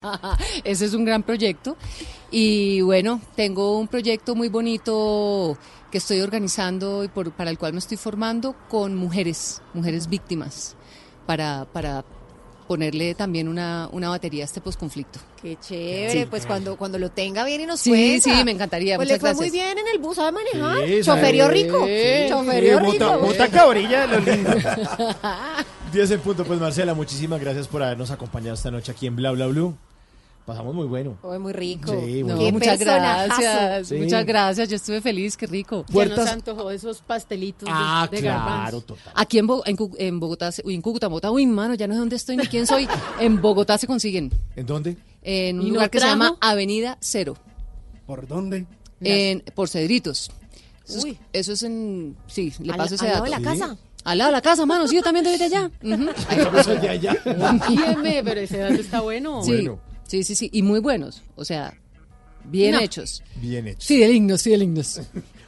Ese es un gran proyecto. Y bueno, tengo un proyecto muy bonito que estoy organizando y por, para el cual me estoy formando con mujeres, mujeres víctimas, para, para ponerle también una, una batería a este posconflicto. Qué chévere, pues cuando, cuando lo tenga bien y nos Sí, cuenta. sí, me encantaría. Pues Muchas le fue gracias. muy bien en el bus, ¿sabe manejar? Sí, Choferió sabe. rico. Sí, Choferió Sí, rico. bota, bota cabrilla, lo lindo. 10 en punto, pues Marcela, muchísimas gracias por habernos acompañado esta noche aquí en Bla Bla Blue. Pasamos muy bueno. Fue muy rico. Sí, No, muy Qué muchas gracias, Sí. muchas gracias. Yo estuve feliz, qué rico. Ya nos Puertas- antojó esos pastelitos de, Ah, de claro, garbanzo. total. Aquí en, Bo- en, en Bogotá, uy, en Cúcuta, Bogotá, uy, mano, ya no sé dónde estoy ni quién soy. En Bogotá se consiguen, ¿En dónde? en un ¿Y no lugar que se llama Avenida Cero, ¿Por dónde? en, por Cedritos. Eso es, Uy. eso es en, sí, le paso ese al lado dato. de la casa. Al lado de la casa, mano, sí, yo también soy de allá. Ujú. Yo soy de allá. Pero ese dato está bueno. Sí, Bueno. Sí, sí, sí, y muy buenos, o sea, bien No. hechos. Bien hecho. Fidelignos, fidelignos.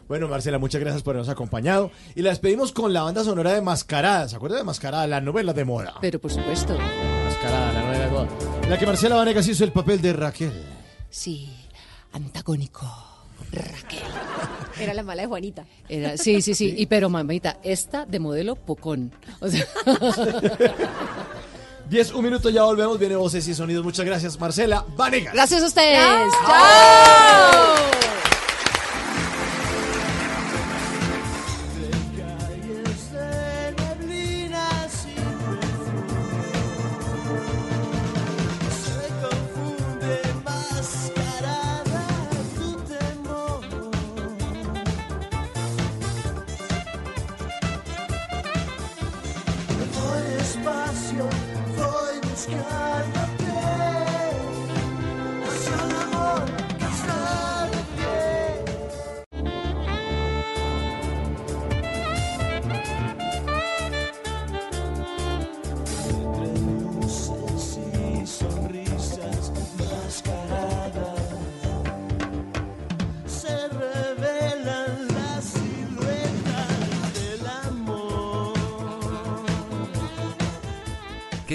Bueno, Marcela, muchas gracias por habernos acompañado. Y la despedimos con la banda sonora de Mascarada. ¿Se acuerda de Mascarada? La novela de moda. Pero por supuesto, Mascarada, la novela de moda. En la que Marcela Vanegas hizo el papel de Raquel. sí, antagónico. Raquel. Era la mala de Juanita. Era, sí, sí, sí, y pero mamita, esta de modelo pocón. O sea, 10, un minuto, ya volvemos. Viene voces y sonidos. Muchas gracias, Marcela Vanegas. gracias a ustedes. ¡Chao!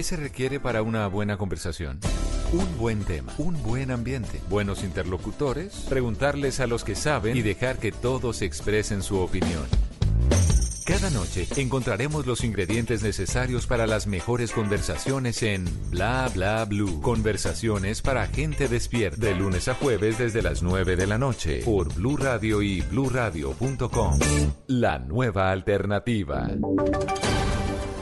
Se requiere para una buena conversación? Un buen tema, un buen ambiente, buenos interlocutores, preguntarles a los que saben y dejar que todos expresen su opinión. Cada noche encontraremos los ingredientes necesarios para las mejores conversaciones en Bla Bla Blue. Conversaciones para gente despierta. De lunes a jueves desde las 9 de la noche por Blue Radio y bluradio.com. La nueva alternativa.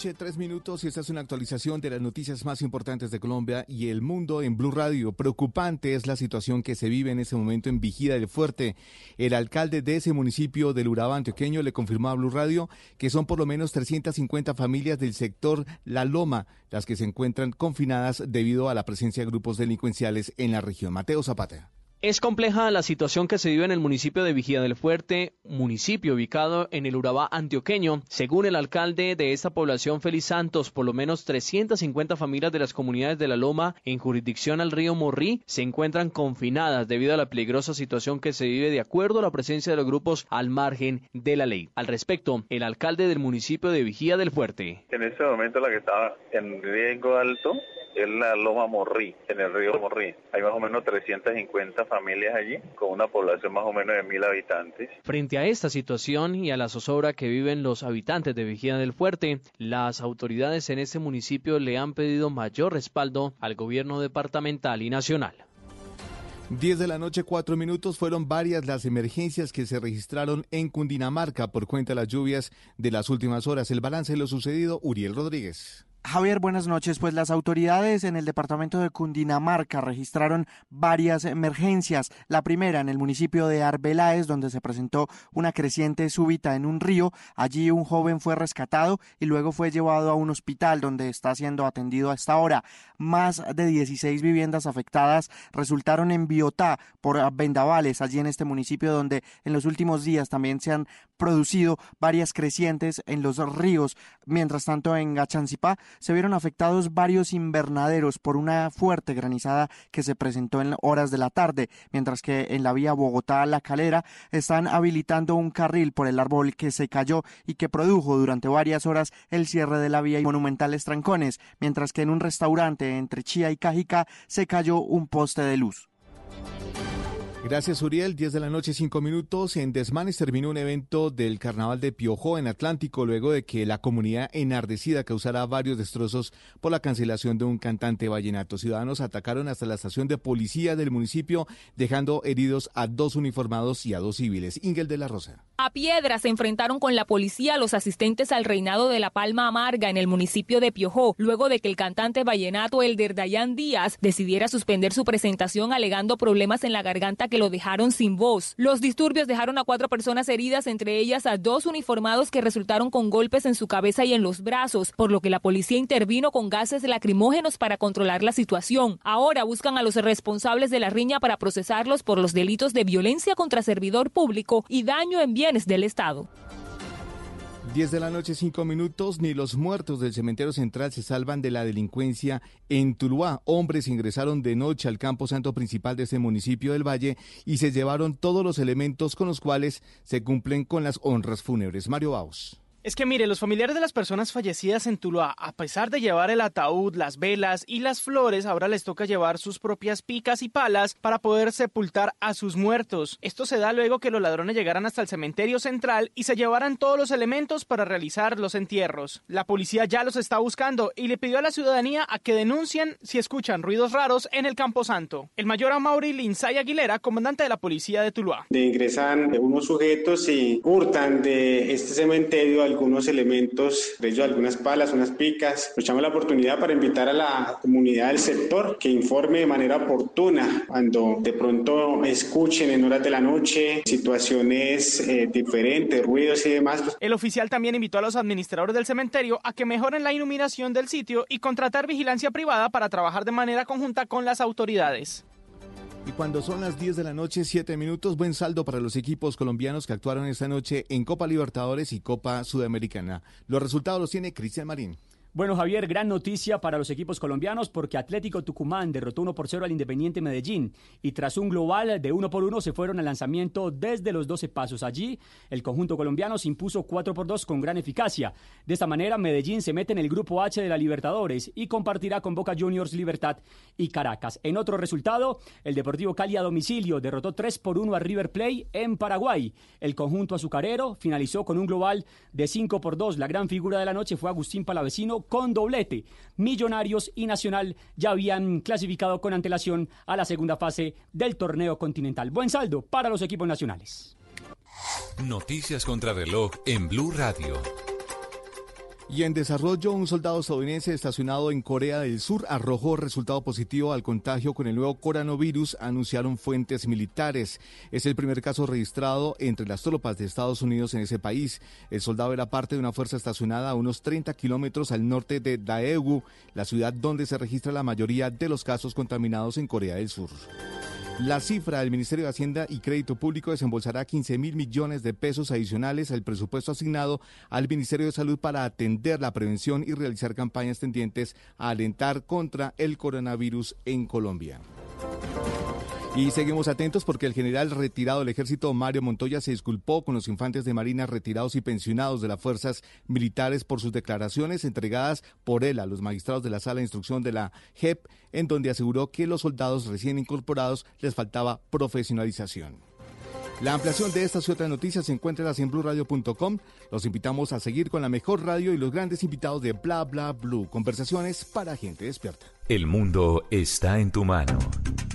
Tres minutos, y esta es una actualización de las noticias más importantes de Colombia y el mundo en Blue Radio. Preocupante es la situación que se vive en este momento en Vigida del Fuerte. El alcalde de ese municipio del Urabá antioqueño le confirmó a Blue Radio que son por lo menos 350 familias del sector La Loma las que se encuentran confinadas debido a la presencia de grupos delincuenciales en la región. Mateo Zapata. Es compleja la situación que se vive en el municipio de Vigía del Fuerte, municipio ubicado en el Urabá antioqueño. Según el alcalde de esta población, Félix Santos, por lo menos 350 familias de las comunidades de La Loma, en jurisdicción al río Morrí, se encuentran confinadas debido a la peligrosa situación que se vive de acuerdo a la presencia de los grupos al margen de la ley. Al respecto, el alcalde del municipio de Vigía del Fuerte. En este momento la que está en riesgo alto es la Loma Morrí, en el río Morrí. Hay más o menos 350 familias allí, con una población más o menos de mil habitantes. Frente a esta situación y a la zozobra que viven los habitantes de Vigía del Fuerte, las autoridades en este municipio le han pedido mayor respaldo al gobierno departamental y nacional. 10 de la noche, 4 minutos. Fueron varias las emergencias que se registraron en Cundinamarca por cuenta de las lluvias de las últimas horas. El balance de lo sucedido, Uriel Rodríguez. Javier, buenas noches. Pues las autoridades en el departamento de Cundinamarca registraron varias emergencias. La primera en el municipio de Arbeláez, donde se presentó una creciente súbita en un río. Allí un joven fue rescatado y luego fue llevado a un hospital donde está siendo atendido a esta hora. Más de 16 viviendas afectadas resultaron en Biotá por vendavales, allí en este municipio donde en los últimos días también se han producido varias crecientes en los ríos. Mientras tanto, en Gachancipá se vieron afectados varios invernaderos por una fuerte granizada que se presentó en horas de la tarde, mientras que en la vía Bogotá-La Calera están habilitando un carril por el árbol que se cayó y que produjo durante varias horas el cierre de la vía y monumentales trancones, mientras que en un restaurante entre Chía y Cajica se cayó un poste de luz. Gracias, Uriel. 10 de la noche, 5 minutos. En Desmanes terminó un evento del Carnaval de Piojó en Atlántico luego de que la comunidad enardecida causara varios destrozos por la cancelación de un cantante vallenato. Ciudadanos atacaron hasta la estación de policía del municipio, dejando heridos a dos uniformados y a dos civiles. Ingel de la Rosa. A piedra se enfrentaron con la policía los asistentes al reinado de la Palma Amarga en el municipio de Piojó, luego de que el cantante vallenato Elder Dayan Díaz decidiera suspender su presentación alegando problemas en la garganta que lo dejaron sin voz. Los disturbios dejaron a cuatro personas heridas, entre ellas a dos uniformados que resultaron con golpes en su cabeza y en los brazos, por lo que la policía intervino con gases lacrimógenos para controlar la situación. Ahora buscan a los responsables de la riña para procesarlos por los delitos de violencia contra servidor público y daño en bienes del Estado. 10 de la noche, 5 minutos. Ni los muertos del cementerio central se salvan de la delincuencia en Tuluá. Hombres ingresaron de noche al campo santo principal de este municipio del Valle y se llevaron todos los elementos con los cuales se cumplen con las honras fúnebres. Mario Baus. Es que mire, los familiares de las personas fallecidas en Tuluá, a pesar de llevar el ataúd, las velas y las flores, ahora les toca llevar sus propias picas y palas para poder sepultar a sus muertos. Esto se da luego que los ladrones llegaran hasta el cementerio central y se llevaran todos los elementos para realizar los entierros. La policía ya los está buscando y le pidió a la ciudadanía a que denuncien si escuchan ruidos raros en el Camposanto. El mayor Amaury Linsay Aguilera, comandante de la policía de Tuluá. De ingresan unos sujetos y hurtan de este cementerio algunos elementos, de ellos algunas palas, unas picas. Aprovechamos la oportunidad para invitar a la comunidad del sector que informe de manera oportuna cuando de pronto escuchen en horas de la noche situaciones eh, diferentes, ruidos y demás. El oficial también invitó a los administradores del cementerio a que mejoren la iluminación del sitio y contratar vigilancia privada para trabajar de manera conjunta con las autoridades. Y cuando son las 10 de la noche, 7 minutos, buen saldo para los equipos colombianos que actuaron esta noche en Copa Libertadores y Copa Sudamericana. Los resultados los tiene Cristian Marín. Bueno, Javier, gran noticia para los equipos colombianos porque Atlético Tucumán derrotó 1 por 0 al Independiente Medellín y tras un global de 1 por 1 se fueron al lanzamiento desde los 12 pasos. Allí, el conjunto colombiano se impuso 4 por 2 con gran eficacia. De esta manera, Medellín se mete en el grupo H de la Libertadores y compartirá con Boca Juniors, Libertad y Caracas. En otro resultado, el Deportivo Cali a domicilio derrotó 3 por 1 a River Play en Paraguay. El conjunto azucarero finalizó con un global de 5 por 2. La gran figura de la noche fue Agustín Palavecino con doblete. Millonarios y Nacional ya habían clasificado con antelación a la segunda fase del torneo continental. Buen saldo para los equipos nacionales. Noticias contra reloj en Blue Radio. Y en desarrollo, un soldado estadounidense estacionado en Corea del Sur arrojó resultado positivo al contagio con el nuevo coronavirus, anunciaron fuentes militares. Es el primer caso registrado entre las tropas de Estados Unidos en ese país. El soldado era parte de una fuerza estacionada a unos 30 kilómetros al norte de Daegu, la ciudad donde se registra la mayoría de los casos contaminados en Corea del Sur. La cifra del Ministerio de Hacienda y Crédito Público desembolsará 15 mil millones de pesos adicionales al presupuesto asignado al Ministerio de Salud para atender la prevención y realizar campañas tendientes a alentar contra el coronavirus en Colombia. Y seguimos atentos porque el general retirado del ejército Mario Montoya se disculpó con los infantes de Marina retirados y pensionados de las fuerzas militares por sus declaraciones entregadas por él a los magistrados de la sala de instrucción de la JEP, en donde aseguró que los soldados recién incorporados les faltaba profesionalización. La ampliación de estas y otras noticias se encuentra en blueradio.com. Los invitamos a seguir con la mejor radio y los grandes invitados de Bla Bla Blue. Conversaciones para gente despierta. El mundo está en tu mano.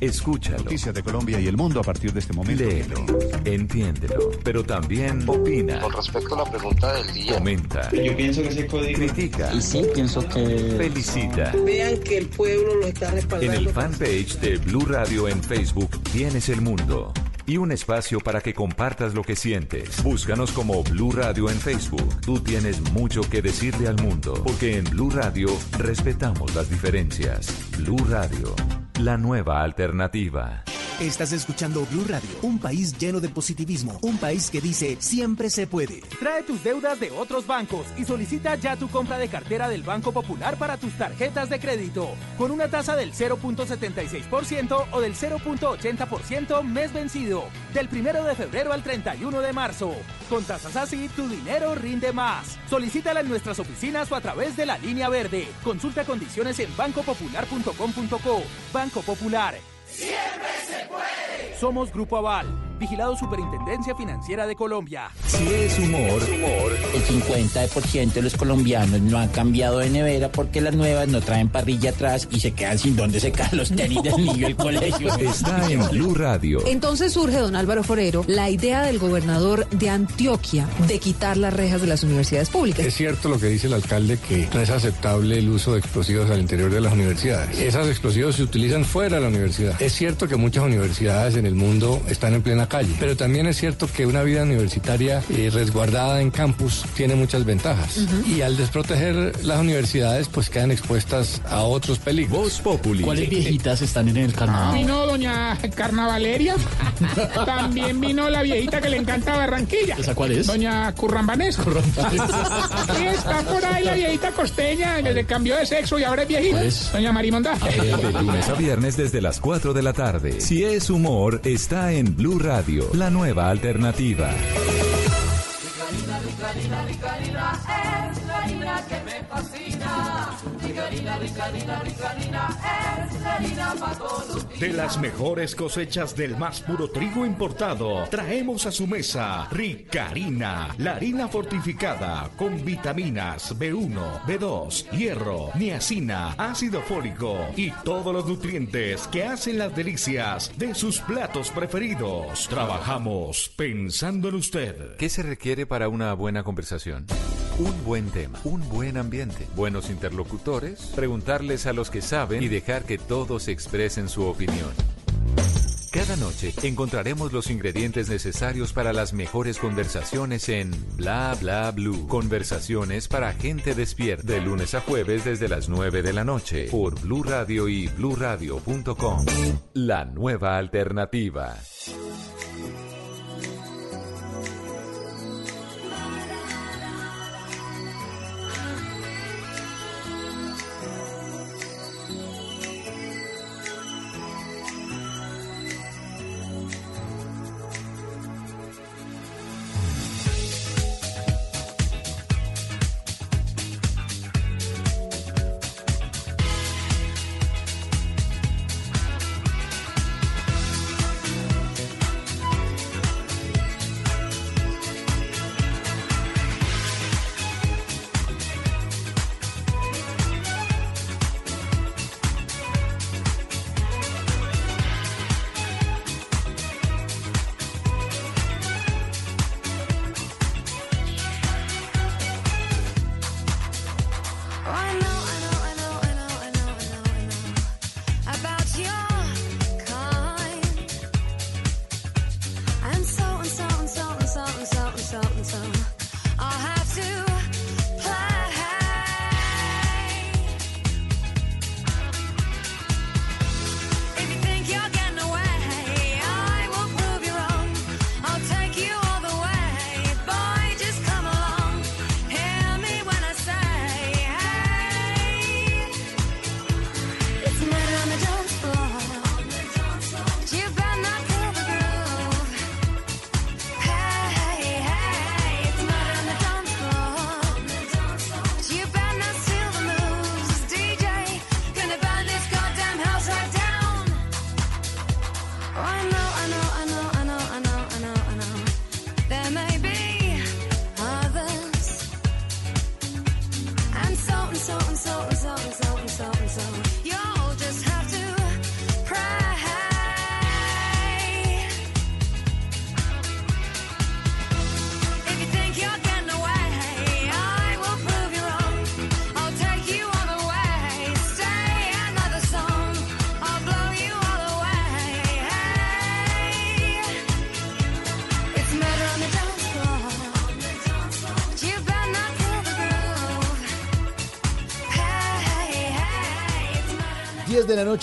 Escúchalo. Noticias de Colombia y el mundo a partir de este momento. Léelo, entiéndelo, pero también opina. Con respecto a la pregunta del día. Comenta. Yo pienso que ese código. Critica. Y sí, pienso que. Felicita. Vean que el pueblo lo está respaldando. En el fanpage de Blue Radio en Facebook tienes el mundo y un espacio para que compartas lo que sientes. Búscanos como Blue Radio en Facebook. Tú tienes mucho que decirle al mundo, porque en Blue Radio respetamos las diferencias. Blue Radio, la nueva alternativa. Estás escuchando Blue Radio, un país lleno de positivismo, un país que dice siempre se puede. Trae tus deudas de otros bancos y solicita ya tu compra de cartera del Banco Popular para tus tarjetas de crédito, con una tasa del 0.76% o del 0.80% mes vencido, del 1 de febrero al 31 de marzo. Con tasas así, tu dinero rinde más. Solicítala en nuestras oficinas o a través de la línea verde. Consulta condiciones en bancopopular.com.co. Banco Popular. Siempre se puede. Somos Grupo Aval, vigilado Superintendencia Financiera de Colombia. Si es humor, El 50% de los colombianos no han cambiado de nevera porque las nuevas no traen parrilla atrás y se quedan sin donde secar los tenis del niño del colegio. Está en Blue Radio. Entonces surge, don Álvaro Forero, la idea del gobernador de Antioquia de quitar las rejas de las universidades públicas. Es cierto lo que dice el alcalde que no es aceptable el uso de explosivos al interior de las universidades. Esos explosivos se utilizan fuera de la universidad. Es cierto que muchas universidades en el mundo están en plena calle, pero también es cierto que una vida universitaria eh, resguardada en campus tiene muchas ventajas. Y al desproteger las universidades, pues quedan expuestas a otros peligros. ¿Cuáles viejitas están en el carnaval? Vino doña Carnavaleria. También vino la viejita que le encanta Barranquilla. ¿Esa cuál es? Doña Currambanesco. Sí, está por ahí la viejita costeña, que se cambió de sexo y ahora es viejita. Doña Marimonda. De lunes a viernes desde las 4 de la tarde. Si es humor, está en Blue Radio, la nueva alternativa. De las mejores cosechas del más puro trigo importado, traemos a su mesa Ricarina, la harina fortificada con vitaminas B1, B2, hierro, niacina, ácido fólico y todos los nutrientes que hacen las delicias de sus platos preferidos. Trabajamos pensando en usted. ¿Qué se requiere para una buena conversación? Un buen tema, un buen ambiente, buenos interlocutores, preguntarles a los que saben y dejar que todos expresen su opinión. Cada noche encontraremos los ingredientes necesarios para las mejores conversaciones en Bla Bla Blue. Conversaciones para gente despierta. De lunes a jueves desde las 9 de la noche por Blue Radio y bluradio.com. La nueva alternativa.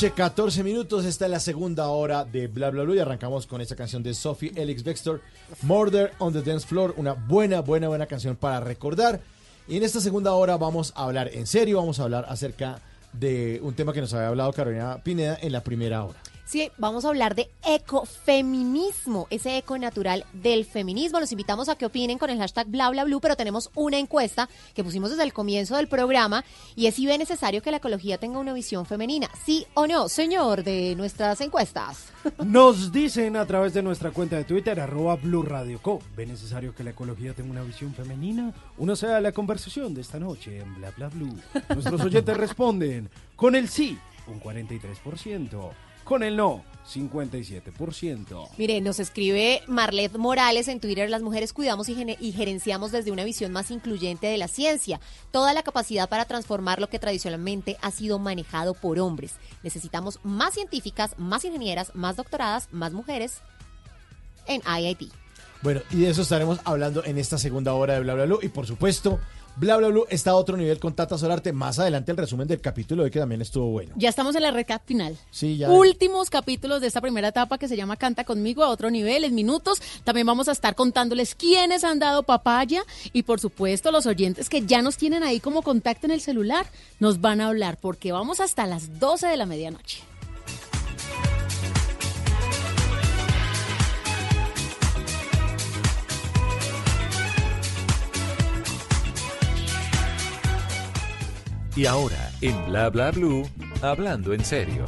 Noche, 14 minutos. Esta es la segunda hora de Bla Bla Bla y arrancamos con esta canción de Sophie Elix Bextor, Murder on the Dance Floor. Una buena, buena, buena canción para recordar. Y en esta segunda hora vamos a hablar en serio, vamos a hablar acerca de un tema que nos había hablado Carolina Pineda en la primera hora. Sí, vamos a hablar de ecofeminismo, ese eco natural del feminismo. Los invitamos a que opinen con el hashtag bla bla blue, pero tenemos una encuesta que pusimos desde el comienzo del programa y es si ve necesario que la ecología tenga una visión femenina. ¿Sí o no, señor, de nuestras encuestas? Nos dicen a través de nuestra cuenta de Twitter, arroba Blue Radio Co. ¿Ve necesario que la ecología tenga una visión femenina? Uno sea la conversación de esta noche en Bla Bla Blue. Nuestros oyentes responden con el sí, un 43%. Con el no, 57%. Mire, nos escribe Marlet Morales en Twitter, las mujeres cuidamos y, gerenciamos desde una visión más incluyente de la ciencia, toda la capacidad para transformar lo que tradicionalmente ha sido manejado por hombres. Necesitamos más científicas, más ingenieras, más doctoradas, más mujeres en IIT. Bueno, y de eso estaremos hablando en esta segunda hora de Bla Bla. Y por supuesto, Bla Bla Blue está a otro nivel con Tata Solarte. Más adelante el resumen del capítulo de hoy que también estuvo bueno. Ya estamos en la recap final. Sí, ya. Últimos capítulos de esta primera etapa que se llama Canta conmigo a otro nivel, en minutos. También vamos a estar contándoles quiénes han dado papaya y por supuesto los oyentes que ya nos tienen ahí como contacto en el celular nos van a hablar porque vamos hasta las 12 de la medianoche. Y ahora, en Bla Bla Blue, hablando en serio.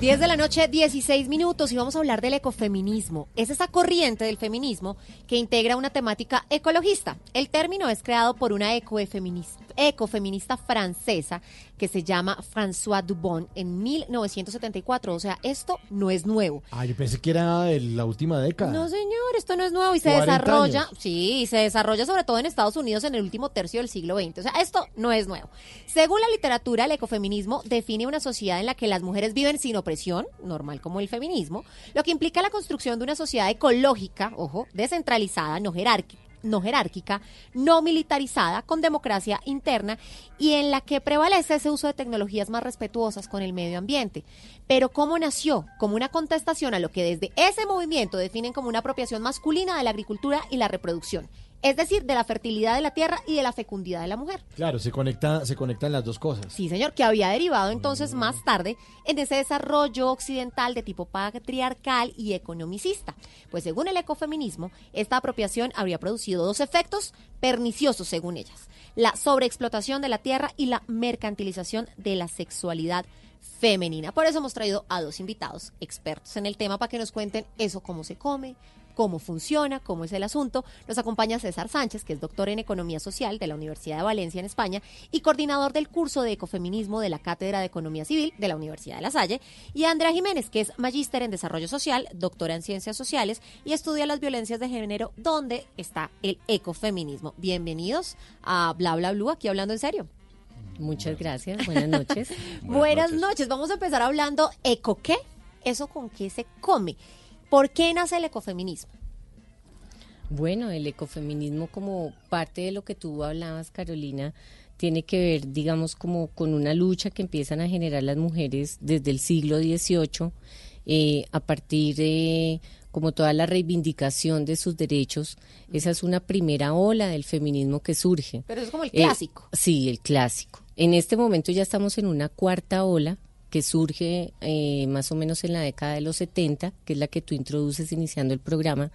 10 de la noche, 16 minutos y vamos a hablar del ecofeminismo. Es esa corriente del feminismo que integra una temática ecologista. El término es creado por una ecofeminista, ecofeminista francesa que se llama François Dubon en 1974. O sea, esto no es nuevo. Ah, yo pensé que era de la última década. No, señor, esto no es nuevo y se 40 desarrolla, años. sí, y se desarrolla sobre todo en Estados Unidos en el último tercio del siglo XX. O sea, esto no es nuevo. Según la literatura, el ecofeminismo define una sociedad en la que las mujeres viven sin opresión, normal como el feminismo, lo que implica la construcción de una sociedad ecológica, ojo, descentralizada, no jerárquica no jerárquica, no militarizada, con democracia interna y en la que prevalece ese uso de tecnologías más respetuosas con el medio ambiente. Pero ¿cómo nació? Como una contestación a lo que desde ese movimiento definen como una apropiación masculina de la agricultura y la reproducción, es decir, de la fertilidad de la tierra y de la fecundidad de la mujer. Claro, se conecta, se conectan las dos cosas. Sí, señor, que había derivado entonces más tarde en ese desarrollo occidental de tipo patriarcal y economicista. Pues según el ecofeminismo, esta apropiación habría producido dos efectos perniciosos según ellas. La sobreexplotación de la tierra y la mercantilización de la sexualidad femenina. Por eso hemos traído a dos invitados expertos en el tema para que nos cuenten eso, cómo se come, cómo funciona, cómo es el asunto. Nos acompaña César Sánchez, que es doctor en Economía Social de la Universidad de Valencia en España y coordinador del curso de Ecofeminismo de la Cátedra de Economía Civil de la Universidad de La Salle, y Andrea Jiménez, que es magíster en Desarrollo Social, doctora en Ciencias Sociales y estudia las violencias de género, donde está el ecofeminismo. Bienvenidos a Bla Bla Blue, aquí hablando en serio. Muchas gracias, buenas noches. Buenas noches. Vamos a empezar hablando eco qué, eso con qué se come. ¿Por qué nace el ecofeminismo? Bueno, el ecofeminismo como parte de lo que tú hablabas, Carolina, tiene que ver, digamos, como con una lucha que empiezan a generar las mujeres desde el siglo XVIII, eh, a partir de como toda la reivindicación de sus derechos. Esa es una primera ola del feminismo que surge. Pero es como el Eh, clásico. sí, el clásico. En este momento ya estamos en una cuarta ola que surge eh, más o menos en la década de los 70, que es la que tú introduces iniciando el programa,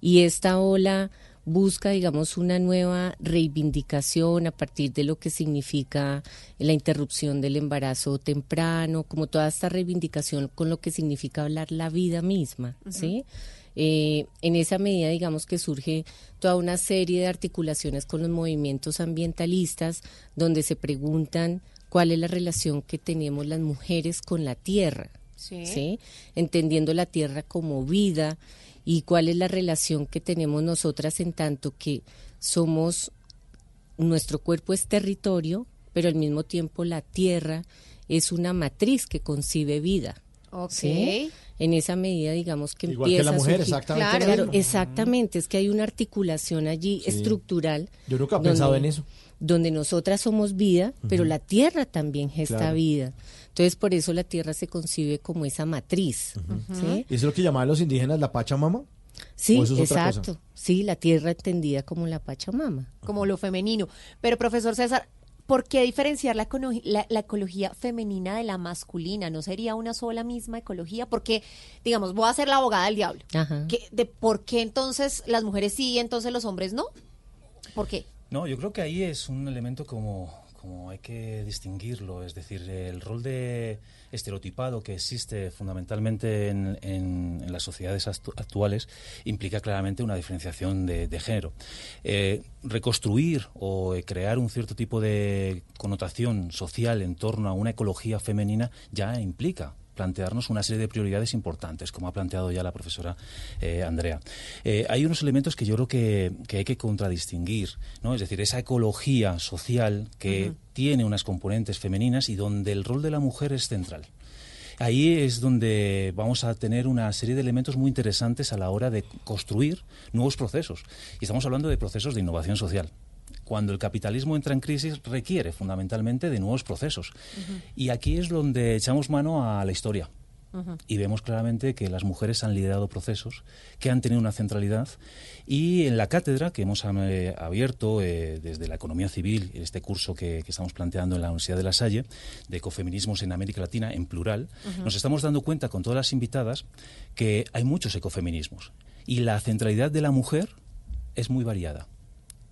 y esta ola busca, digamos, una nueva reivindicación a partir de lo que significa la interrupción del embarazo temprano, como toda esta reivindicación con lo que significa hablar la vida misma, ¿sí? Eh, en esa medida, digamos que surge toda una serie de articulaciones con los movimientos ambientalistas, donde se preguntan cuál es la relación que tenemos las mujeres con la tierra, Sí. ¿sí? entendiendo la tierra como vida y cuál es la relación que tenemos nosotras en tanto que somos, nuestro cuerpo es territorio, pero al mismo tiempo la tierra es una matriz que concibe vida. Ok. ¿sí? En esa medida, digamos que Igual que empieza la mujer, exactamente Claro, exactamente. Es que hay una articulación allí Sí. estructural. Yo nunca he pensado en eso. Donde nosotras somos vida, pero la tierra también gesta Claro. vida. Entonces, por eso la tierra se concibe como esa matriz. ¿sí? ¿Y eso es lo que llamaban los indígenas la Pachamama? Sí, exacto. Sí, la tierra entendida como la Pachamama. como lo femenino. Pero profesor César, ¿por qué diferenciar la, econo- la- la ecología femenina de la masculina? ¿No sería una sola misma ecología? Porque, digamos, voy a ser la abogada del diablo. Ajá. ¿Qué- de ¿Por qué entonces las mujeres sí y entonces los hombres no? ¿Por qué? No, yo creo que ahí es un elemento como, como hay que distinguirlo, es decir, el rol de estereotipado que existe fundamentalmente en, las sociedades actu- actuales implica claramente una diferenciación de, género. Eh, reconstruir o crear un cierto tipo de connotación social en torno a una ecología femenina ya implica plantearnos una serie de prioridades importantes, como ha planteado ya la profesora eh, Andrea. Eh, hay unos elementos que yo creo que, que hay que contradistinguir, ¿no? Es decir, esa ecología social que tiene unas componentes femeninas y donde el rol de la mujer es central. Ahí es donde vamos a tener una serie de elementos muy interesantes a la hora de construir nuevos procesos. Y estamos hablando de procesos de innovación social. Cuando el capitalismo entra en crisis requiere fundamentalmente de nuevos procesos. Y aquí es donde echamos mano a la historia. Y vemos claramente que las mujeres han liderado procesos que han tenido una centralidad. Y en la cátedra que hemos eh, abierto eh, desde la economía civil, este curso que, que estamos planteando en la Universidad de La Salle, de ecofeminismos en América Latina, en plural, nos estamos dando cuenta con todas las invitadas que hay muchos ecofeminismos. Y la centralidad de la mujer es muy variada.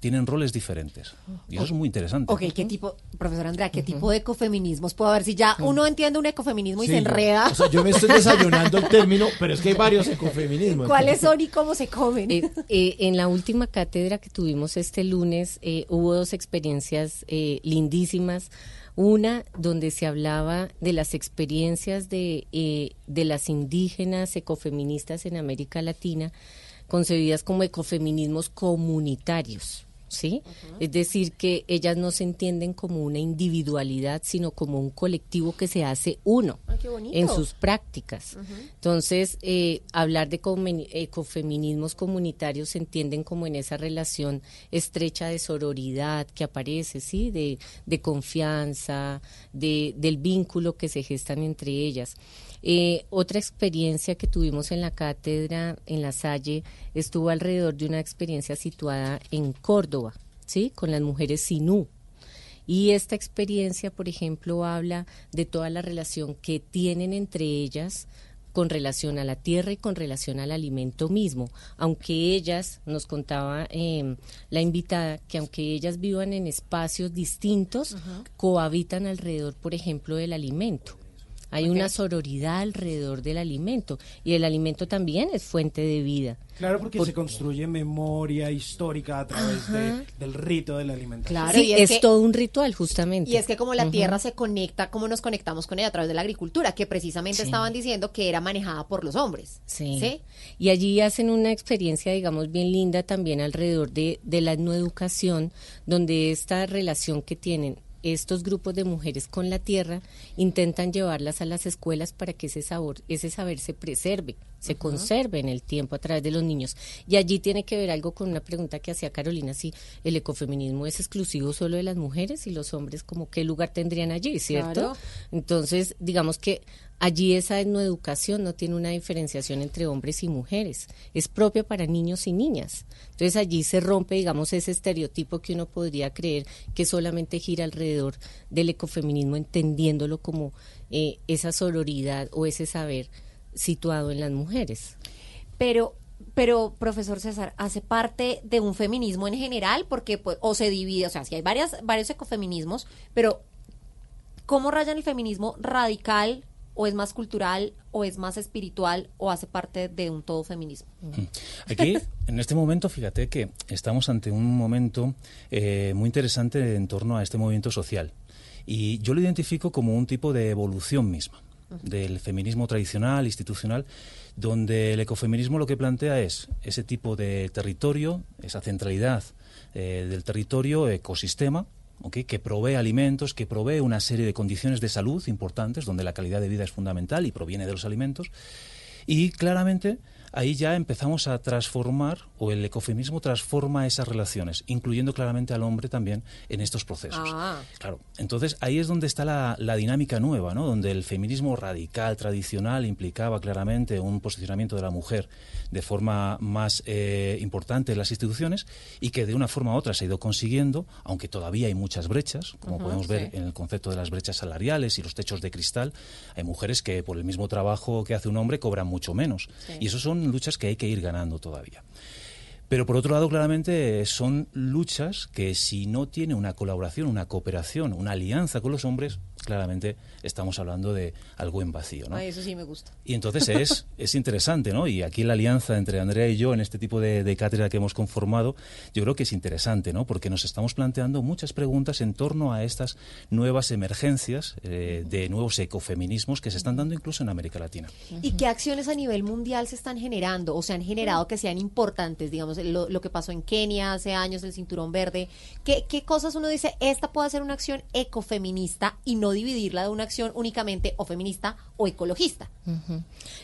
Tienen roles diferentes. Y eso es muy interesante. Ok, ¿qué tipo, profesor Andrea, qué tipo de ecofeminismos puedo ver si ya uno entiende un ecofeminismo y Sí, se yo- enreda? O sea, yo me estoy desayunando el término, pero es que hay varios ecofeminismos. ¿Cuáles son y cómo se comen? Eh, eh, en la última cátedra que tuvimos este lunes eh, hubo dos experiencias eh, lindísimas. Una donde se hablaba de las experiencias de, eh, de las indígenas ecofeministas en América Latina, concebidas como ecofeminismos comunitarios. ¿Sí? Es decir, que ellas no se entienden como una individualidad, sino como un colectivo que se hace uno Ay, en sus prácticas. Entonces, eh, hablar de ecofeminismos comunitarios se entienden como en esa relación estrecha de sororidad que aparece, ¿sí? De, de confianza, de, del vínculo que se gestan entre ellas. Eh, otra experiencia que tuvimos en la cátedra, en la Salle, estuvo alrededor de una experiencia situada en Córdoba, ¿sí? Con las mujeres sinú. Y esta experiencia, por ejemplo, habla de toda la relación que tienen entre ellas con relación a la tierra y con relación al alimento mismo, aunque ellas, nos contaba eh, la invitada, que aunque ellas vivan en espacios distintos, cohabitan alrededor, por ejemplo, del alimento. Hay una sororidad alrededor del alimento y el alimento también es fuente de vida. Claro, porque Por- se construye memoria histórica a través de- del rito de la alimentación. Claro, Sí, y es es, que- todo un ritual, justamente. Y es que como la tierra se conecta, como nos conectamos con ella a través de la agricultura, que precisamente Sí. estaban diciendo que era manejada por los hombres. Sí. Y allí hacen una experiencia, digamos, bien linda también alrededor de, de la etnoeducación, donde esta relación que tienen estos grupos de mujeres con la tierra intentan llevarlas a las escuelas para que ese sabor, ese saber se preserve, se Ujú. conserve en el tiempo a través de los niños. Y allí tiene que ver algo con una pregunta que hacía Carolina, si el ecofeminismo es exclusivo solo de las mujeres y los hombres como qué lugar tendrían allí, ¿cierto? Claro. Entonces, digamos que allí esa etnoeducación no tiene una diferenciación entre hombres y mujeres, es propia para niños y niñas. Entonces allí se rompe, digamos, ese estereotipo que uno podría creer que solamente gira alrededor del ecofeminismo, entendiéndolo como eh, esa sororidad o ese saber situado en las mujeres. Pero, pero, profesor César, ¿hace parte de un feminismo en general? Porque, pues, o se divide, o sea, si hay varias, varios ecofeminismos, pero ¿cómo rayan el feminismo radical o es más cultural o es más espiritual o hace parte de un todo feminismo? Aquí, en este momento, fíjate que estamos ante un momento eh, muy interesante en torno a este movimiento social. Y yo lo identifico como un tipo de evolución misma del feminismo tradicional, institucional, donde el ecofeminismo lo que plantea es ese tipo de territorio, esa centralidad eh, del territorio, ecosistema, que provee alimentos, que provee una serie de condiciones de salud importantes, donde la calidad de vida es fundamental y proviene de los alimentos. Y claramente ahí ya empezamos a transformar, o el ecofeminismo transforma esas relaciones, incluyendo claramente al hombre también en estos procesos. Ah. Claro, entonces ahí es donde está la, la dinámica nueva, ¿no? Donde el feminismo radical, tradicional, implicaba claramente un posicionamiento de la mujer de forma más eh, importante en las instituciones y que de una forma u otra se ha ido consiguiendo, aunque todavía hay muchas brechas, como podemos ver sí. en el concepto de las brechas salariales y los techos de cristal. Hay mujeres que por el mismo trabajo que hace un hombre cobran mucho menos. Sí. Y eso son luchas que hay que ir ganando todavía. Pero por otro lado, claramente, son luchas que si no tiene una colaboración, una cooperación, una alianza con los hombres, claramente estamos hablando de algo en vacío. ¿no? Ay, eso sí me gusta. Y entonces es, es interesante, ¿no? Y aquí la alianza entre Andrea y yo en este tipo de, de cátedra que hemos conformado, yo creo que es interesante, ¿no? Porque nos estamos planteando muchas preguntas en torno a estas nuevas emergencias eh, de nuevos ecofeminismos que se están dando incluso en América Latina. ¿Y qué acciones a nivel mundial se están generando o se han generado que sean importantes? Digamos, lo, que pasó en Kenia hace años, el cinturón verde. ¿Qué, ¿Qué cosas uno dice, esta puede ser una acción ecofeminista y no dividirla de una acción únicamente o feminista o ecologista?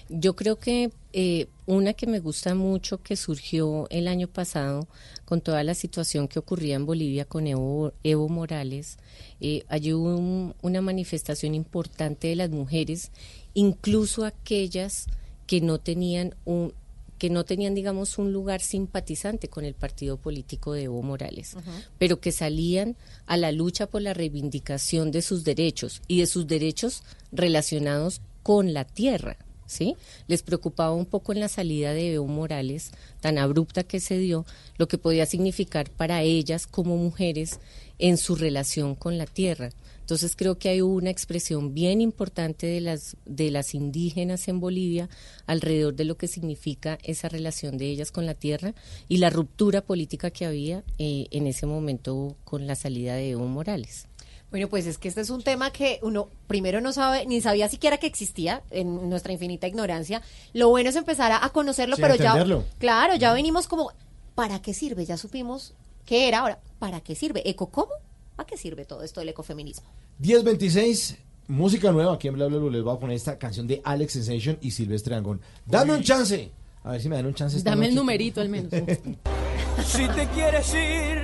Yo creo que eh, una que me gusta mucho que surgió el año pasado con toda la situación que ocurría en Bolivia con Evo, Evo Morales, eh, allí hubo un- una manifestación importante de las mujeres, incluso aquellas que no tenían un que no tenían, digamos, un lugar simpatizante con el partido político de Evo Morales, pero que salían a la lucha por la reivindicación de sus derechos y de sus derechos relacionados con la tierra. ¿Sí? Les preocupaba un poco en la salida de Evo Morales, tan abrupta que se dio, lo que podía significar para ellas como mujeres en su relación con la tierra. Entonces creo que hay una expresión bien importante de las de las indígenas en Bolivia alrededor de lo que significa esa relación de ellas con la tierra y la ruptura política que había eh, en ese momento con la salida de Evo Morales. Bueno, pues es que este es un tema que uno primero no sabe, ni sabía siquiera que existía en nuestra infinita ignorancia. Lo bueno es empezar a, a conocerlo, Sí, pero a ya, entenderlo. claro, ya venimos como, ¿para qué sirve? Ya supimos qué era ahora, ¿para qué sirve? ¿Eco cómo? ¿Para qué sirve todo esto del ecofeminismo? 1026, música nueva. Aquí en Bla Bla Bla les voy a poner esta canción de Alex Sensation y Silvestre Angón. Dame un chance. A ver si me dan un chance. esta Dame el numerito al menos. Si te quieres ir,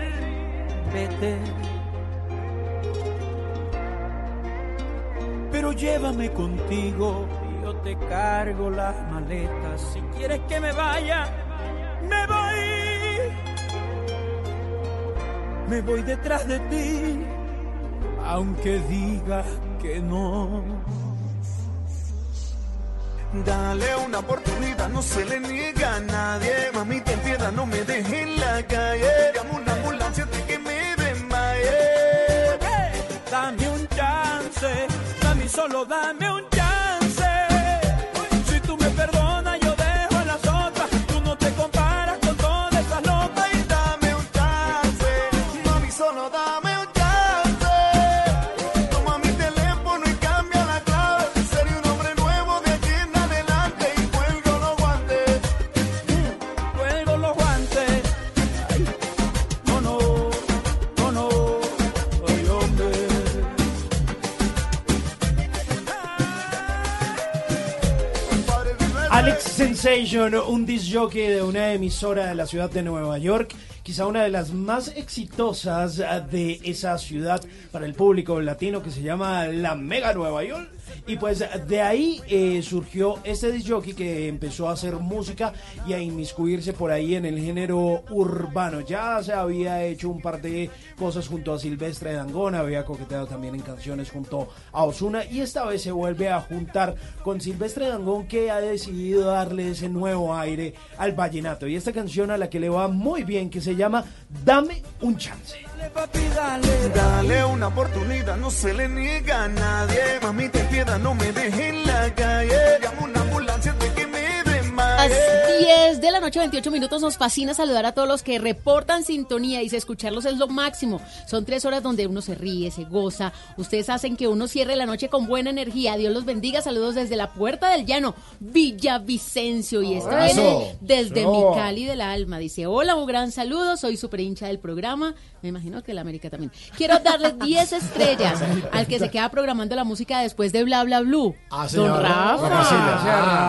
vete. Pero llévame contigo, yo te cargo las maletas. Si quieres que me vaya, me voy. Me voy detrás de ti, aunque digas que no. Dale una oportunidad, no se le niega a nadie. Mami, ten piedad, no me dejes en la calle. Llamo una ambulancia antes solo dame un Un disc jockey de una emisora de la ciudad de Nueva York, quizá una de las más exitosas de esa ciudad para el público latino que se llama la Mega Nueva York. Y pues de ahí eh, surgió este disc jockey que empezó a hacer música y a inmiscuirse por ahí en el género urbano. Ya se había hecho un par de cosas junto a Silvestre Dangón, había coqueteado también en canciones junto a Osuna y esta vez se vuelve a juntar con Silvestre Dangón que ha decidido darle ese nuevo aire al vallenato. Y esta canción a la que le va muy bien que se llama Dame un chance. Dale una oportunidad, no se le niega a nadie. Mami, ten piedad, no me dejes en la calle. Llamo una ambulancia las 10 de la noche, 28 minutos, nos fascina saludar a todos los que reportan sintonía y se escucharlos es lo máximo. Son tres horas donde uno se ríe, se goza. Ustedes hacen que uno cierre la noche con buena energía. Dios los bendiga. Saludos desde la Puerta del Llano, Villavicencio. Y esto viene desde mi Cali del alma. Dice, hola, un gran saludo. Soy super hincha del programa. Me imagino que la América también. Quiero darles 10 estrellas al que se queda programando la música después de Bla Bla Blue. Ah, Don señora Rafa.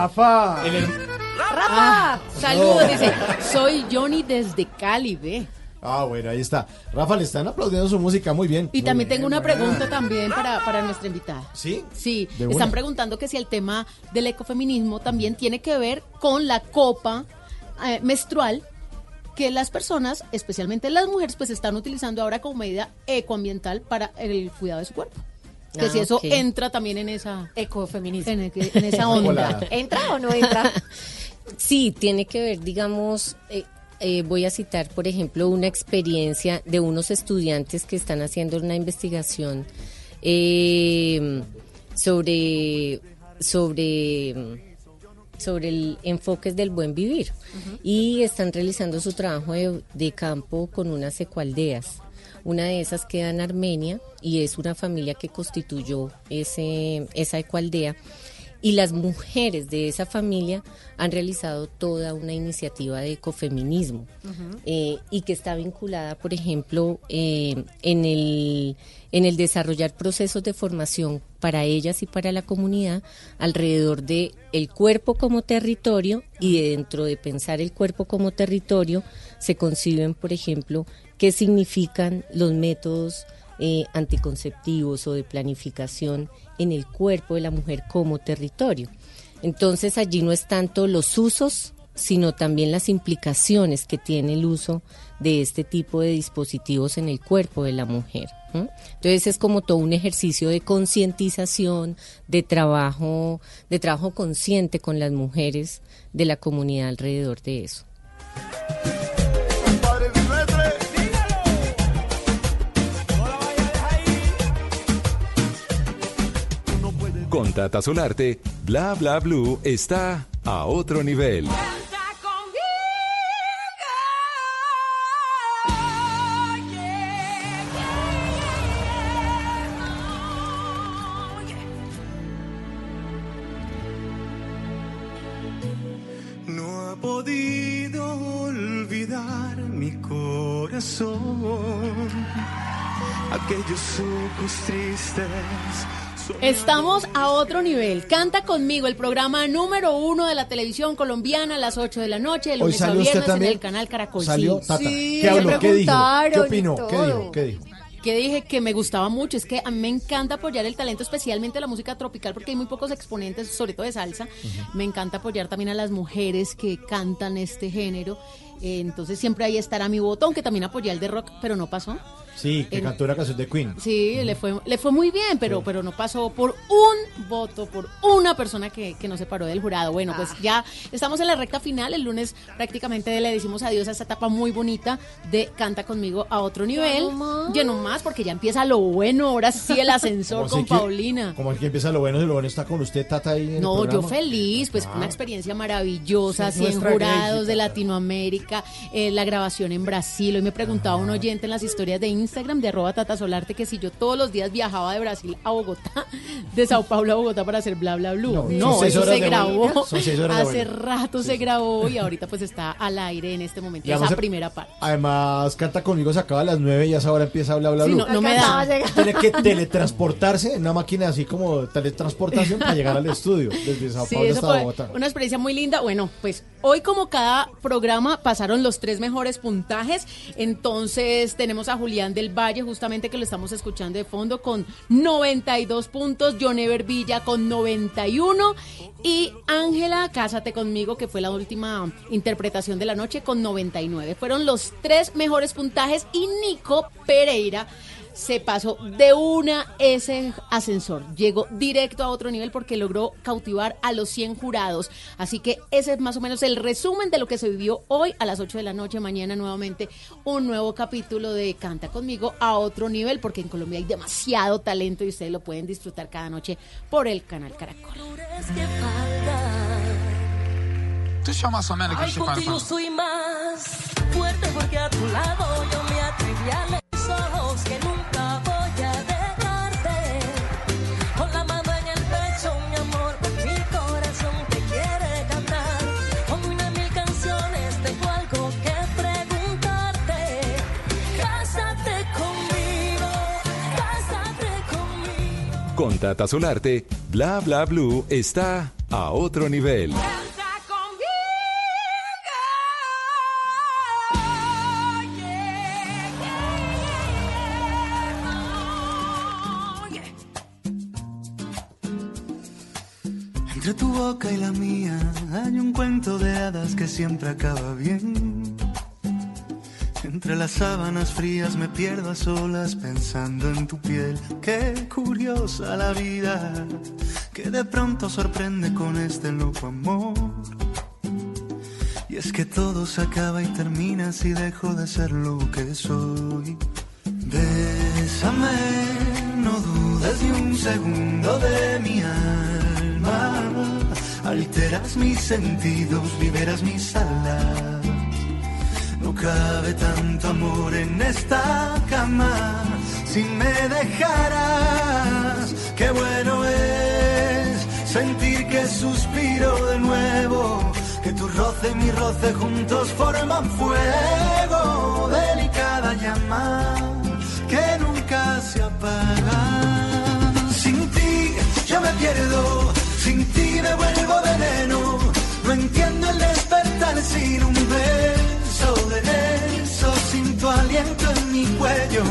Rafa. Rafa. Ah, saludos, dice. Soy Johnny desde Cali, ve. Ah, bueno, ahí está. Rafa, le están aplaudiendo su música muy bien. Y Muy también bien, tengo una pregunta también para, para nuestra invitada. ¿Sí? Sí, De están preguntando que si el tema del ecofeminismo también tiene que ver con la copa eh, menstrual que las personas, especialmente las mujeres, pues están utilizando ahora como medida ecoambiental para el cuidado de su cuerpo. Que Ah, si eso ok. entra también en esa Ecofeminismo. en, en esa onda. ¿Entra o no entra? Sí, tiene que ver, digamos, eh, eh, voy a citar, por ejemplo, una experiencia de unos estudiantes que están haciendo una investigación eh, sobre, sobre, sobre el enfoques del buen vivir. Y están realizando su trabajo de, de campo con unas ecoaldeas. Una de esas queda en Armenia y es una familia que constituyó ese, esa ecoaldea y las mujeres de esa familia han realizado toda una iniciativa de ecofeminismo eh, y que está vinculada, por ejemplo, eh, en, el, en el desarrollar procesos de formación para ellas y para la comunidad alrededor de el cuerpo como territorio y dentro de pensar el cuerpo como territorio se conciben, por ejemplo, qué significan los métodos eh, anticonceptivos o de planificación en el cuerpo de la mujer como territorio. Entonces allí no es tanto los usos, sino también las implicaciones que tiene el uso de este tipo de dispositivos en el cuerpo de la mujer. Entonces es como todo un ejercicio de concientización, de trabajo, de trabajo consciente con las mujeres de la comunidad alrededor de eso. Con Tata Solarte, Bla Bla Blue está a otro nivel. No ha podido olvidar mi corazón aquellos ojos tristes. Estamos a otro nivel. Canta conmigo el programa número uno de la televisión colombiana a las 8 de la noche, de lunes a viernes en el canal Caracol. Salió. Tata. Sí, ¿Qué habló? ¿Qué dijo? ¿Qué opinó? ¿Qué dijo? ¿Qué dijo? que dije que me gustaba mucho, es que a mí me encanta apoyar el talento, especialmente la música tropical, porque hay muy pocos exponentes, sobre todo de salsa. Me encanta apoyar también a las mujeres que cantan este género. Eh, entonces siempre ahí estará mi voto, aunque también apoyé el de rock, pero no pasó. Sí, que En- cantó una canción de Queen. Sí, le fue, le fue muy bien, pero, pero no pasó por un voto, por una persona que, que no se paró del jurado. Bueno, pues ya estamos en la recta final. El lunes prácticamente le decimos adiós a esta etapa muy bonita de Canta conmigo a otro nivel. Lleno más, porque ya empieza lo bueno. Ahora sí el ascensor con así que- Paulina. Como que empieza lo bueno, y lo bueno está con usted, Tata, ahí en el No, yo feliz, pues Ah. una experiencia maravillosa, Sí, 100 nuestra jurados de Latinoamérica, eh, la grabación en Brasil. Hoy me preguntaba un oyente en las historias de Instagram de arroba Tata Solarte que si yo todos los días viajaba de Brasil a Bogotá, de Sao Paulo a Bogotá para hacer bla bla blue. No, eso se grabó. Hace rato se grabó y ahorita pues está al aire en este momento, esa a- primera parte. Además, Canta conmigo se acaba a las 9 y a esa hora empieza a bla bla Sí, bla. no, no me da. Tiene que teletransportarse en una máquina así como teletransportación para llegar al estudio desde Sao Sí, Paulo hasta fue Bogotá. una experiencia muy linda. Bueno, pues hoy como cada programa los tres mejores puntajes. Entonces tenemos a Julián del Valle, justamente que lo estamos escuchando de fondo, con 92 puntos. John Ever Villa con 91. Y Ángela, Cásate conmigo, que fue la última interpretación de la noche, con 99. Fueron los tres mejores puntajes. Y Nico Pereira se pasó de una ese ascensor. Llegó directo a otro nivel porque logró cautivar a los 100 jurados. Así que ese es más o menos el resumen de lo que se vivió hoy a las 8 de la noche. Mañana nuevamente un nuevo capítulo de Canta conmigo a otro nivel porque en Colombia hay demasiado talento y ustedes lo pueden disfrutar cada noche por el canal Caracol. Deixa más o menos que a Ay, gente fala contigo pra soy más fuerte porque a tu lado yo me atreví a Con Tata Solarte, Bla Bla Blue está a otro nivel. Entre tu boca y la mía hay un cuento de hadas que siempre acaba bien. Entre las sábanas frías me pierdo a solas pensando en tu piel. Qué curiosa la vida que de pronto sorprende con este loco amor. Y es que todo se acaba y termina si dejo de ser lo que soy. Bésame, no dudes ni un segundo de mi alma. Alteras mis sentidos, liberas mis alas. No cabe tanto amor en esta cama. Si me dejaras, qué bueno es sentir que suspiro de nuevo. Que tu roce y mi roce juntos forman fuego. Delicada llama que nunca se apaga. Sin ti yo me pierdo, sin ti me vuelvo veneno. No entiendo el despertar sin un beso de eso, sin tu aliento en mi cuello.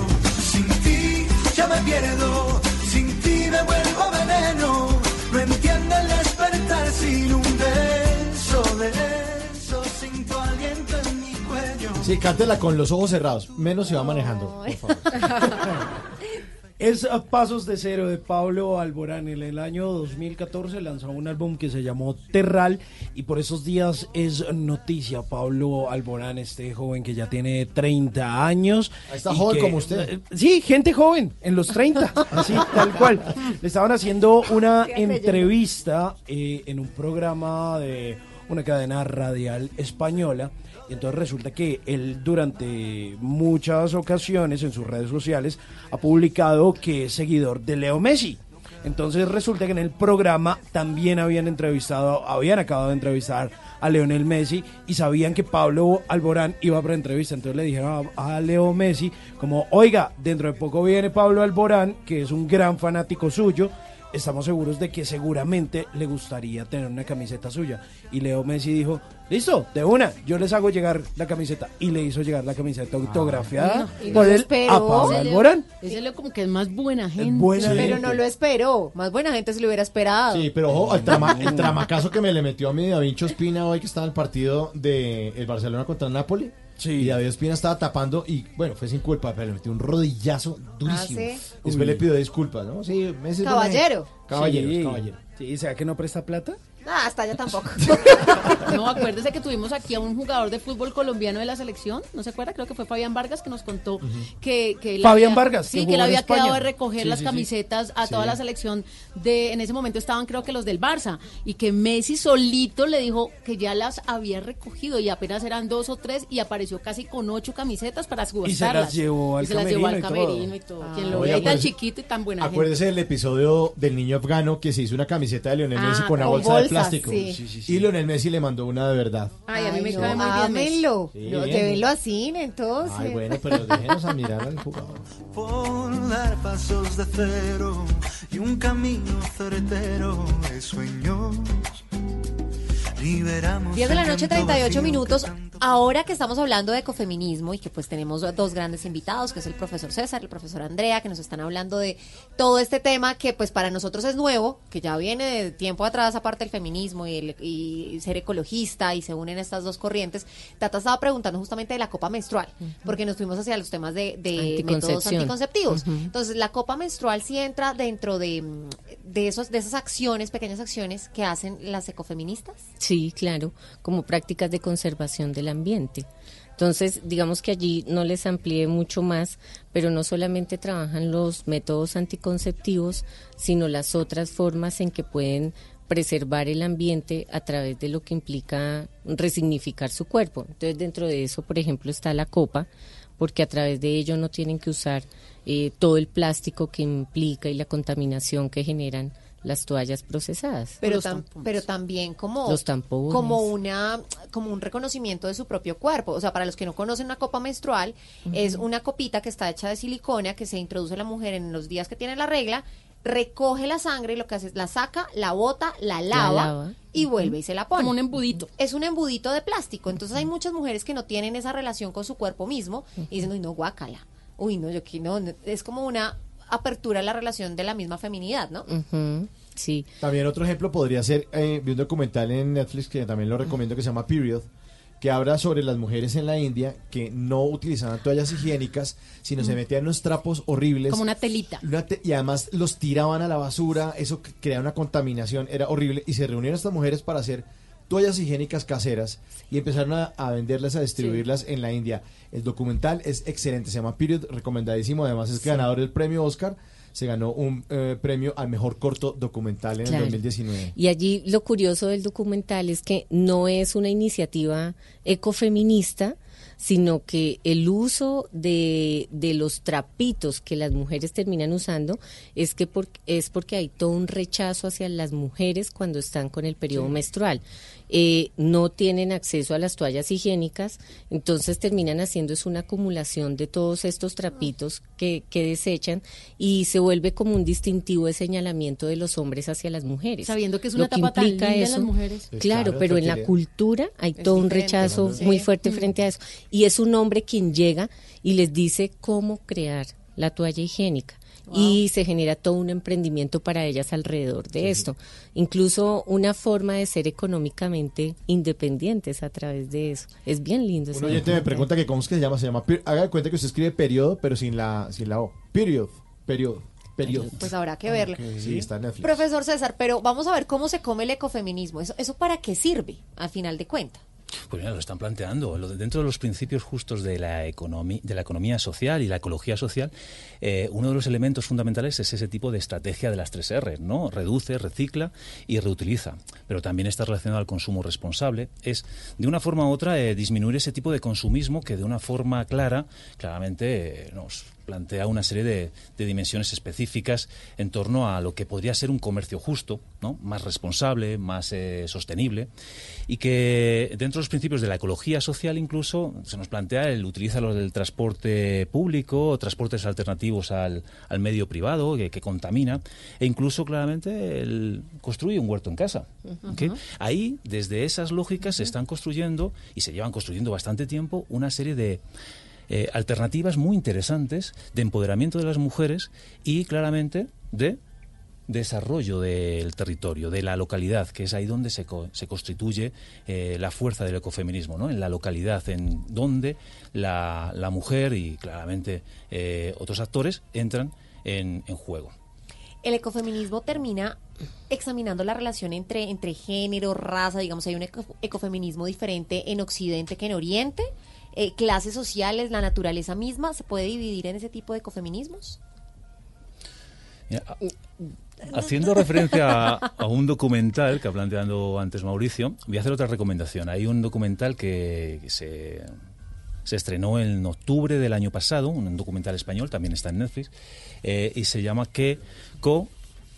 Sin ti yo me pierdo, sin ti me vuelvo veneno. No entiendo el despertar sin un beso de eso, sin tu aliento en mi cuello. Sí, cántela con los ojos cerrados. Menos se va manejando. por favor. Es a Pasos de Cero de Pablo Alborán. En el año 2014 lanzó un álbum que se llamó Terral y por esos días es noticia. Pablo Alborán, este joven que ya tiene 30 años. Está y joven que- como usted. eh, Sí, gente joven, en los 30, así, tal cual. Le estaban haciendo una entrevista eh, en un programa de una cadena radial española. Entonces resulta que él durante muchas ocasiones en sus redes sociales ha publicado que es seguidor de Leo Messi. Entonces resulta que en el programa también habían entrevistado, habían acabado de entrevistar a Leonel Messi y sabían que Pablo Alborán iba para entrevista. Entonces le dijeron a Leo Messi como, oiga, dentro de poco viene Pablo Alborán, que es un gran fanático suyo. Estamos seguros de que seguramente le gustaría tener una camiseta suya. Y Leo Messi dijo, listo, de una, yo les hago llegar la camiseta. Y le hizo llegar la camiseta autografiada Y no por él a Pablo Alborán. Ese Leo como que es más buena gente. buena Pero no lo esperó. Más buena gente se lo hubiera esperado. Sí, pero ojo, el, trama- el tramacazo que me le metió a mi Davincho Espina hoy que estaba en el partido de el Barcelona contra el Napoli. Y David Espina estaba tapando y bueno, fue sin culpa, pero le metió un rodillazo durísimo. Ah, ¿sí? Después Uy. le pidió disculpas, ¿no? Sí, Messi es buena Caballero. Sí. caballero. Sí, ¿será que no presta plata? Ah, hasta allá tampoco. No, acuérdese que tuvimos aquí a un jugador de fútbol colombiano de la selección, ¿no se acuerda? Creo que fue Fabián Vargas que nos contó que, que Fabián había- Vargas, que sí, que jugó él había España. quedado de recoger Sí, las sí, sí. camisetas a Sí. toda la selección de, en ese momento estaban creo que los del Barça y que Messi solito le dijo que ya las había recogido y apenas eran dos o tres y apareció casi con ocho camisetas para subastarlas. las llevó al Y se las llevó al camerino y todo. y. Quien lo Oye, ve ahí tan acuérdese- chiquito y tan buena gente. Acuérdese del episodio del niño afgano que se hizo una camiseta de Lionel Ah, Messi con una bolsa de plástico. sí. Y Lionel Messi le mandó una de verdad. Ay, a mí me no, cae muy bien ámenlo. Sí, No. Llévenlo así, entonces. Ay, bueno, pero déjenos a mirar al jugador. por dar pasos de cero y un camino certero de sueños. Liberamos 10 de la noche, llanto 38 vacío minutos. Ahora que estamos hablando de ecofeminismo y que pues tenemos dos grandes invitados, que es el profesor César, el profesor Andrea, que nos están hablando de todo este tema que pues para nosotros es nuevo, que ya viene de tiempo atrás, aparte del feminismo y, el- y ser ecologista y se unen estas dos corrientes. Tata estaba preguntando justamente de la copa menstrual, porque nos fuimos hacia los temas de, de métodos anticonceptivos. Entonces, la copa menstrual sí entra dentro de, de, esos, de esas acciones, pequeñas acciones que hacen las ecofeministas. Sí, claro, como prácticas de conservación del ambiente. Entonces, digamos que allí no les amplié mucho más, pero no solamente trabajan los métodos anticonceptivos, sino las otras formas en que pueden preservar el ambiente a través de lo que implica resignificar su cuerpo. Entonces, dentro de eso, por ejemplo, está la copa, porque a través de ello no tienen que usar eh, todo el plástico que implica y la contaminación que generan las toallas procesadas. Pero, tam- pero también como, Los tampones. como una como un reconocimiento de su propio cuerpo. O sea, para los que no conocen una copa menstrual, es una copita que está hecha de silicona que se introduce la mujer en los días que tiene la regla, recoge la sangre y lo que hace es la saca, la bota, la lava, lava. y vuelve y se la pone. Como un embudito. Es un embudito de plástico. Entonces hay muchas mujeres que no tienen esa relación con su cuerpo mismo y dicen, uy, no, guácala. Uy, no, yo aquí no. no". Es como una apertura a la relación de la misma feminidad, ¿no? Sí. También otro ejemplo podría ser, eh, vi un documental en Netflix que también lo recomiendo que se llama Period, que habla sobre las mujeres en la India que no utilizaban toallas higiénicas, sino se metían unos trapos horribles. Como una telita. Una te- y además los tiraban a la basura, eso c- crea una contaminación, era horrible. Y se reunieron estas mujeres para hacer toallas higiénicas caseras y empezaron a, a venderlas, a distribuirlas en la India. El documental es excelente, se llama Period, recomendadísimo. Además es ganador del premio Oscar. Se ganó un eh, premio al mejor corto documental en Claro. el 2019. Y allí lo curioso del documental es que no es una iniciativa ecofeminista, sino que el uso de, de los trapitos que las mujeres terminan usando es que por- es porque hay todo un rechazo hacia las mujeres cuando están con el periodo Sí. menstrual. Eh, no tienen acceso a las toallas higiénicas, entonces terminan haciendo es una acumulación de todos estos trapitos que, que desechan y se vuelve como un distintivo de señalamiento de los hombres hacia las mujeres. Sabiendo que es Lo una etapa tan implica linda de eso- las mujeres. Pues Claro, claro, pero en la cultura hay todo un rechazo muy fuerte Mm. frente a eso. Y es un hombre quien llega y les dice cómo crear la toalla higiénica. Y se genera todo un emprendimiento para ellas alrededor de esto. Incluso una forma de ser económicamente independientes a través de eso. Es bien lindo. ese Un oyente me pregunta que cómo es que se llama. Se llama. Haga de cuenta que usted escribe periodo, pero sin la, sin la O. Period. Periodo. Periodo. Pues habrá que verlo. Sí, está en Netflix. Profesor César, pero vamos a ver cómo se come el ecofeminismo. ¿Eso, eso para qué sirve, al final de cuentas? Pues mira, lo están planteando. Dentro de los principios justos de la, economía, de la economía social y la ecología social, eh, uno de los elementos fundamentales es ese tipo de estrategia de las tres R, ¿no? Reduce, recicla y reutiliza. Pero también está relacionado al consumo responsable. Es, de una forma u otra, eh, disminuir ese tipo de consumismo que de una forma clara, claramente, eh, nos plantea una serie de, de dimensiones específicas en torno a lo que podría ser un comercio justo, ¿no? más responsable, más eh, sostenible, y que dentro de los principios de la ecología social incluso se nos plantea el utilizar del transporte público, transportes alternativos al, al medio privado que, que contamina, e incluso claramente el construir un huerto en casa. Ahí, desde esas lógicas, se están construyendo, y se llevan construyendo bastante tiempo, una serie de eh, alternativas muy interesantes de empoderamiento de las mujeres y claramente de desarrollo del territorio, de la localidad, que es ahí donde se, co- se constituye eh, la fuerza del ecofeminismo, ¿no? en la localidad, en donde la, la mujer y claramente eh, otros actores entran en, en juego. El ecofeminismo termina examinando la relación entre, entre género, raza, digamos, hay un eco- ecofeminismo diferente en Occidente que en Oriente, Eh, clases sociales, la naturaleza misma, ¿se puede dividir en ese tipo de ecofeminismos? A- Haciendo referencia a, a un documental que ha planteado antes Mauricio, voy a hacer otra recomendación. Hay un documental que, que se, se estrenó en octubre del año pasado, un documental español, también está en Netflix, eh, y se llama ¿Qué co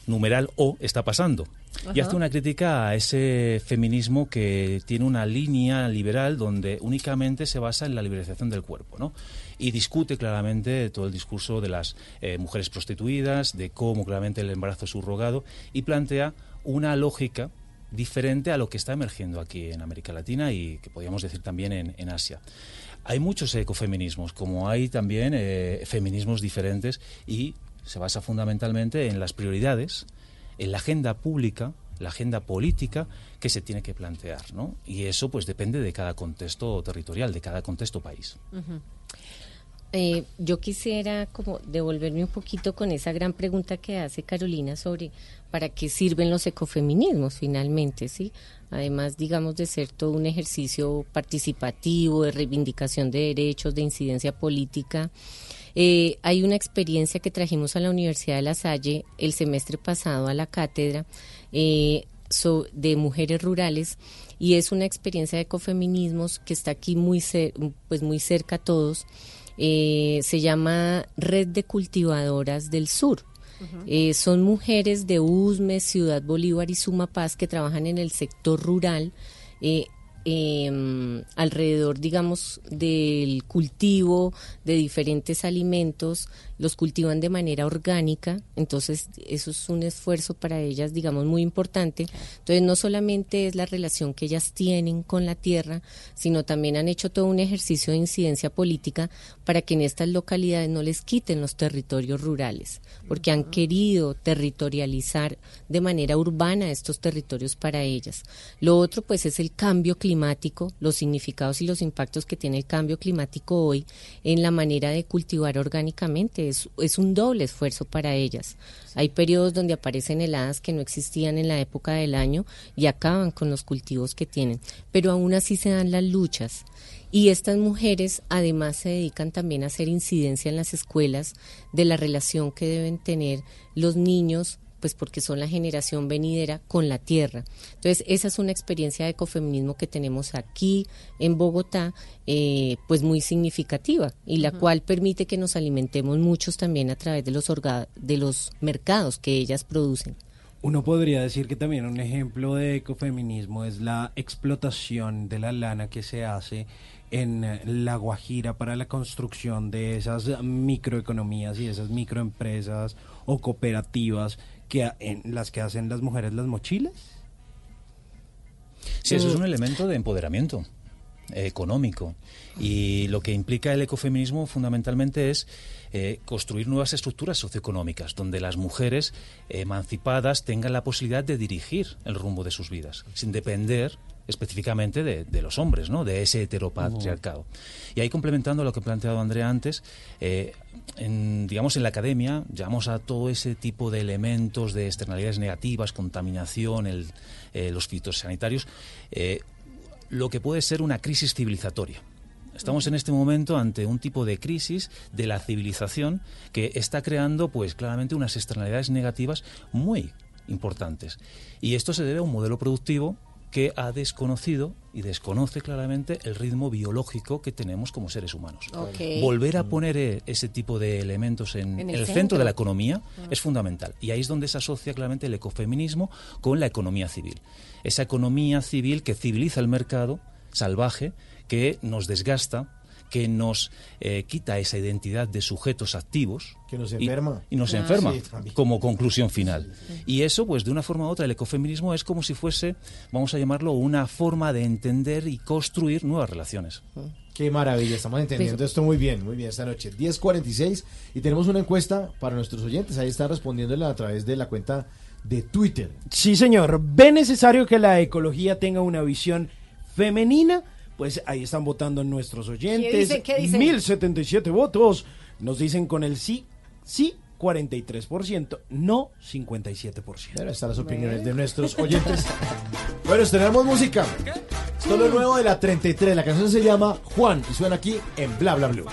numeral O está pasando? Y hace una crítica a ese feminismo que tiene una línea liberal donde únicamente se basa en la liberalización del cuerpo, ¿no? Y discute claramente todo el discurso de las eh, mujeres prostituidas, de cómo claramente el embarazo es subrogado, y plantea una lógica diferente a lo que está emergiendo aquí en América Latina y que podríamos decir también en, en Asia. Hay muchos ecofeminismos, como hay también eh, feminismos diferentes y se basa fundamentalmente en las prioridades, en la agenda pública, la agenda política que se tiene que plantear, ¿no? Y eso pues depende de cada contexto territorial, de cada contexto país. Eh, yo quisiera como devolverme un poquito con esa gran pregunta que hace Carolina sobre para qué sirven los ecofeminismos finalmente, ¿sí? Además, digamos, de ser todo un ejercicio participativo, de reivindicación de derechos, de incidencia política. Eh, hay una experiencia que trajimos a la Universidad de La Salle el semestre pasado a la cátedra eh, so- de mujeres rurales y es una experiencia de ecofeminismos que está aquí muy, cer- pues muy cerca a todos. Eh, se llama Red de Cultivadoras del Sur. Eh, son mujeres de Usme, Ciudad Bolívar y Sumapaz que trabajan en el sector rural eh, em, alrededor, digamos, del cultivo de diferentes alimentos. Los cultivan de manera orgánica, entonces eso es un esfuerzo para ellas, digamos, muy importante. Entonces no solamente es la relación que ellas tienen con la tierra, sino también han hecho todo un ejercicio de incidencia política para que en estas localidades no les quiten los territorios rurales, porque han querido territorializar de manera urbana estos territorios para ellas. Lo otro pues es el cambio climático, los significados y los impactos que tiene el cambio climático hoy en la manera de cultivar orgánicamente. Es, es un doble esfuerzo para ellas. Hay periodos donde aparecen heladas que no existían en la época del año y acaban con los cultivos que tienen, pero aún así se dan las luchas. Y estas mujeres además se dedican también a hacer incidencia en las escuelas de la relación que deben tener los niños pues porque son la generación venidera con la tierra. Entonces, esa es una experiencia de ecofeminismo que tenemos aquí en Bogotá, eh, pues muy significativa y la cual permite que nos alimentemos muchos también a través de los, orga- de los mercados que ellas producen. Uno podría decir que también un ejemplo de ecofeminismo es la explotación de la lana que se hace en eh, La Guajira para la construcción de esas microeconomías y esas microempresas o cooperativas que en las que hacen las mujeres las mochilas. Sí, eso es Mm. un elemento de empoderamiento eh, económico. Y lo que implica el ecofeminismo fundamentalmente es eh, construir nuevas estructuras socioeconómicas, donde las mujeres emancipadas tengan la posibilidad de dirigir el rumbo de sus vidas, sin depender específicamente de, de los hombres, ¿no? de ese heteropatriarcado. Y ahí complementando lo que ha planteado Andrea antes, eh, en, digamos en la academia llamamos a todo ese tipo de elementos de externalidades negativas, contaminación, el, eh, los fitosanitarios, eh, lo que puede ser una crisis civilizatoria. Estamos en este momento ante un tipo de crisis de la civilización que está creando, pues claramente, unas externalidades negativas muy importantes. Y esto se debe a un modelo productivo que ha desconocido y desconoce claramente el ritmo biológico que tenemos como seres humanos. Volver a poner eh, ese tipo de elementos en, En el el, centro. centro de la economía Ah. es fundamental. Y ahí es donde se asocia claramente el ecofeminismo con la economía civil. Esa economía civil que civiliza el mercado salvaje, que nos desgasta, que nos eh, quita esa identidad de sujetos activos. Que nos y- enferma. Y, nos Ah. enferma Sí, como conclusión final. Y eso, pues de una forma u otra, el ecofeminismo es como si fuese, vamos a llamarlo, una forma de entender y construir nuevas relaciones. Qué maravilla, estamos entendiendo esto muy bien, muy bien esta noche. 10.46 y tenemos una encuesta para nuestros oyentes. Ahí están respondiéndole a través de la cuenta de Twitter. Sí, señor. ¿Ve necesario que la ecología tenga una visión femenina? Pues ahí están votando nuestros oyentes. ¿Qué dicen? ¿Qué dicen? 1077 votos. Nos dicen con el sí, sí, 43%, no 57%. Ahora están las opiniones de nuestros oyentes. Bueno, estrenamos música. Esto es lo nuevo de la 33. La canción se llama Juan y suena aquí en Bla Bla Blue.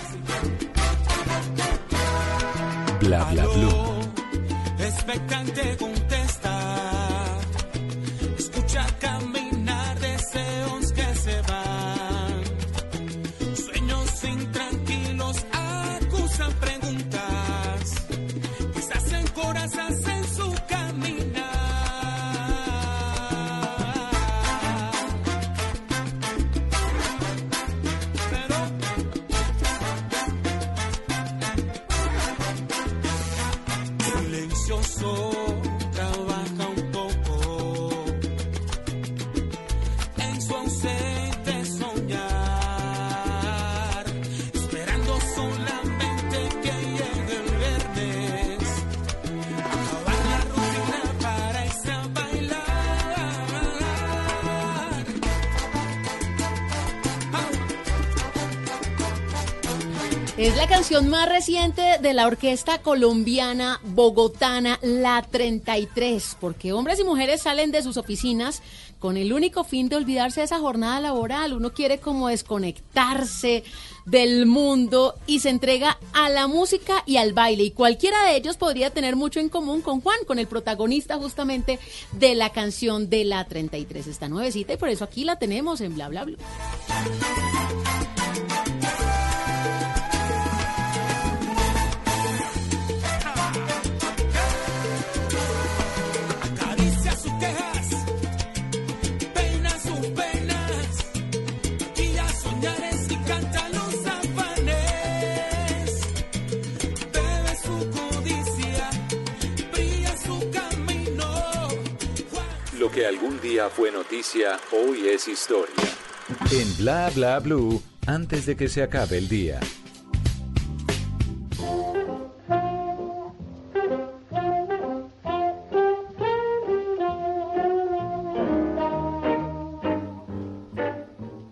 Bla bla blue. expectante Es la canción más reciente de la orquesta colombiana bogotana La 33, porque hombres y mujeres salen de sus oficinas con el único fin de olvidarse de esa jornada laboral. Uno quiere como desconectarse del mundo y se entrega a la música y al baile. Y cualquiera de ellos podría tener mucho en común con Juan, con el protagonista justamente de la canción de la 33. Esta nuevecita y por eso aquí la tenemos en Bla Bla Bla. Lo que algún día fue noticia, hoy es historia. En Bla Bla Blue, antes de que se acabe el día.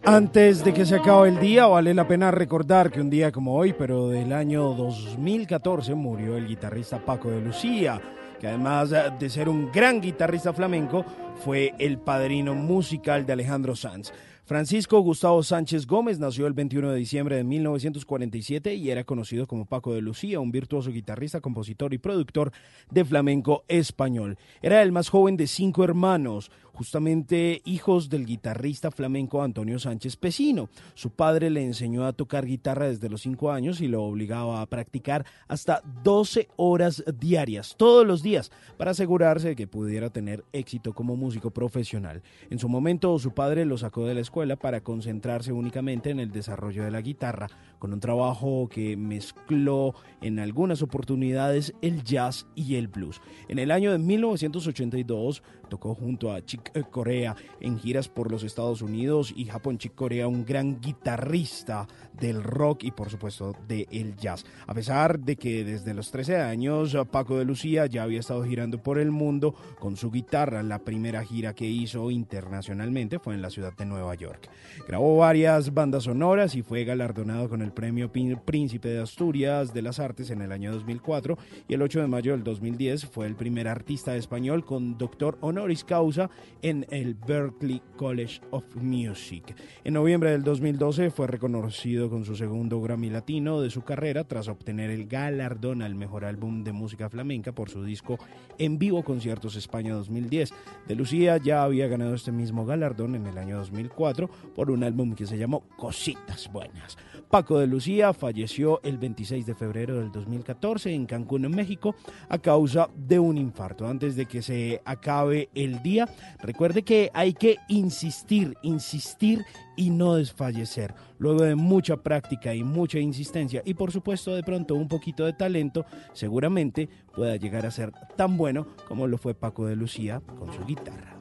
Antes de que se acabe el día, vale la pena recordar que un día como hoy, pero del año 2014, murió el guitarrista Paco de Lucía, que además de ser un gran guitarrista flamenco, fue el padrino musical de Alejandro Sanz. Francisco Gustavo Sánchez Gómez nació el 21 de diciembre de 1947 y era conocido como Paco de Lucía, un virtuoso guitarrista, compositor y productor de flamenco español. Era el más joven de cinco hermanos, justamente hijos del guitarrista flamenco Antonio Sánchez Pesino. Su padre le enseñó a tocar guitarra desde los cinco años y lo obligaba a practicar hasta 12 horas diarias, todos los días, para asegurarse de que pudiera tener éxito como músico profesional. En su momento, su padre lo sacó de la escuela para concentrarse únicamente en el desarrollo de la guitarra, con un trabajo que mezcló en algunas oportunidades el jazz y el blues. En el año de 1982 tocó junto a Chick Corea en giras por los Estados Unidos y Japón. Chick Corea, un gran guitarrista del rock y por supuesto del jazz. A pesar de que desde los 13 años Paco de Lucía ya había estado girando por el mundo con su guitarra, la primera gira que hizo internacionalmente fue en la ciudad de Nueva York. Grabó varias bandas sonoras y fue galardonado con el premio Príncipe de Asturias de las Artes en el año 2004 y el 8 de mayo del 2010 fue el primer artista español con doctor honoris causa en el Berklee College of Music. En noviembre del 2012 fue reconocido con su segundo Grammy Latino de su carrera tras obtener el galardón al mejor álbum de música flamenca por su disco En Vivo Conciertos España 2010. De Lucía ya había ganado este mismo galardón en el año 2004 por un álbum que se llamó Cositas Buenas. Paco de Lucía falleció el 26 de febrero del 2014 en Cancún, en México, a causa de un infarto. Antes de que se acabe el día, recuerde que hay que insistir, insistir y no desfallecer. Luego de mucha práctica y mucha insistencia y por supuesto de pronto un poquito de talento, seguramente pueda llegar a ser tan bueno como lo fue Paco de Lucía con su guitarra.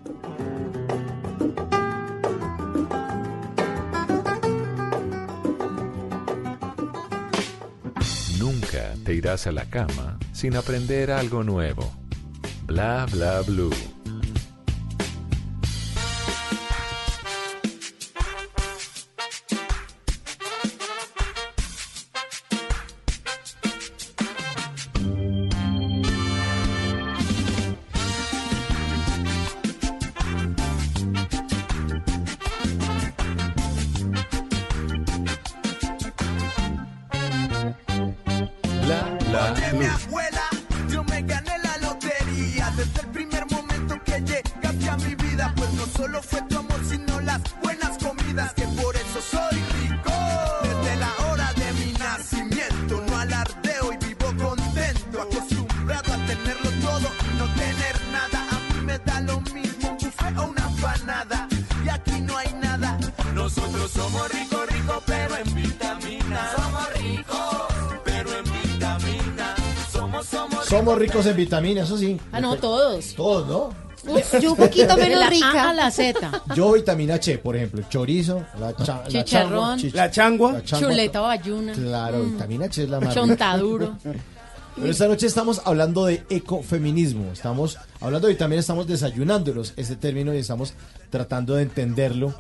Te irás a la cama sin aprender algo nuevo. Bla bla blue. Bla bla Somos, ricos en vitaminas, eso sí. Ah, no, todos. Todos, ¿no? Uf, yo un poquito menos la rica. A a la Z. Yo vitamina H, por ejemplo, chorizo, la, cha- Chicharrón. La changua. la changua. Chuleta bayuna. Claro, Mm. vitamina H es la más. Chontaduro. Pero esta noche estamos hablando de ecofeminismo. Estamos hablando y también estamos desayunándolos este término y estamos tratando de entenderlo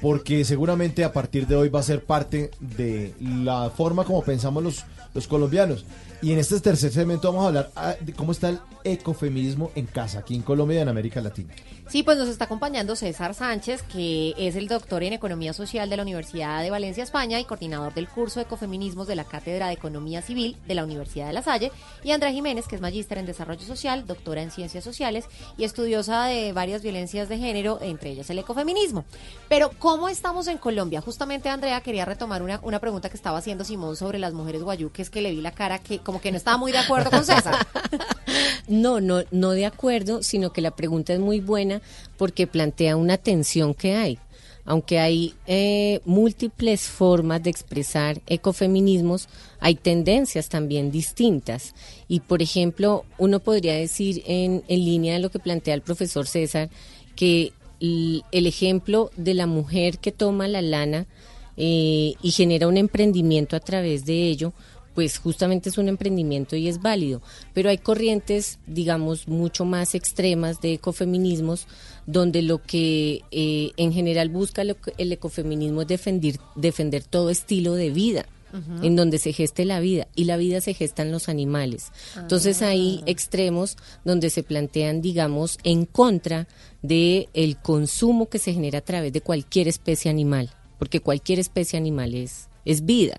porque seguramente a partir de hoy va a ser parte de la forma como pensamos los, los colombianos. Y en este tercer segmento vamos a hablar ah, de cómo está el ecofeminismo en casa, aquí en Colombia y en América Latina. Sí, pues nos está acompañando César Sánchez, que es el doctor en Economía Social de la Universidad de Valencia, España, y coordinador del curso Ecofeminismos de la Cátedra de Economía Civil de la Universidad de La Salle, y Andrea Jiménez, que es magíster en Desarrollo Social, doctora en Ciencias Sociales y estudiosa de varias violencias de género, entre ellas el ecofeminismo. Pero, ¿cómo estamos en Colombia? Justamente, Andrea, quería retomar una, una pregunta que estaba haciendo Simón sobre las mujeres guayú, que es que le vi la cara que que no estaba muy de acuerdo con César. No, no, no de acuerdo, sino que la pregunta es muy buena porque plantea una tensión que hay. Aunque hay eh, múltiples formas de expresar ecofeminismos, hay tendencias también distintas. Y, por ejemplo, uno podría decir en, en línea de lo que plantea el profesor César, que el ejemplo de la mujer que toma la lana eh, y genera un emprendimiento a través de ello, pues justamente es un emprendimiento y es válido. Pero hay corrientes, digamos, mucho más extremas de ecofeminismos, donde lo que eh, en general busca lo que- el ecofeminismo es defender, defender todo estilo de vida. En donde se geste la vida y la vida se gesta en los animales. Entonces hay extremos donde se plantean, digamos, en contra de el consumo que se genera a través de cualquier especie animal, porque cualquier especie animal es, es vida.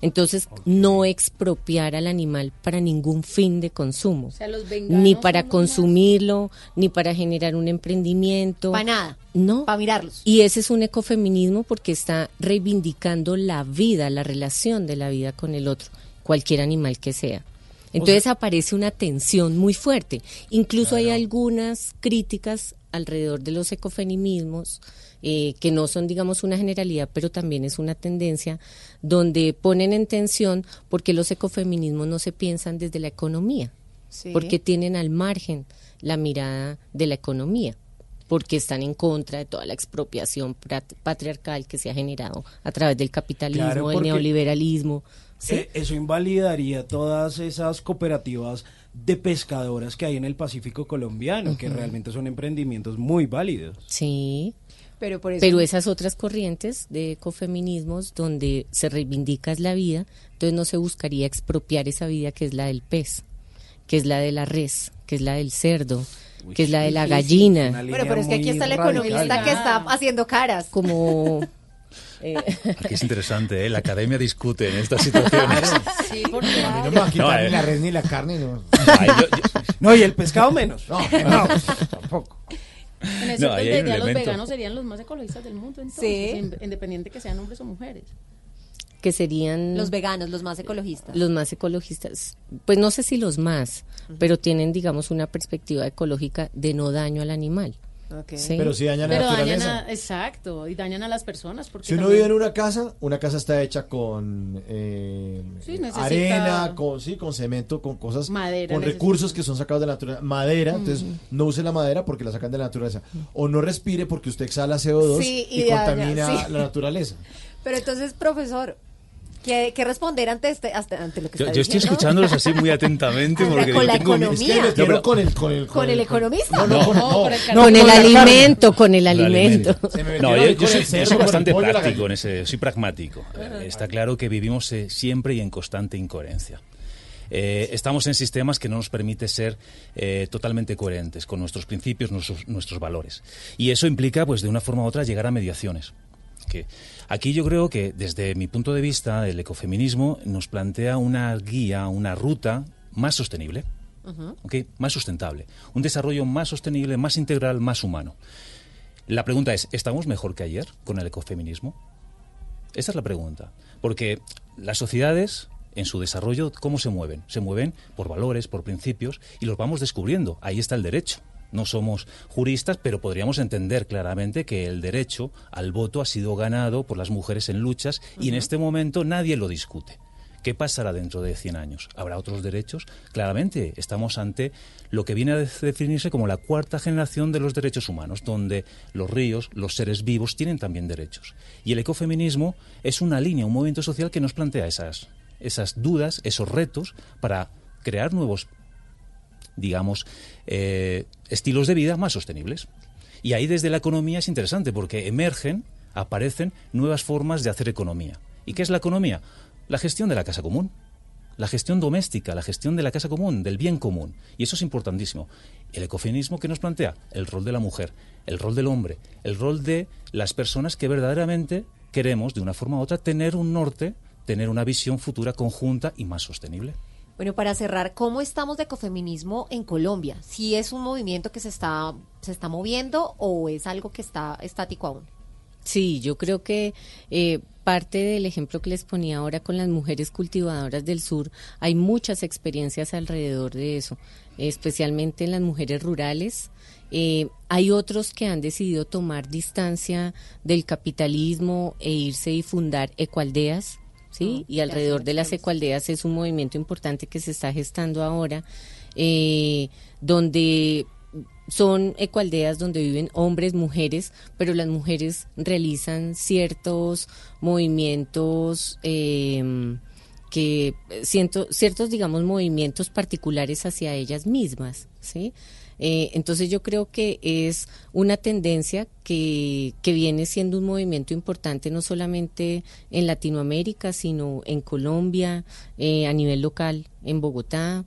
Entonces, no expropiar al animal para ningún fin de consumo. sea, los ni para consumirlo, ni para generar un emprendimiento. Para nada. No. Para mirarlos. Y ese es un ecofeminismo porque está reivindicando la vida, la relación de la vida con el otro, cualquier animal que sea. Entonces aparece una tensión muy fuerte. Incluso hay algunas críticas alrededor de los ecofeminismos, eh, que no son, digamos, una generalidad, pero también es una tendencia, donde ponen en tensión porque los ecofeminismos no se piensan desde la economía, Sí. porque tienen al margen la mirada de la economía porque están en contra de toda la expropiación patriarcal que se ha generado a través del capitalismo, Claro, del neoliberalismo. ¿sí? Eh, eso invalidaría todas esas cooperativas de pescadoras que hay en el Pacífico colombiano, que realmente son emprendimientos muy válidos. Sí. Pero por eso- Pero esas otras corrientes de ecofeminismos donde se reivindica es la vida, entonces no se buscaría expropiar esa vida que es la del pez, que es la de la res, que es la del cerdo, que es la de la Sí, sí, gallina. Bueno, pero es que aquí está el economista que está haciendo caras. Como eh, Aquí es interesante, ¿eh? la academia discute en estas situaciones. Sí, porque A mí no me va a quitar No, ni eh. la red ni la carne. No, Ay, yo- yo- No, y el pescado menos. No, no, tampoco. En ese No, ahí hay un los elemento. veganos serían los más ecologistas del mundo, entonces, Sí. in- independiente que sean hombres o mujeres. que serían Los veganos, los más ecologistas. los más ecologistas, pues no sé si los más, pero tienen, digamos, una perspectiva ecológica de no daño al animal. ¿Sí? Pero si dañan la Pero dañan naturaleza. a, exacto, y dañan a las personas. Porque Si uno también- vive en una casa, una casa está hecha con eh, Sí, necesita- arena, con sí, con cemento, con cosas, Madera con necesita. recursos que son sacados de la naturaleza. Madera, entonces Ujú. no use la madera porque la sacan de la naturaleza. O no respire porque usted exhala CO2 Sí, y, contamina sí. la naturaleza. Pero entonces, profesor, ¿qué, qué responder ante, este, hasta- ante lo que Yo, está yo estoy diciendo? escuchándolos así muy atentamente porque con la tengo economía. Es que No, con el con el ¿Con el economista? No, no, con, no. con el alimento, con el alimento. No, yo, soy, yo bastante práctico en ese, soy pragmático. Eh, Está claro que vivimos eh, siempre y en constante incoherencia. Eh, estamos en sistemas que no nos permite ser eh, totalmente coherentes con nuestros principios, nuestros, nuestros valores. Y eso implica, pues, de una forma u otra, llegar a mediaciones. Que aquí yo creo que, desde mi punto de vista, el ecofeminismo nos plantea una guía, una ruta más sostenible. Más sustentable. Un desarrollo más sostenible, más integral, más humano. La pregunta es, ¿estamos mejor que ayer con el ecofeminismo? Esa es la pregunta. Porque las sociedades, en su desarrollo, ¿cómo se mueven? Se mueven por valores, por principios, y los vamos descubriendo. Ahí está el derecho. No somos juristas, pero podríamos entender claramente que el derecho al voto ha sido ganado por las mujeres en luchas y en este momento nadie lo discute. ¿Qué pasará dentro de 100 años? ¿Habrá otros derechos? Claramente estamos ante lo que viene a definirse como la cuarta generación de los derechos humanos, donde los ríos, los seres vivos tienen también derechos. Y el ecofeminismo es una línea, un movimiento social que nos plantea esas, esas dudas, esos retos para crear nuevos digamos, eh, estilos de vida más sostenibles. Y ahí desde la economía es interesante porque emergen, aparecen nuevas formas de hacer economía. ¿Y qué es la economía? La gestión de la casa común, la gestión doméstica, la gestión de la casa común, del bien común. Y eso es importantísimo. El ecofeminismo que nos plantea el rol de la mujer, el rol del hombre, el rol de las personas que verdaderamente queremos, de una forma u otra, tener un norte, tener una visión futura conjunta y más sostenible. Bueno, para cerrar, ¿cómo estamos de ecofeminismo en Colombia? ¿Si es un movimiento que se está, se está moviendo o es algo que está estático aún? Sí, yo creo que eh, parte del ejemplo que les ponía ahora con las mujeres cultivadoras del sur, hay muchas experiencias alrededor de eso, especialmente en las mujeres rurales. Eh, hay otros que han decidido tomar distancia del capitalismo e irse y fundar ecoaldeas, ¿sí? y alrededor de las ecoaldeas es un movimiento importante que se está gestando ahora, eh, donde son ecoaldeas donde viven hombres, mujeres, pero las mujeres realizan ciertos movimientos eh, que siento, ciertos, digamos, movimientos particulares hacia ellas mismas, ¿sí? Eh, entonces yo creo que es una tendencia que, que viene siendo un movimiento importante no solamente en Latinoamérica, sino en Colombia, eh, a nivel local, en Bogotá.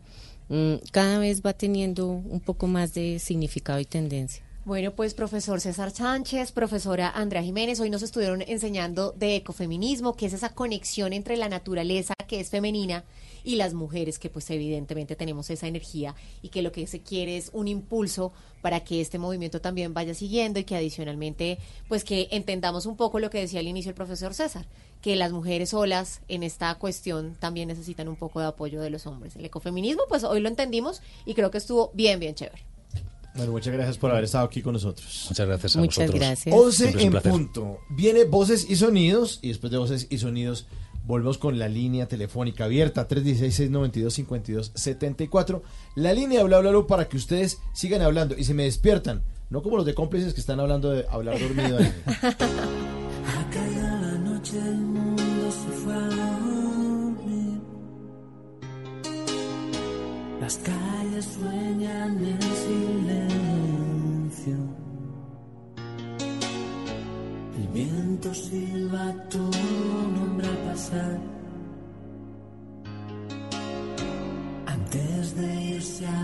Mm, cada vez va teniendo un poco más de significado y tendencia. Bueno, pues profesor César Sánchez, profesora Andrea Jiménez, hoy nos estuvieron enseñando de ecofeminismo, que es esa conexión entre la naturaleza que es femenina y las mujeres que pues evidentemente tenemos esa energía y que lo que se quiere es un impulso para que este movimiento también vaya siguiendo y que adicionalmente pues que entendamos un poco lo que decía al inicio el profesor César, que las mujeres solas en esta cuestión también necesitan un poco de apoyo de los hombres. El ecofeminismo pues hoy lo entendimos y creo que estuvo bien, bien chévere. Bueno, muchas gracias por haber estado aquí con nosotros. Muchas gracias a Muchas vosotros. gracias. 11 Siempre es un en punto. Viene Voces y Sonidos y después de Voces y Sonidos volvemos con la línea telefónica abierta 316-692-5274. La línea de bla bla bla para que ustedes sigan hablando y se me despiertan. No como los de cómplices que están hablando de hablar dormido. ahí. La noche, el mundo se fue a dormir. Las calles sueñan en silencio. Viento silba tu nombre al pasar. Antes de irse a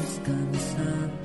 descansar.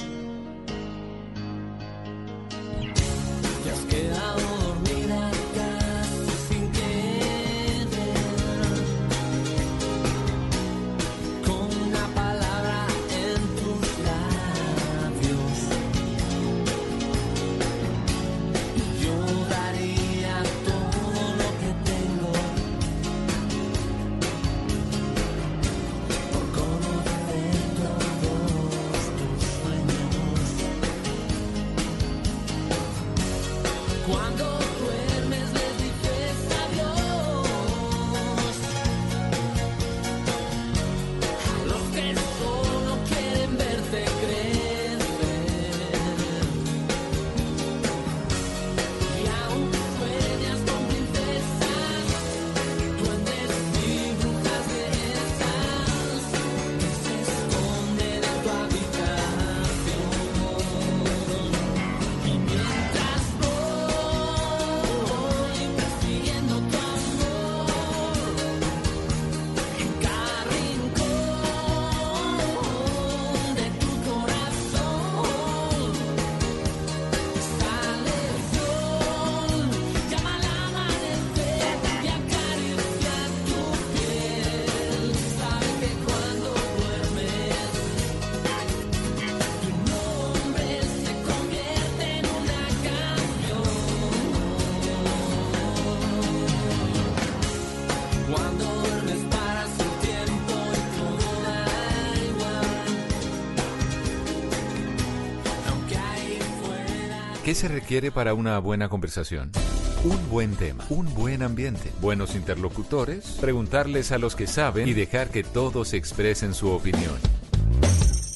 Se requiere para una buena conversación? Un buen tema, un buen ambiente, buenos interlocutores, preguntarles a los que saben y dejar que todos expresen su opinión.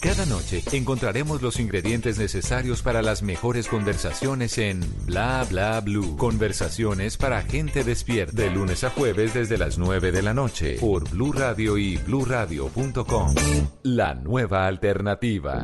Cada noche encontraremos los ingredientes necesarios para las mejores conversaciones en Bla Bla Blue. Conversaciones para gente despierta. De lunes a jueves desde las 9 de la noche por Blue Radio y bluradio.com. La nueva alternativa.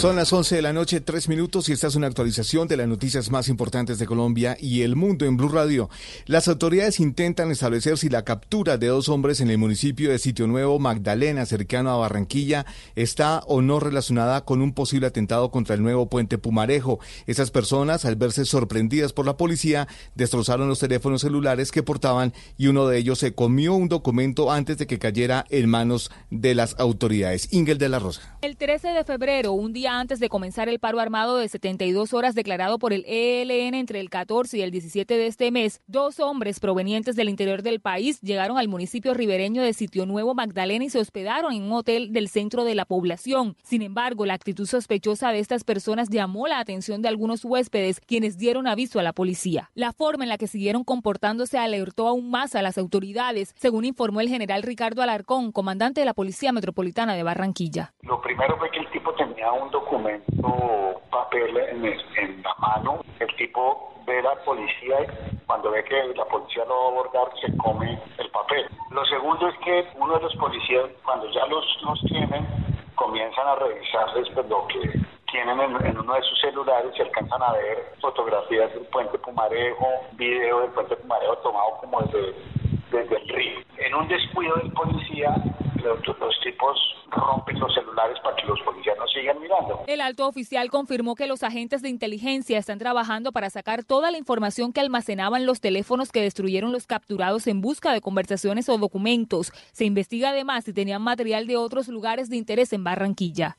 Son las 11 de la noche, 3 minutos, y esta es una actualización de las noticias más importantes de Colombia y el mundo en Blue Radio. Las autoridades intentan establecer si la captura de dos hombres en el municipio de Sitio Nuevo, Magdalena, cercano a Barranquilla, está o no relacionada con un posible atentado contra el nuevo puente Pumarejo. Esas personas, al verse sorprendidas por la policía, destrozaron los teléfonos celulares que portaban y uno de ellos se comió un documento antes de que cayera en manos de las autoridades. Ingel de la Rosa. El 13 de febrero, un día antes de comenzar el paro armado de 72 horas declarado por el ELN entre el 14 y el 17 de este mes, dos hombres provenientes del interior del país llegaron al municipio ribereño de Sitio Nuevo Magdalena y se hospedaron en un hotel del centro de la población. Sin embargo, la actitud sospechosa de estas personas llamó la atención de algunos huéspedes, quienes dieron aviso a la policía. La forma en la que siguieron comportándose alertó aún más a las autoridades, según informó el general Ricardo Alarcón, comandante de la Policía Metropolitana de Barranquilla. Lo primero fue que el tipo tenía un documento, papel en, el- en la mano. El tipo ve a la policía y cuando ve que la policía lo va a abordar, se come el papel. Lo segundo es que uno de los policías, cuando ya los, los tienen, comienzan a revisarles pues, lo que tienen en, en uno de sus celulares y alcanzan a ver fotografías del puente Pumarejo, video del puente Pumarejo tomado como desde, desde el río. En un descuido del policía, los, tipos rompen los celulares para que los policías no sigan mirando. El alto oficial confirmó que los agentes de inteligencia están trabajando para sacar toda la información que almacenaban los teléfonos que destruyeron los capturados en busca de conversaciones o documentos. Se investiga además si tenían material de otros lugares de interés en Barranquilla.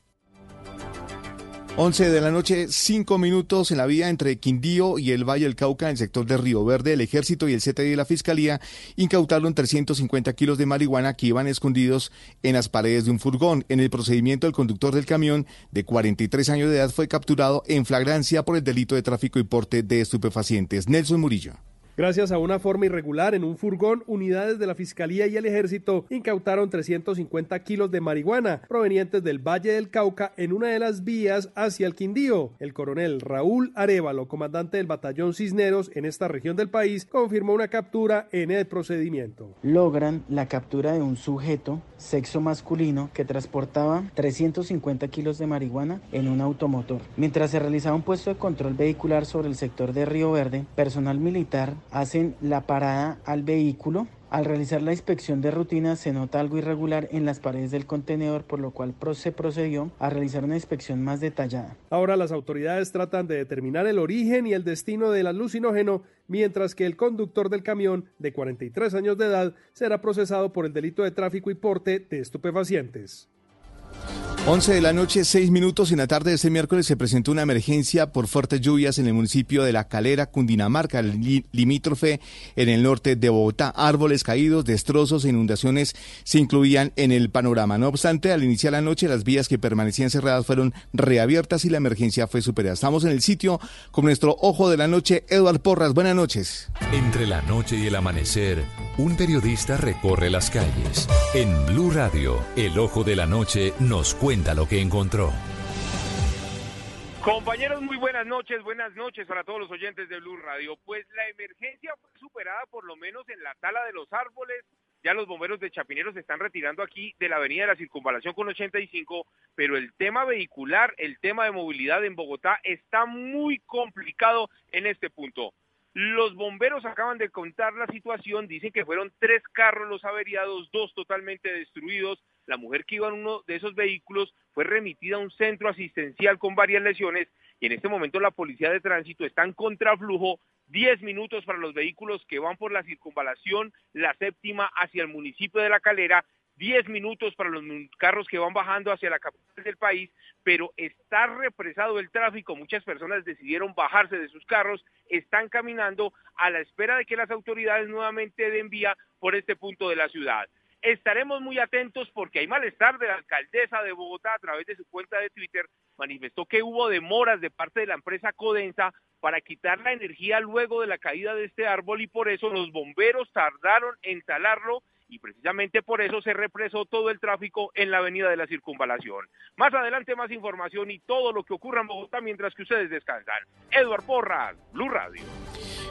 11 de la noche, 5 minutos en la vía entre Quindío y el Valle del Cauca, en el sector de Río Verde. El ejército y el CTI de la Fiscalía incautaron 350 kilos de marihuana que iban escondidos en las paredes de un furgón. En el procedimiento, el conductor del camión, de 43 años de edad, fue capturado en flagrancia por el delito de tráfico y porte de estupefacientes. Nelson Murillo. Gracias a una forma irregular en un furgón, unidades de la Fiscalía y el Ejército incautaron 350 kilos de marihuana provenientes del Valle del Cauca en una de las vías hacia el Quindío. El coronel Raúl Arevalo, comandante del batallón Cisneros en esta región del país, confirmó una captura en el procedimiento. logran la captura de un sujeto, sexo masculino, que transportaba 350 kilos de marihuana en un automotor. Mientras se realizaba un puesto de control vehicular sobre el sector de Río Verde, personal militar hacen la parada al vehículo. Al realizar la inspección de rutina se nota algo irregular en las paredes del contenedor, por lo cual se procedió a realizar una inspección más detallada. Ahora las autoridades tratan de determinar el origen y el destino del alucinógeno, mientras que el conductor del camión, de 43 años de edad, será procesado por el delito de tráfico y porte de estupefacientes. 11 de la noche, 6 minutos. En la tarde de este miércoles se presentó una emergencia por fuertes lluvias en el municipio de La Calera, Cundinamarca, li- limítrofe en el norte de Bogotá. Árboles caídos, destrozos e inundaciones se incluían en el panorama. No obstante, al iniciar la noche, las vías que permanecían cerradas fueron reabiertas y la emergencia fue superada. Estamos en el sitio con nuestro ojo de la noche, Eduard Porras. Buenas noches. Entre la noche y el amanecer, un periodista recorre las calles. En Blue Radio, el ojo de la noche nos cuenta lo que encontró. Compañeros, muy buenas noches, buenas noches para todos los oyentes de Blue Radio. Pues la emergencia fue superada por lo menos en la tala de los árboles. Ya los bomberos de Chapinero se están retirando aquí de la avenida de la Circunvalación con 85, pero el tema vehicular, el tema de movilidad en Bogotá está muy complicado en este punto. Los bomberos acaban de contar la situación, dicen que fueron tres carros los averiados, dos totalmente destruidos. La mujer que iba en uno de esos vehículos fue remitida a un centro asistencial con varias lesiones y en este momento la policía de tránsito está en contraflujo 10 minutos para los vehículos que van por la circunvalación, la séptima hacia el municipio de La Calera, 10 minutos para los carros que van bajando hacia la capital del país, pero está represado el tráfico, muchas personas decidieron bajarse de sus carros, están caminando a la espera de que las autoridades nuevamente den vía por este punto de la ciudad. Estaremos muy atentos porque hay malestar de la alcaldesa de Bogotá a través de su cuenta de Twitter. Manifestó que hubo demoras de parte de la empresa Codensa para quitar la energía luego de la caída de este árbol y por eso los bomberos tardaron en talarlo y precisamente por eso se represó todo el tráfico en la avenida de la circunvalación. Más adelante más información y todo lo que ocurra en Bogotá mientras que ustedes descansan. Eduard Porras, Blue Radio.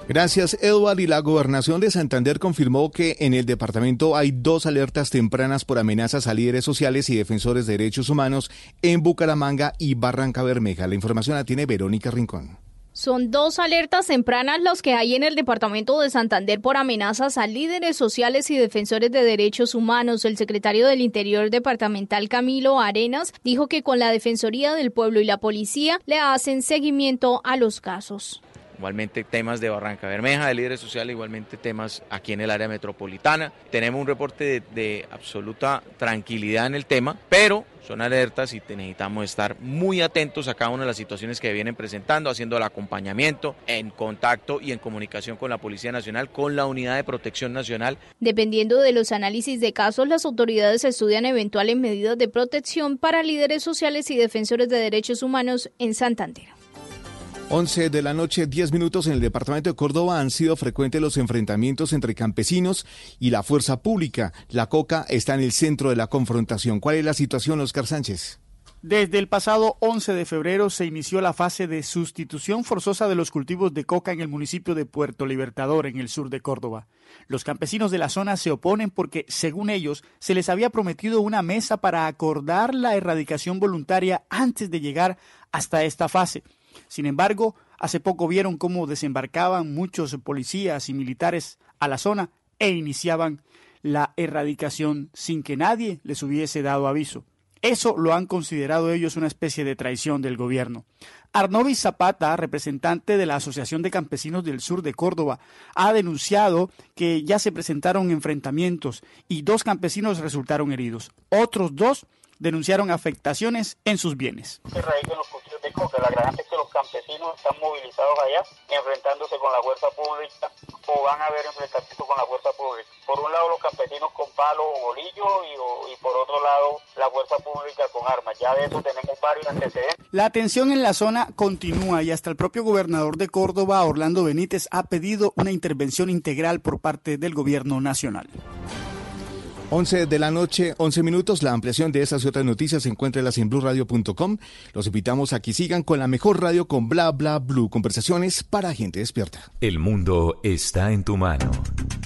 Gracias, Edward. Y la gobernación de Santander confirmó que en el departamento hay dos alertas tempranas por amenazas a líderes sociales y defensores de derechos humanos en Bucaramanga y Barranca Bermeja. La información la tiene Verónica Rincón. Son dos alertas tempranas los que hay en el departamento de Santander por amenazas a líderes sociales y defensores de derechos humanos. El secretario del Interior departamental Camilo Arenas dijo que con la Defensoría del Pueblo y la policía le hacen seguimiento a los casos. Igualmente temas de Barranca Bermeja, de líderes sociales, igualmente temas aquí en el área metropolitana. Tenemos un reporte de, de absoluta tranquilidad en el tema, pero son alertas y necesitamos estar muy atentos a cada una de las situaciones que vienen presentando, haciendo el acompañamiento, en contacto y en comunicación con la Policía Nacional, con la Unidad de Protección Nacional. Dependiendo de los análisis de casos, las autoridades estudian eventuales medidas de protección para líderes sociales y defensores de derechos humanos en Santander. 11 de la noche, 10 minutos en el departamento de Córdoba han sido frecuentes los enfrentamientos entre campesinos y la fuerza pública. La coca está en el centro de la confrontación. ¿Cuál es la situación, Oscar Sánchez? Desde el pasado 11 de febrero se inició la fase de sustitución forzosa de los cultivos de coca en el municipio de Puerto Libertador, en el sur de Córdoba. Los campesinos de la zona se oponen porque, según ellos, se les había prometido una mesa para acordar la erradicación voluntaria antes de llegar hasta esta fase. Sin embargo, hace poco vieron cómo desembarcaban muchos policías y militares a la zona e iniciaban la erradicación sin que nadie les hubiese dado aviso. Eso lo han considerado ellos una especie de traición del gobierno. Arnovis Zapata, representante de la Asociación de Campesinos del Sur de Córdoba, ha denunciado que ya se presentaron enfrentamientos y dos campesinos resultaron heridos. Otros dos denunciaron afectaciones en sus bienes. Coca. La gran es que los campesinos están movilizados allá, enfrentándose con la fuerza pública o van a haber enfrentamientos con la fuerza pública. Por un lado los campesinos con palo o bolillo y, y por otro lado la fuerza pública con armas. Ya de eso tenemos varios antecedentes. La tensión en la zona continúa y hasta el propio gobernador de Córdoba, Orlando Benítez, ha pedido una intervención integral por parte del gobierno nacional. 11 de la noche, 11 minutos. La ampliación de estas y otras noticias se encuentra en blueradio.com. Los invitamos a que sigan con la mejor radio con Bla Bla Blue. Conversaciones para gente despierta. El mundo está en tu mano.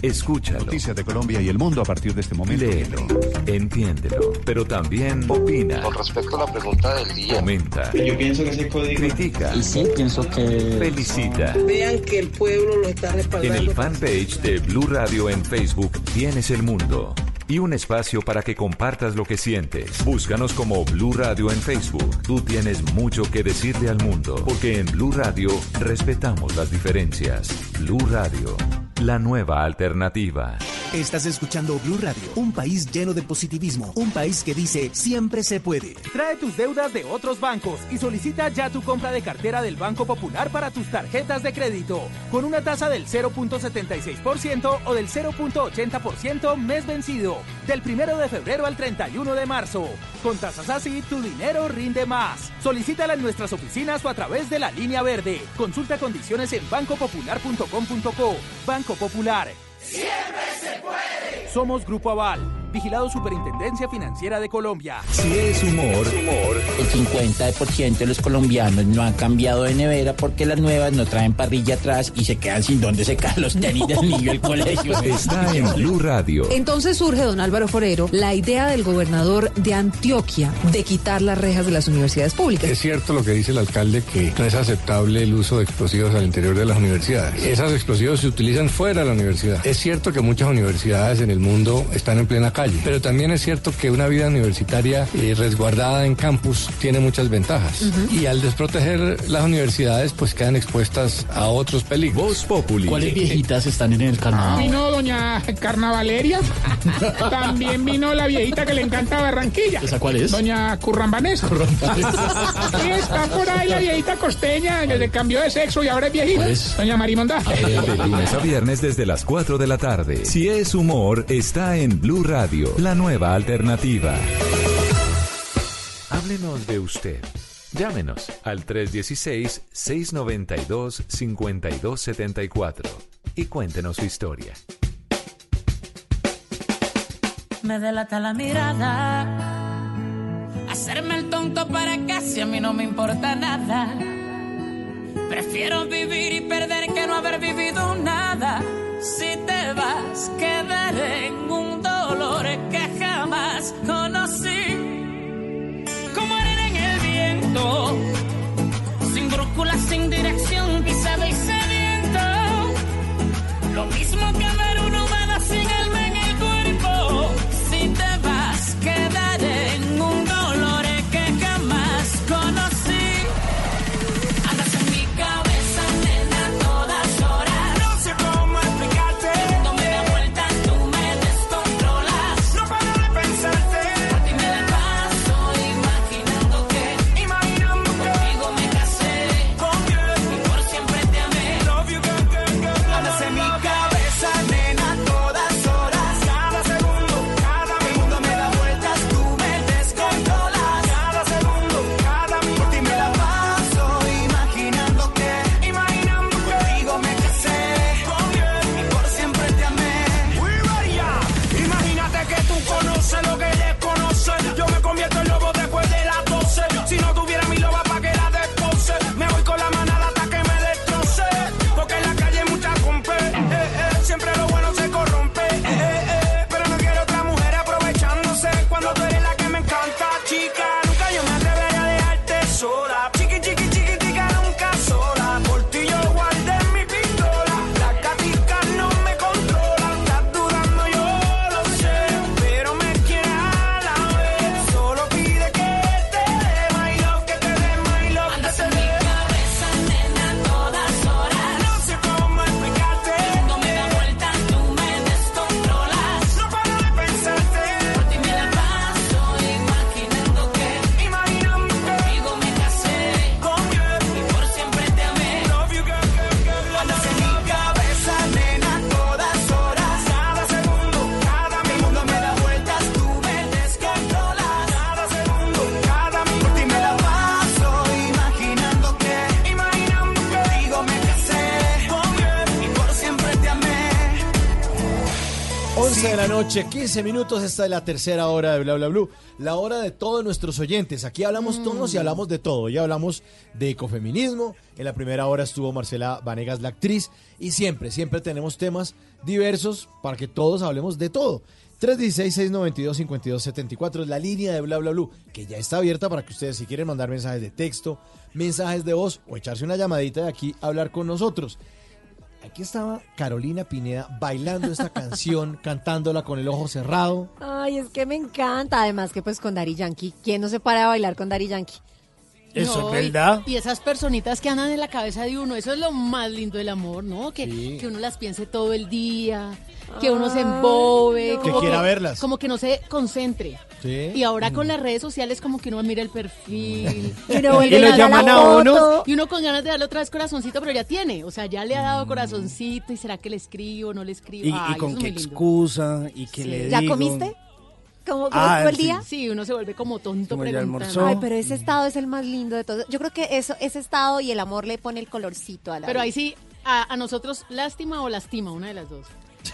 Escúchalo. Noticias de Colombia y el mundo a partir de este momento. Léelo, entiéndelo, pero también opina. Con respecto a la pregunta del día. Comenta. Yo pienso que ese código. Critica. Y sí, pienso que. Felicita. Vean que el pueblo lo está En respaldando. el fanpage de Blue Radio en Facebook tienes el mundo y un espacio para que compartas lo que sientes. Búscanos como Blue Radio en Facebook. Tú tienes mucho que decirle al mundo, porque en Blue Radio respetamos las diferencias. Blue Radio, la nueva alternativa. Estás escuchando Blue Radio, un país lleno de positivismo, un país que dice siempre se puede. Trae tus deudas de otros bancos y solicita ya tu compra de cartera del Banco Popular para tus tarjetas de crédito, con una tasa del 0.76% o del 0.80% mes vencido, del 1 de febrero al 31 de marzo. Con tasas así, tu dinero rinde más. Solicítala en nuestras oficinas o a través de la línea verde. Consulta condiciones en bancopopular.com.co. Banco Popular. Siempre se puede. Somos Grupo Aval, vigilado Superintendencia Financiera de Colombia. Si es humor, El 50% de los colombianos no han cambiado de nevera porque las nuevas no traen parrilla atrás y se quedan sin donde secar los tenis del niño del colegio. está en Blue Radio. Entonces surge, don Álvaro Forero, la idea del gobernador de Antioquia de quitar las rejas de las universidades públicas. Es cierto lo que dice el alcalde que no es aceptable el uso de explosivos al interior de las universidades. Esos explosivos se utilizan fuera de la universidad. Es cierto que muchas universidades en el mundo están en plena calle, pero también es cierto que una vida universitaria eh, resguardada en campus tiene muchas ventajas. Y al desproteger las universidades, pues quedan expuestas a otros peligros. ¿Cuáles viejitas están en el carnaval? Vino doña Carnavaleria. También vino la viejita que le encanta Barranquilla. ¿Esa cuál es? Doña Currambanesa. Y está por ahí la viejita costeña que se cambió de sexo y ahora es viejita. ¿Cuál es? Doña Marimonda. De lunes a viernes desde las 4 de la tarde. Si es humor, está en Blue Radio. Radio, la nueva alternativa. Háblenos de usted. Llámenos al 316-692-5274 y cuéntenos su historia. Me delata la mirada. Hacerme el tonto para casi a mí no me importa nada. Prefiero vivir y perder que no haber vivido nada. Si te vas, quedaré en un dolor que jamás conocí. Como arena en el viento, sin brújula, sin dirección, pisado y sediento. Lo mismo que ver noche, 15 minutos, esta es la tercera hora de Bla Bla Blue, la hora de todos nuestros oyentes. Aquí hablamos todos y hablamos de todo. Ya hablamos de ecofeminismo, en la primera hora estuvo Marcela Vanegas, la actriz, y siempre, siempre tenemos temas diversos para que todos hablemos de todo. 316-692-5274 es la línea de Bla Bla Blue, que ya está abierta para que ustedes, si quieren mandar mensajes de texto, mensajes de voz o echarse una llamadita de aquí a hablar con nosotros. Aquí estaba Carolina Pineda bailando esta canción, cantándola con el ojo cerrado. Ay, es que me encanta. Además que pues con Dari Yankee, ¿quién no se para a bailar con Dari Yankee? Eso No, es verdad. Y, esas personitas que andan en la cabeza de uno, eso es lo más lindo del amor, ¿no? Que, Sí. que uno las piense todo el día, que uno se Ay, embobe, no. Que como quiera verlas. Como que no se concentre. Sí. Y ahora con las redes sociales como que uno mira el perfil. Y uno vuelve y a foto. Y uno con ganas de darle otra vez corazoncito, pero ya tiene. O sea, ya le ha dado corazoncito y será que le escribo o no le escribo. Y, y con qué excusa y que Sí. le ¿Ya comiste? ¿Cómo, cómo Ah, estuvo el sí. día? Sí, uno se vuelve como tonto Como preguntando. Ay, pero ese estado es el más lindo de todos. Yo creo que eso, ese estado y el amor le pone el colorcito a la Pero vida. ahí sí, a, a nosotros lástima o lastima, una de las dos.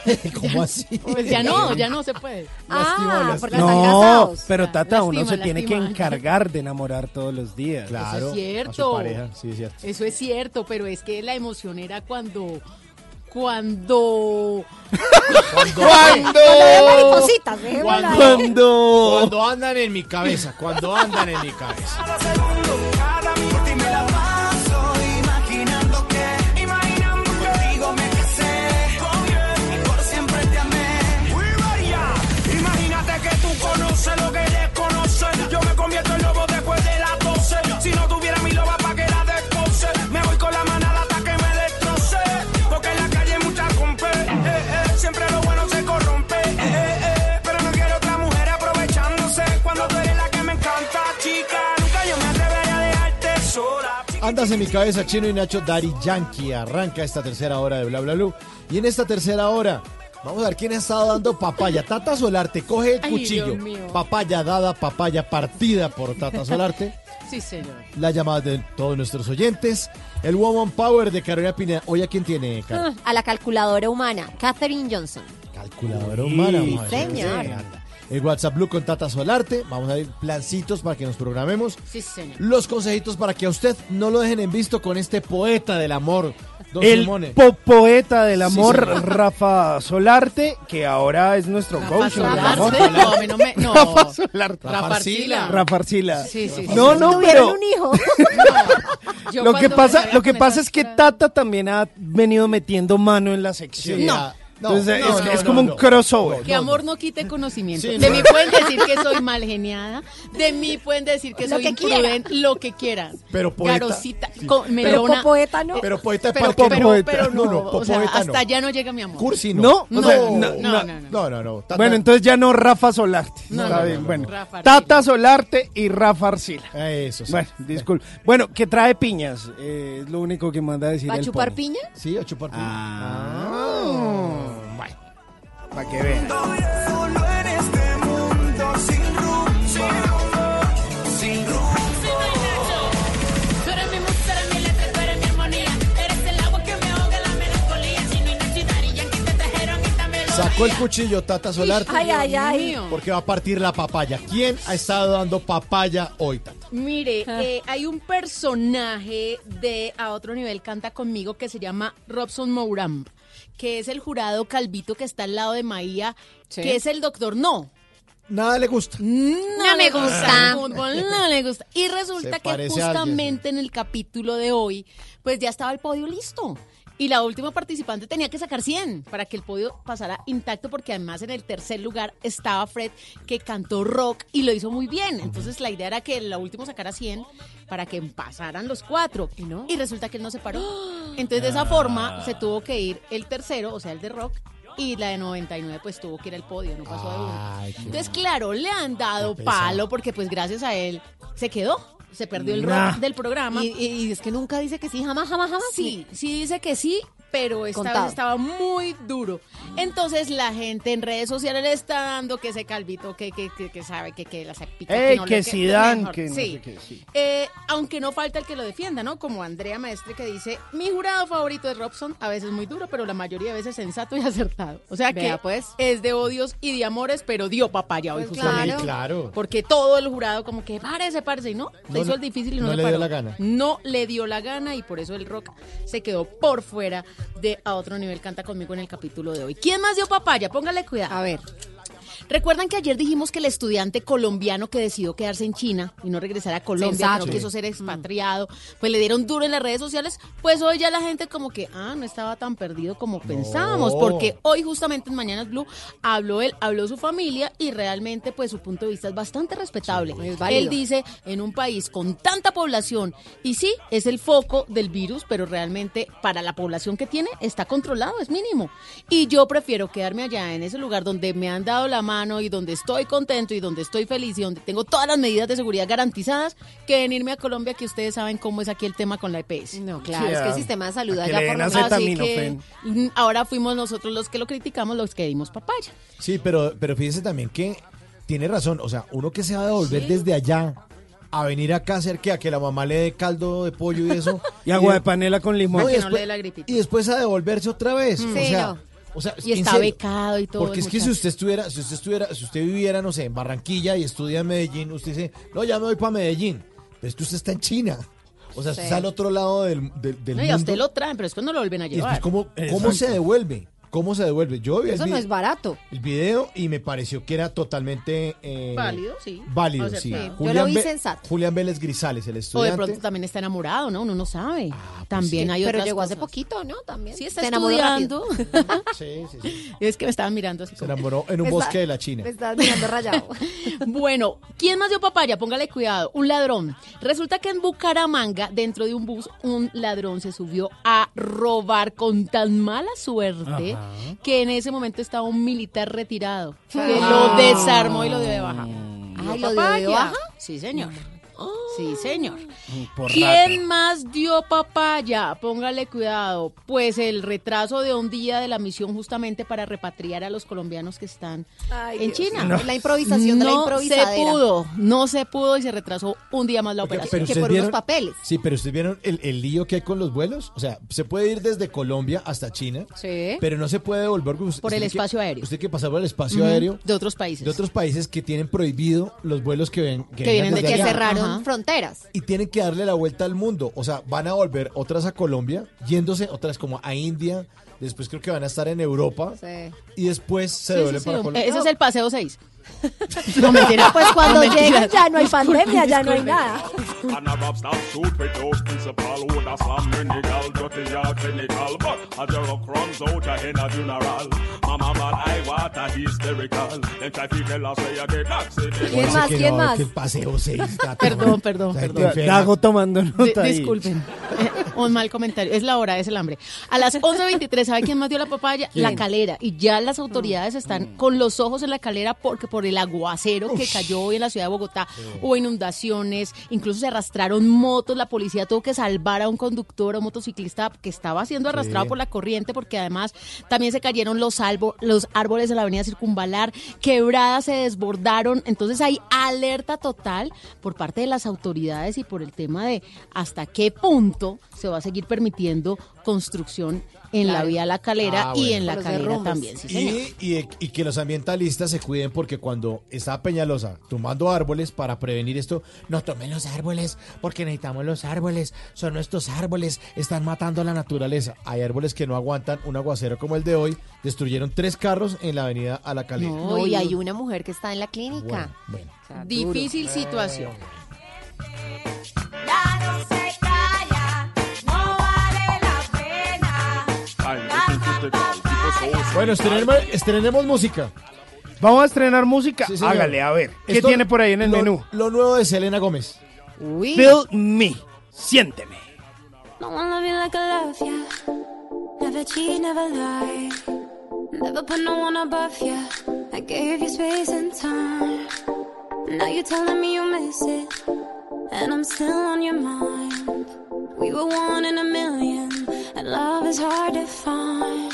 ¿Cómo así? Pues ya no, ya no se puede. Ah, porque están No, casados. pero Tata, uno Lástima, se tiene que encargar de enamorar todos los días. Claro. es cierto. A su pareja, sí, es cierto. Eso es cierto, pero es que la emoción era cuando. Cuando. Cuando, ahí. cuando, cuando andan en mi cabeza, cuando andan en mi cabeza. Sola. Andas en mi cabeza, Chino y Nacho, Dari Yankee. Arranca esta tercera hora de Bla Bla Blue. Y en esta tercera hora Vamos a ver quién ha estado dando papaya. Tata Solarte, coge el Ay, cuchillo. Papaya dada, papaya partida por Tata Solarte. Sí, señor. Las llamadas de todos nuestros oyentes. El Woman Power de Carolina Pineda. Hoy a quién tiene, Carolina? A la calculadora humana, Catherine Johnson. Calculadora humana. Sí, ver. señor. El WhatsApp Blue con Tata Solarte. Vamos a ver plancitos para que nos programemos. Sí, señor. Los consejitos para que a usted no lo dejen en visto con este poeta del amor, Don El Simone. po- poeta del amor. Rafa Solarte, que ahora es nuestro coach. el amor. Solarte, no, no me- no. Rafa Solarte. Rafa Arcila. Rafa Arcila. Sí, sí, sí. No, no, Tuvieron pero un hijo. Lo que pasa, lo que pasa es que Tata también ha venido metiendo mano en la sección. No, Entonces no, es, no, es no, como un crossover. Que amor no quite conocimiento. Sí, de no. mí pueden decir que soy mal geniada, de mí pueden decir que Lo soy que imprudente, lo que quieran. Pero poeta. Garosita, Sí. con- Pero poeta no. Pero poeta es pero, pero, no. pero no, No, no, o sea, poeta no. hasta allá no llega mi amor. Cursi no. ¿No? O No, sea, no, no, no, no. no. No, no, no. Tata- Bueno, entonces ya no Rafa Solarte. No, Está no, bien, no, bueno. Rafa. Tata Solarte y Rafa Arcila. Eso sí. Bueno, disculpe. Bueno, que trae piñas. eh, es lo único que manda a decir ¿Va a chupar piña? Sí, a chupar piña. Ah. Para que vean. Solo en este mundo sin rumbo, sin rumbo. Sacó el cuchillo Tata Solarte. Ay, ay, ay. Porque va a partir la papaya. ¿Quién ha estado dando papaya hoy, Tata? Mire, eh, hay un personaje de A Otro Nivel Canta Conmigo que se llama Robson Mouram, que es el jurado calvito que está al lado de Maía, que es el doctor No. Nada le gusta. No, me gusta. no le gusta. Y resulta que justamente en el capítulo de hoy, pues ya estaba el podio listo. Y la última participante tenía que sacar 100 para que el podio pasara intacto, porque además en el tercer lugar estaba Fred, que cantó rock y lo hizo muy bien. Entonces la idea era que la última sacara 100 para que pasaran los cuatro. Y, resulta que él no se paró. Entonces de esa forma se tuvo que ir el tercero, o sea, el de rock. Y la de 99 pues tuvo que ir al podio, no pasó de uno. Entonces, claro, le han dado palo porque pues gracias a él se quedó, se perdió el Nah. rock del programa. Y, y- y es que nunca dice que sí, jamás, jamás, jamás. Sí, sí dice que sí, pero esta Contado. vez estaba muy duro. Entonces la gente en redes sociales le está dando que ese calvito que, que, que, que sabe que, que la pica, Eh, no que si dan, que no sí. sé qué, sí. Eh, aunque no falta el que lo defienda, ¿no? Como Andrea Maestre que dice, mi jurado favorito es Robson, a veces muy duro, pero la mayoría de veces sensato y acertado. O sea Vea, que pues. es de odios y de amores, pero dio papaya hoy Pues justamente. Claro. Porque todo el jurado como que párese, párese, y no, No hizo el difícil y no, no se le dio paró. la gana. No le dio la gana y por eso el rock se quedó por fuera de A Otro Nivel Canta Conmigo en el capítulo de hoy. ¿Quién más dio papaya? Póngale cuidado. A ver. Recuerdan que ayer dijimos que el estudiante colombiano que decidió quedarse en China y no regresar a Colombia, que no quiso ser expatriado, pues le dieron duro en las redes sociales, pues hoy ya la gente como que, ah, no estaba tan perdido como pensábamos, porque hoy justamente en Mañanas Blue habló él, habló su familia y realmente pues su punto de vista es bastante respetable. él dice, en un país con tanta población, y sí, es el foco del virus, pero realmente para la población que tiene está controlado, es mínimo. Y yo prefiero quedarme allá en ese lugar donde me han dado la mano y donde estoy contento y donde estoy feliz y donde tengo todas las medidas de seguridad garantizadas que venirme a Colombia que ustedes saben cómo es aquí el tema con la EPS. No, claro, es que el sistema de salud allá por Así que mm, ahora fuimos nosotros los que lo criticamos, los que dimos papaya. Sí, pero, pero fíjese también que tiene razón. O sea, uno que se va a devolver desde allá a venir acá a hacer que a que la mamá le dé caldo de pollo y eso. Y agua de panela con limón. No, y no después, le dé la y después a devolverse otra vez. Sí, o sea, no. O sea, Y está serio. becado y todo. Porque es que si usted estuviera, si usted estuviera, si usted viviera, no sé, en Barranquilla y estudia en Medellín, usted dice, no, ya me voy para Medellín. Pero es que usted está en China. O sea, usted Sí. está al otro lado del, del, del No, y a mundo. usted lo traen, pero después no lo vuelven a y después, llevar. ¿cómo, ¿cómo se devuelve? ¿Cómo se devuelve? Yo vi el, Eso no es barato. el video y me pareció que era totalmente... eh, Válido, sí. Válido, O sea, sí. sí. Yo lo vi sensato. Julián Vélez Grisales, el O de estudiante. pronto también está enamorado, ¿no? Uno no sabe. pues también sí. hay Pero otras llegó hace poquito, ¿no? También. Sí, está Se estudiando. Sí, sí, sí. es que me estaban mirando así Se como... enamoró en un bosque de la China. Me estás mirando rayado. Bueno, ¿quién más dio papaya? Póngale cuidado. Un ladrón. Resulta que en Bucaramanga, dentro de un bus, un ladrón se subió a robar con tan mala suerte que en ese momento estaba un militar retirado que Ah. lo desarmó y lo dio de baja. Ay, ¿lo dio de baja? Sí, señor. Sí, señor. Por ¿Quién rata. más dio papaya? Póngale cuidado. Pues el retraso de un día de la misión justamente para repatriar a los colombianos que están en Dios. China. No. La improvisación de la No improvisadera. se pudo, no se pudo y se retrasó un día más la operación. pero ustedes vieron- Sí, pero ustedes vieron el, el lío que hay con los vuelos. O sea, se puede ir desde Colombia hasta China, Sí. pero no se puede volver Por el que- espacio aéreo. Usted que pasar por el espacio aéreo De otros países. de otros países que tienen prohibido los vuelos que, ven, Que vienen de que allá. cerraron fronteras. Y tienen que darle la vuelta al mundo. O sea, van a volver otras a Colombia, yéndose otras como a India, después creo que van a estar en Europa Sí. y después se Sí, devuelven sí, para sí, Colombia. Ese es el paseo 6. No, mentira. Pues cuando No, lleguen ya no hay pandemia, ya no hay nada. And a rap start shoot with those principal Would a slam minigal, dirty or clinical But a joke runs out a hen a funeral Mama man, I want a hysterical Then try to tell us where you get accident Bueno, ese que no, que el paseo 6 Perdón, perdón, perdón. Dago tomando nota ahí. disculpen, un mal comentario. Es la hora, es el hambre. A las 11.23, ¿sabe quién más dio la papaya? ¿Quién? La calera. Y ya las autoridades están con los ojos en la calera porque por el aguacero que cayó hoy en la ciudad de Bogotá. Hubo inundaciones, incluso se arrastraron motos, la policía tuvo que salvar a un conductor, un motociclista que estaba siendo arrastrado Sí. por la corriente porque además también se cayeron los, albo- los árboles de la avenida Circunvalar, quebradas se desbordaron, entonces hay alerta total por parte de las autoridades y por el tema de hasta qué punto se va a seguir permitiendo construcción en la vía La Calera Ah, y bueno. en la calera también, sí, señor. Y, y- y que los ambientalistas se cuiden porque cuando está Peñalosa tumbando árboles para prevenir esto, no tomen los árboles porque necesitamos los árboles, son nuestros árboles, están matando a la naturaleza. Hay árboles que no aguantan un aguacero como el de hoy, destruyeron tres carros en la avenida a la calera. No, y hay una mujer que está en la clínica. Bueno, O sea, Difícil duro. situación. Bueno, estrenemos, estrenemos música. Vamos a estrenar música. Sí, señor. Hágale, a ver. ¿Qué Esto- tiene por ahí en el lo- menú? Lo nuevo de Selena Gómez. Feel me. Siénteme. No one love you like I love ya. Never cheat, never lie. Never put no one above ya. I gave you space and time. Now you're telling me you miss it. And I'm still on your mind. We were one in a million. And love is hard to find.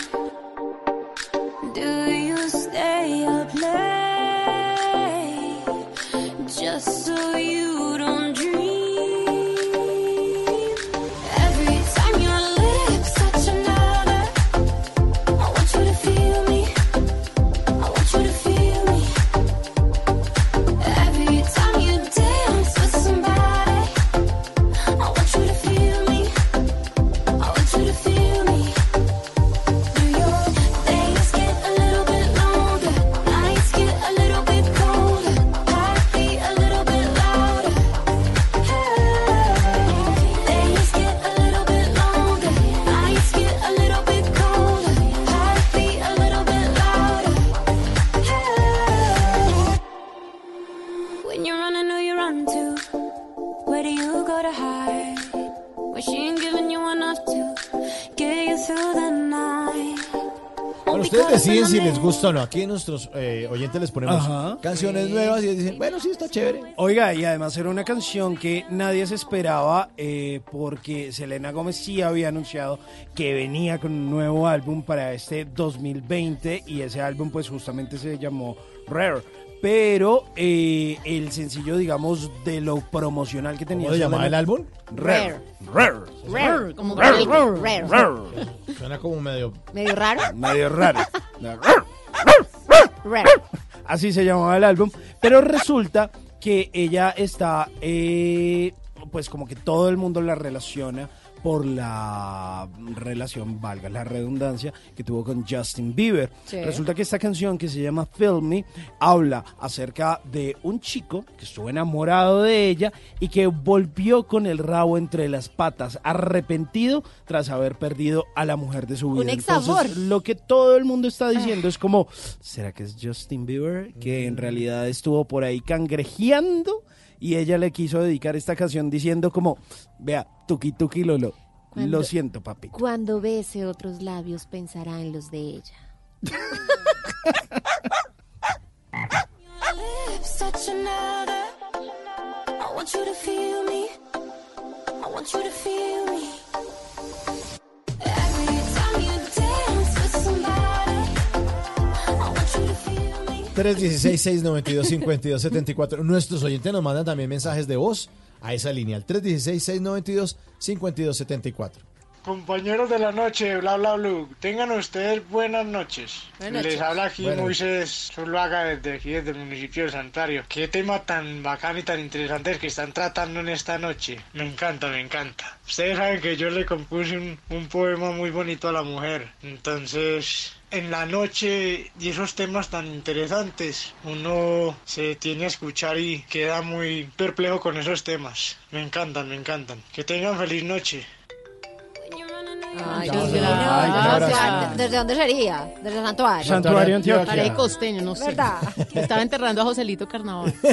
Do you stay or play? Where do you go to hide? When she ain't giving you enough to get you through the night. Bueno, ustedes deciden si les gusta o no. Aquí nuestros eh, oyentes les ponemos Ajá. canciones nuevas y dicen, bueno, sí, está chévere. Oiga, y además era una canción que nadie se esperaba eh, porque Selena Gómez sí había anunciado que venía con un nuevo álbum para este 2020 y ese álbum pues justamente se llamó Rare. Pero eh, el sencillo, digamos, de lo promocional que tenía. ¿Cómo se llamaba el álbum? Rare. Rare. Rare, como Rare. rare. Rare. Suena como medio... Medio raro. Medio raro. Rare. Así se llamaba el álbum. Pero resulta que ella está, eh, pues como que todo el mundo la relaciona por la relación, valga la redundancia, que tuvo con Justin Bieber. Sí. Resulta que esta canción que se llama Feel Me habla acerca de un chico que estuvo enamorado de ella y que volvió con el rabo entre las patas, arrepentido tras haber perdido a la mujer de su vida. Un. Entonces, lo que todo el mundo está diciendo es como, ¿será que es Justin Bieber? Que en realidad estuvo por ahí cangrejeando y ella le quiso dedicar esta canción diciendo como, vea, tuki tuki lolo, Cuando- lo siento papi. Cuando bese otros labios pensará en los de ella. I want you to feel me. I want you to feel me. 316-692-5274. Nuestros oyentes nos mandan también mensajes de voz a esa línea, al 316-692-5274. Compañeros de la noche, bla bla blue, tengan ustedes buenas noches. Buenas Les noches. habla aquí Buenas Moisés Zuluaga desde aquí, desde el municipio de Santario. Qué tema tan bacán y tan interesante es que están tratando en esta noche. Me encanta, me encanta. Ustedes saben que yo le compuse un, un poema muy bonito a la mujer. Entonces, en la noche y esos temas tan interesantes, uno se tiene a escuchar y queda muy perplejo con esos temas. Me encantan, me encantan. Que tengan feliz noche. Ay, gracias. ¿Desde dónde sería? ¿Desde Santuario? Santuario, Antioquia. Paré costeño, no sé. ¿Verdad? Estaba enterrando a Joselito Carnaval.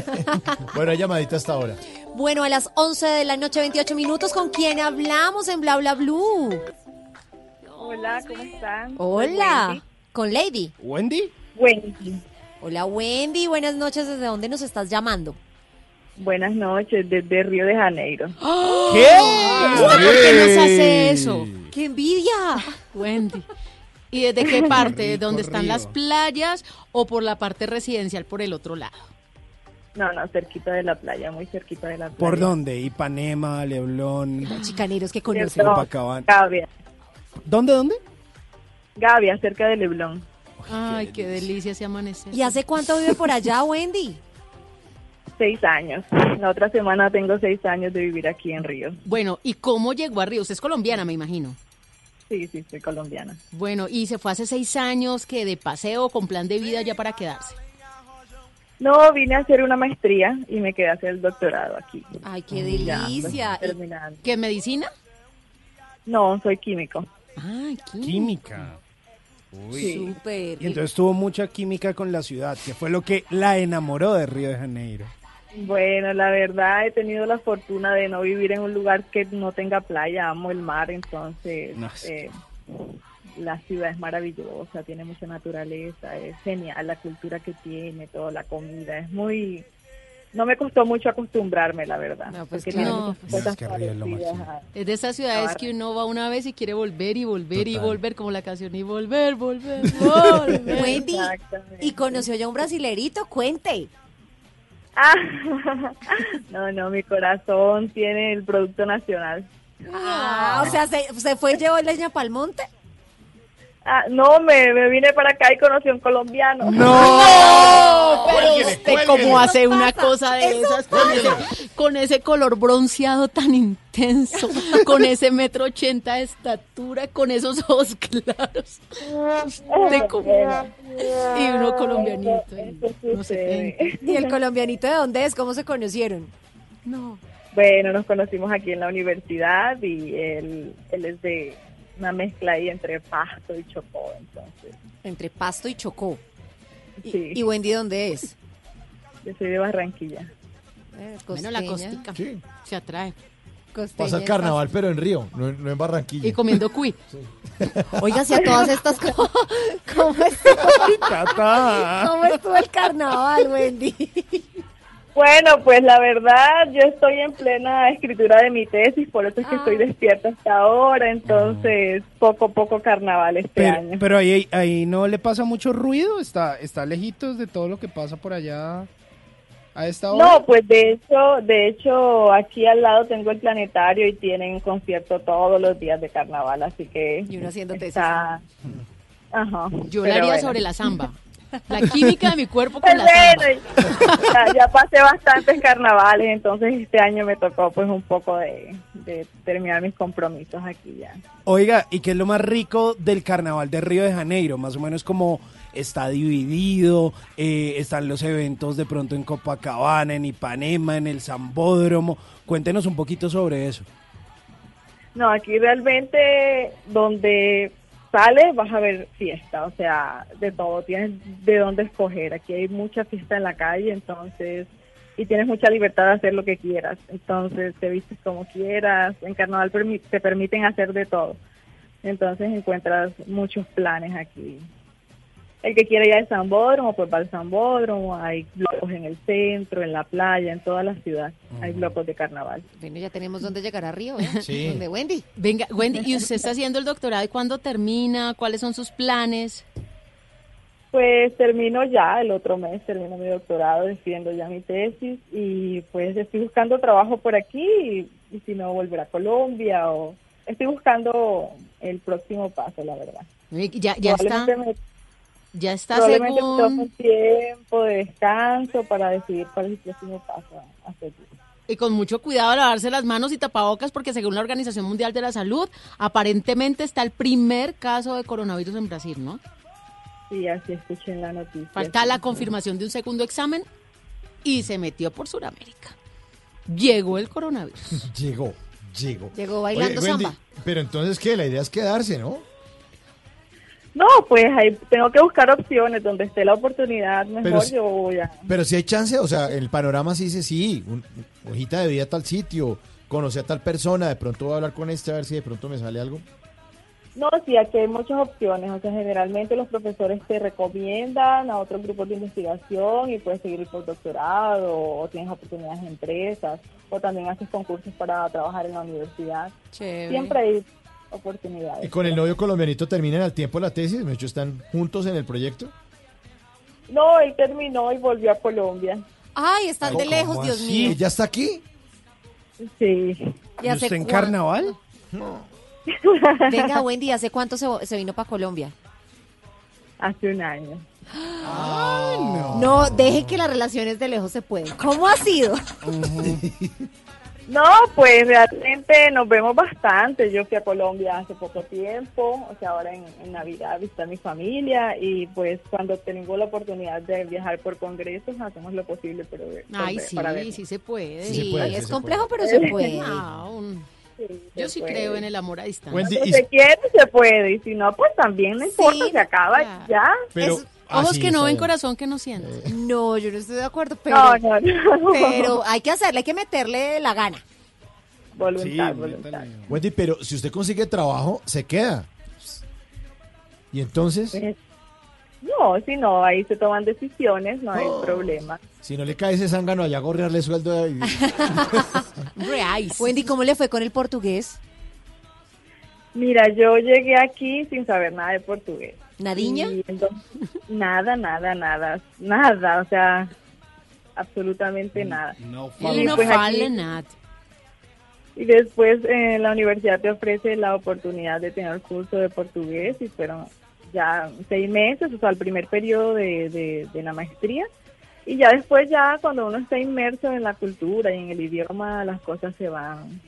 Bueno, hay llamadita hasta ahora. Bueno, a las 11 de la noche, 28 minutos, ¿con quién hablamos en Bla Bla Blue? Hola, ¿cómo están? Hola, con Lady. ¿Wendy? Wendy. Hola, Wendy. Buenas noches. ¿Desde dónde nos estás llamando? Buenas noches, desde Río de Janeiro. ¿Qué? ¿Por qué nos hace eso? ¡Qué envidia! Wendy. ¿Y desde qué parte? ¿Dónde están las playas o por la parte residencial por el otro lado? No, no, cerquita de la playa, muy cerquita de la playa. ¿Por dónde? Ipanema, Leblon. Chicaneros que conocen. ¿Dónde, dónde? Gavia, cerca de Leblon. Ay, qué delicia ese amanecer. ¿Y hace cuánto vive por allá, Wendy? Seis años. La otra semana tengo seis años de vivir aquí en Río. Bueno, ¿y cómo llegó a Río? Usted es colombiana, me imagino. Sí, sí, soy colombiana. Bueno, y se fue hace seis años que de paseo con plan de vida ya para quedarse. No, vine a hacer una maestría y me quedé a hacer el doctorado aquí. Ay, qué Ya, pues, delicia. terminando. ¿Qué medicina? No, soy químico. Ay, Química. Sí. Súper. Y entonces tuvo mucha química con la ciudad, que fue lo que la enamoró de Río de Janeiro. Bueno, la verdad he tenido la fortuna de no vivir en un lugar que no tenga playa, amo el mar, entonces No, sí. eh, la ciudad es maravillosa, tiene mucha naturaleza, es genial la cultura que tiene, toda la comida, es muy... No me costó mucho acostumbrarme, la verdad. pues porque tiene claro. muchas cosas Es de esas ciudades que uno va una vez y quiere volver y volver y volver, como la canción, y volver, volver, volver. Wendy. ¿y conoció ya un brasilerito? Cuente. Ah, no, no, mi corazón tiene el producto nacional. Ah, o sea, ¿se, se fue y llevó leña pa'l monte? Ah, no, me, me vine para acá y conocí a un colombiano. ¡No! Pero usted cómo hace Eso una pasa, cosa de eso esas con ese, con ese color bronceado tan intenso, con ese metro ochenta de estatura, con esos ojos claros. Usted como- y uno colombianito. no sé. ¿Y el colombianito de dónde es? ¿Cómo se conocieron? No. Bueno, nos conocimos aquí en la universidad y él, él es de una mezcla ahí entre Pasto y Chocó, entonces. Entre Pasto y Chocó. ¿Y, Sí. y Wendy dónde es? Yo soy de Barranquilla. Bueno, la costica se atrae. Pasa el carnaval, pero en Río, no, en- no en Barranquilla. Y comiendo cuy. Oiga, si a todas estas cosas... ¿Cómo estuvo, ¿Cómo estuvo el carnaval, Wendy? Bueno, pues la verdad, yo estoy en plena escritura de mi tesis, por eso es que Ah. estoy despierta hasta ahora, entonces poco a poco carnaval este Pero, año. pero ahí, ahí no le pasa mucho ruido, está, está lejitos de todo lo que pasa por allá a esta hora. No, pues de hecho, de hecho aquí al lado tengo el planetario y tienen concierto todos los días de carnaval, así que y uno haciendo tesis. está... Ajá. Yo la haría bueno. sobre la samba. La química de mi cuerpo con la ya, ya pasé bastantes carnavales, entonces este año me tocó pues un poco de, de terminar mis compromisos aquí ya. Oiga, ¿y qué es lo más rico del carnaval de Río de Janeiro? Más o menos como está dividido, eh, están los eventos de pronto en Copacabana, en Ipanema, en el Zambódromo. Cuéntenos un poquito sobre eso. No, aquí realmente donde sales vas a ver fiesta, o sea, de todo, tienes de dónde escoger. Aquí hay mucha fiesta en la calle, entonces, y tienes mucha libertad de hacer lo que quieras. Entonces, te vistes como quieras. En carnaval te permiten hacer de todo. Entonces, encuentras muchos planes aquí. El que quiera ir al Zambódromo, pues va al Zambódromo, hay blocos en el centro, en la playa, en toda la ciudad, hay blocos de carnaval. Bueno, ya tenemos dónde llegar a Río, ¿eh? Sí. Donde Wendy. Venga, Wendy, ¿y usted está haciendo el doctorado y cuándo termina? ¿Cuáles son sus planes? Pues termino ya, el otro mes termino mi doctorado, defiendo ya mi tesis y pues estoy buscando trabajo por aquí y, y si no volver a Colombia o estoy buscando el próximo paso, la verdad. Ya, ya está, me- ya está Probablemente según... un tiempo de descanso para decidir cuál es el próximo paso a seguir. Y con mucho cuidado a lavarse las manos y tapabocas porque según la Organización Mundial de la Salud, aparentemente está el primer caso de coronavirus en Brasil, ¿no? Sí, así escuché en la noticia. Falta la confirmación de un segundo examen y se metió por Sudamérica. Llegó el coronavirus. Llegó, llegó. Llegó bailando Wendy, samba. Pero entonces, ¿qué? La idea es quedarse, ¿no? No, pues ahí tengo que buscar opciones donde esté la oportunidad mejor. Pero si- yo voy a. Pero si hay chance, o sea, el panorama sí dice sí, un, hojita de vida a tal sitio, conocí a tal persona, de pronto voy a hablar con este a ver si de pronto me sale algo. No, sí, aquí hay muchas opciones. O sea, generalmente los profesores te recomiendan a otros grupos de investigación y puedes seguir el postdoctorado o tienes oportunidades en empresas o también haces concursos para trabajar en la universidad. Siempre hay oportunidades. ¿Y con el novio colombianito terminan al tiempo la tesis? ¿De hecho están juntos en el proyecto? No, él terminó y volvió a Colombia. Ay, están de lejos, Dios mío. ¿Y ya está aquí? Sí. ¿Y usted en carnaval? Venga, Wendy, ¿hace cuánto se, se vino para Colombia? Hace un año. No, deje que las relaciones de lejos se pueden. ¿Cómo ha sido? No, pues realmente nos vemos bastante. Yo fui a Colombia hace poco tiempo, o sea, ahora en, en Navidad visité a mi familia y pues cuando tengo la oportunidad de viajar por congresos hacemos lo posible pero, Ay, sí, para ver. sí se puede. Sí, se puede, sí es se complejo, puede. pero se puede. Yo sí puede. creo en el amor a distancia. Wendy, y- se quiere, se puede, y si no, pues también no importa, se acaba ya. Pero, Es- ojos sí, que no ven, corazón que no siente. No, yo no estoy de acuerdo, pero, No, no, no. pero hay que hacerle, hay que meterle la gana. Voluntad, voluntad. Wendy, pero si usted consigue trabajo, se queda. ¿Y entonces? Pues, No, si no, ahí se toman decisiones, no hay problema. Si no le cae ese zángano allá gorrearle sueldo. y- Wendy, ¿cómo le fue con el portugués? Mira, yo llegué aquí sin saber nada de portugués. ¿Nadiña? Entonces, nada, nada, nada, nada, o sea, absolutamente nada. No Y no fale aquí- nada. Y después eh, la universidad te ofrece la oportunidad de tener curso de portugués y fueron ya seis meses, o sea, el primer periodo de, de, de la maestría. Y ya después, ya cuando uno está inmerso en la cultura y en el idioma, las cosas se van,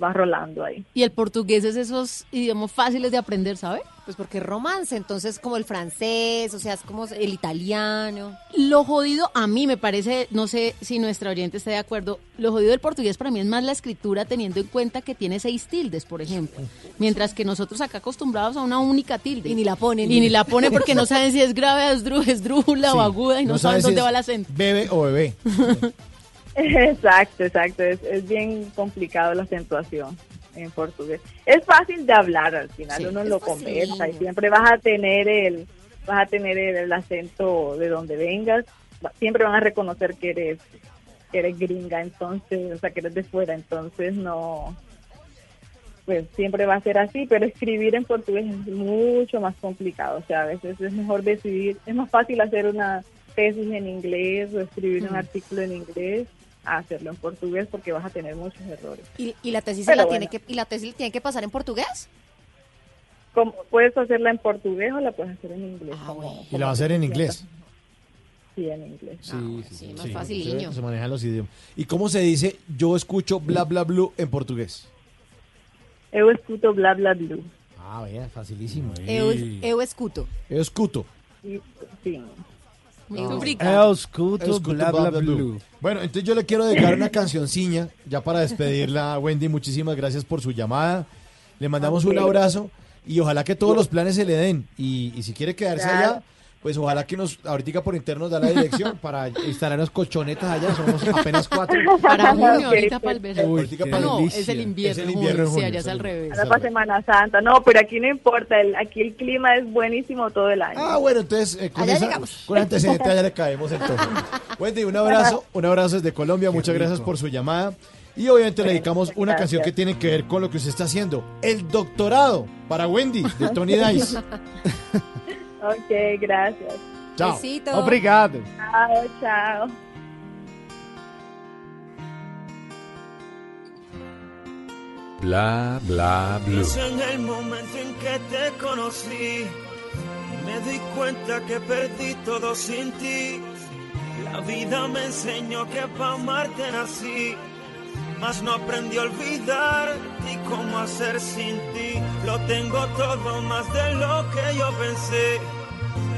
van rolando ahí. Y el portugués es esos idiomas fáciles de aprender, ¿sabe? Pues porque es romance, entonces como el francés, o sea, es como el italiano. Lo jodido a mí me parece, no sé si nuestra oyente está de acuerdo, lo jodido del portugués para mí es más la escritura teniendo en cuenta que tiene seis tildes, por ejemplo. Mientras que nosotros acá acostumbrados a una única tilde. Y ni la ponen. Y ni la ponen porque no saben si es grave, es, esdrújula o Sí, aguda y no, sabe saben dónde es va el acento. Bebe o bebé. Exacto, exacto. Es, es bien complicado la acentuación en portugués. Es fácil de hablar al final, Sí, uno lo conversa y siempre vas a tener el vas a tener el, el acento de donde vengas. Siempre van a reconocer que eres que eres gringa, entonces, o sea, que eres de fuera, entonces no pues siempre va a ser así, pero escribir en portugués es mucho más complicado, o sea, a veces es mejor decidir, es más fácil hacer una tesis en inglés o escribir un Mm. artículo en inglés a hacerlo en portugués porque vas a tener muchos errores. ¿Y, y la tesis la bueno. tiene que y la tesis tiene que pasar en portugués? Como, puedes hacerla en portugués o la puedes hacer en inglés. como- Y la va a hacer en inglés. Sí, en inglés. Sí, sí, más faciliño. Se, se manejan los idiomas. ¿Y cómo se dice yo escucho bla bla blue en portugués? Eu escuto bla bla blue. Ah, vea, facilísimo. Eu, eu escuto. Eu escuto. Sí, bla, bla, blue. Bueno, entonces yo le quiero dedicar una cancioncilla ya para despedirla, Wendy. Muchísimas gracias por su llamada. Le mandamos un Ok. abrazo y ojalá que todos los planes se le den. Y, y si quiere quedarse allá, pues ojalá que nos, ahorita por interno da la dirección para instalar unas colchonetas allá, somos apenas cuatro. Para junio, ahorita para el verano. Uy, qué no, es el invierno. Es el invierno junio, sí, allá es al revés. Ahora para Semana Santa. No, pero aquí no importa. el- aquí el clima es buenísimo todo el año. Ah, bueno, entonces eh, con, Allá esa, llegamos. con antecedente allá le caemos entonces. Wendy, un abrazo, un abrazo desde Colombia, muchas gracias por su llamada. Y obviamente le dedicamos una Gracias. canción que tiene que ver con lo que usted está haciendo. El doctorado para Wendy, de Tony Dice. Ok, gracias. Chao. Besito. Obrigado. Chao, chao. Bla bla blue. Pienso en el momento en que te conocí. Me di cuenta que perdí todo sin ti. La vida me enseñó que para amarte nací. Mas no aprendí a olvidar y cómo hacer sin ti. Lo tengo todo más de lo que yo pensé.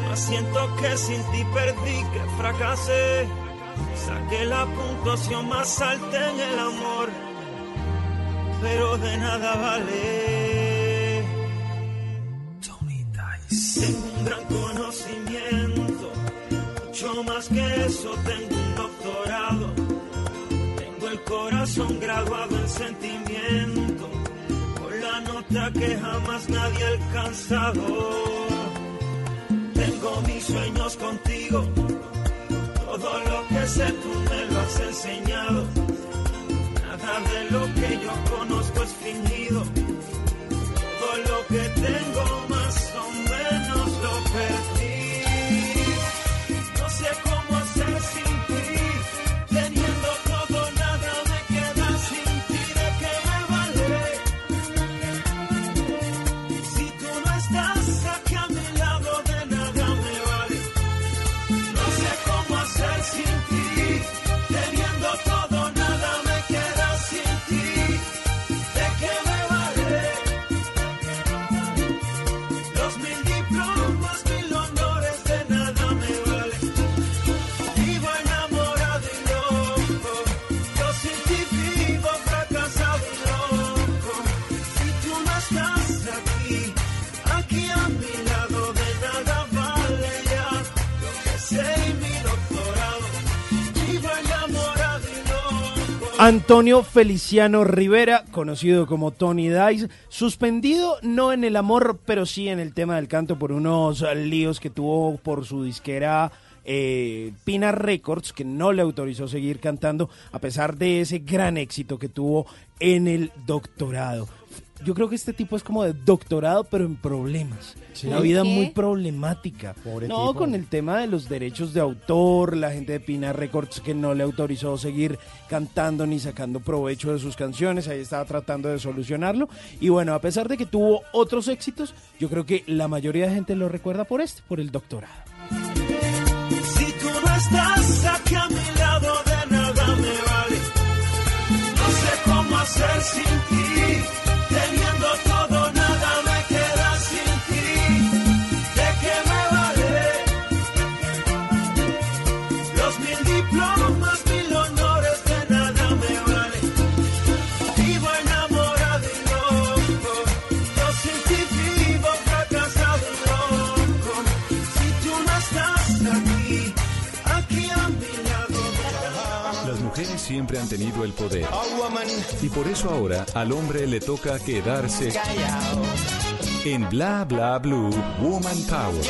Mas siento que sin ti perdí, que fracasé. Saqué la puntuación más alta en el amor pero de nada vale. Tengo un gran conocimiento, mucho más que eso, tengo un doctorado. El corazón graduado en sentimiento, con la nota que jamás nadie ha alcanzado. Tengo mis sueños contigo, todo lo que sé tú me lo has enseñado. Nada de lo que yo conozco es fingido. Todo lo que tengo más o menos lo perdí. Antonio Feliciano Rivera, conocido como Tony Dice, suspendido no en el amor, pero sí en el tema del canto por unos líos que tuvo por su disquera eh, Pina Records, que no le autorizó seguir cantando, a pesar de ese gran éxito que tuvo en el doctorado. Yo creo que este tipo es como de doctorado, pero en problemas. Sí. Una vida ¿Qué? muy problemática. Pobre no, tipo. con el tema de los derechos de autor, la gente de Pina Records que no le autorizó seguir cantando ni sacando provecho de sus canciones, ahí estaba tratando de solucionarlo. Y bueno, a pesar de que tuvo otros éxitos, yo creo que la mayoría de gente lo recuerda por este, por el doctorado. Si tú no estás aquí a mi lado, de nada me vale. No sé cómo hacer sin ti. Siempre han tenido el poder. Y por eso ahora al hombre le toca quedarse en Bla Bla Blue Woman Power.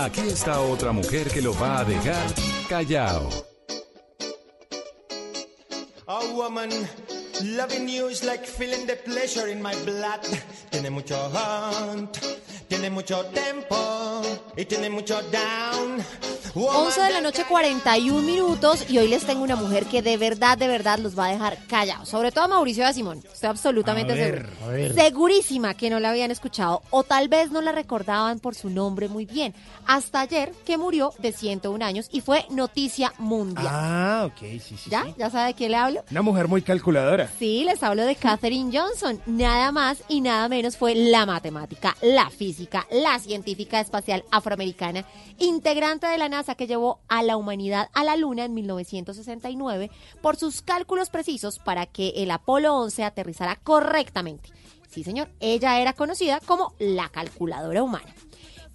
Aquí está otra mujer que lo va a dejar callado. Oh woman, loving you is like feeling the pleasure in my blood. Tiene mucho hunt, tiene mucho tempo y tiene mucho down. Woman, 11 de la noche, 41 minutos. Y hoy les tengo una mujer que de verdad, de verdad los va a dejar callados. Sobre todo a Mauricio de Simón. Estoy absolutamente A ver, segura. a ver. Segurísima que no la habían escuchado. O tal vez no la recordaban por su nombre muy bien. Hasta ayer que murió de 101 años y fue noticia mundial. Ah, ok, sí, sí. ¿Ya? sí. ¿Ya sabe de quién le hablo? Una mujer muy calculadora. Sí, les hablo de Katherine Johnson. Nada más y nada menos fue la matemática, la física, la científica espacial afroamericana, integrante de la NASA que llevó a la humanidad a la Luna en 1969 por sus cálculos precisos para que el Apolo 11 aterrizara correctamente. Sí, señor, ella era conocida como la calculadora humana.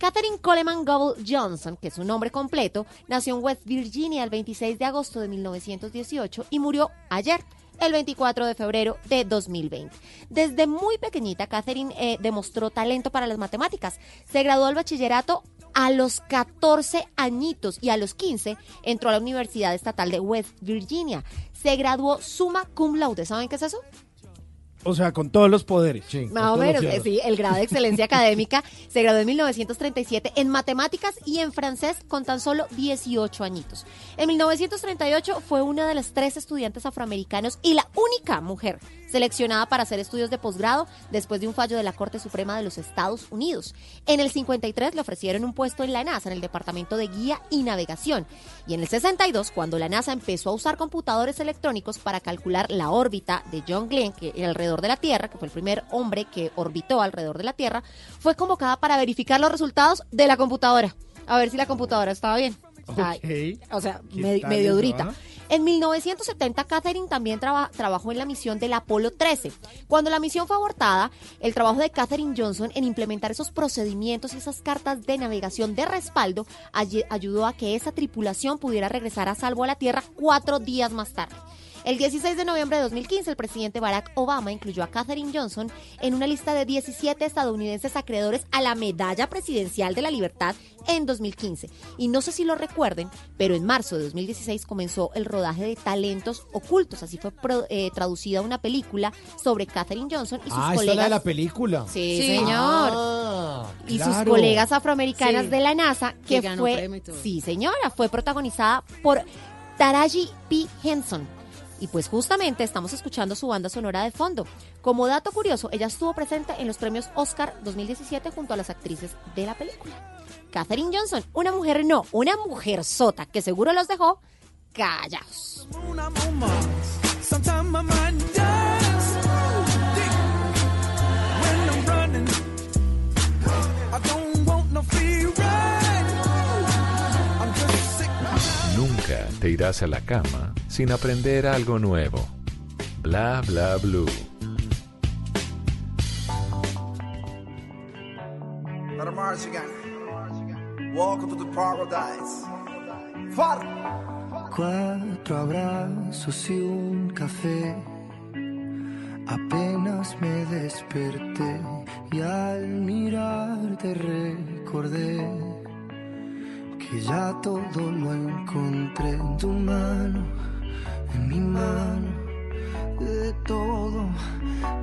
Catherine Coleman Goble Johnson, que es su nombre completo, nació en West Virginia el 26 de agosto de 1918 y murió ayer, el 24 de febrero de 2020. Desde muy pequeñita, Catherine eh, demostró talento para las matemáticas. Se graduó del bachillerato a los 14 añitos y a los 15 entró a la Universidad Estatal de West Virginia. Se graduó summa cum laude. ¿Saben qué es eso? O sea, con todos los poderes. Más o menos, eh, sí, el grado de excelencia académica se graduó en 1937 en matemáticas y en francés con tan solo 18 añitos. En 1938 fue una de las tres estudiantes afroamericanos y la única mujer seleccionada para hacer estudios de posgrado después de un fallo de la Corte Suprema de los Estados Unidos. En el 53 le ofrecieron un puesto en la NASA, en el Departamento de Guía y Navegación. Y en el 62, cuando la NASA empezó a usar computadores electrónicos para calcular la órbita de John Glenn, que alrededor de la Tierra, que fue el primer hombre que orbitó alrededor de la Tierra, fue convocada para verificar los resultados de la computadora. A ver si la computadora estaba bien. Ay, o sea, ¿Qué me- tal medio durita. ah? En 1970, Catherine también traba- trabajó en la misión del Apolo 13. Cuando la misión fue abortada, el trabajo de Catherine Johnson en implementar esos procedimientos y esas cartas de navegación de respaldo ay- ayudó a que esa tripulación pudiera regresar a salvo a la Tierra cuatro días más tarde. El 16 de noviembre de 2015, el presidente Barack Obama incluyó a Katherine Johnson en una lista de 17 estadounidenses acreedores a la Medalla Presidencial de la Libertad en 2015. Y no sé si lo recuerden, pero en marzo de 2016 comenzó el rodaje de Talentos Ocultos. Así fue pro- eh, traducida una película sobre Katherine Johnson y sus Ah, colegas. la de la película. Sí, Sí. señor. Ah, y sus colegas afroamericanas Sí. de la NASA, Que que ganó fue, sí señora, fue protagonizada por Taraji P. Henson. Y pues justamente estamos escuchando su banda sonora de fondo. Como dato curioso, ella estuvo presente en los premios Oscar 2017 junto a las actrices de la película. Katherine Johnson, una mujer no, una mujer sota que seguro los dejó callados. Nunca te irás a la cama sin aprender algo nuevo. Bla bla blue. Let a march again. Welcome to the paradise. Far. Cuatro abrazos y un café. Apenas me desperté y al mirarte recordé que ya todo lo encontré en tu mano, en mi mano, de todo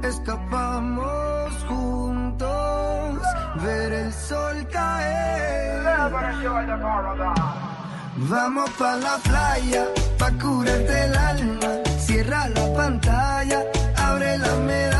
escapamos juntos, ver el sol caer. Vamos pa la playa, pa curarte el alma. Cierra la pantalla, abre la medalla.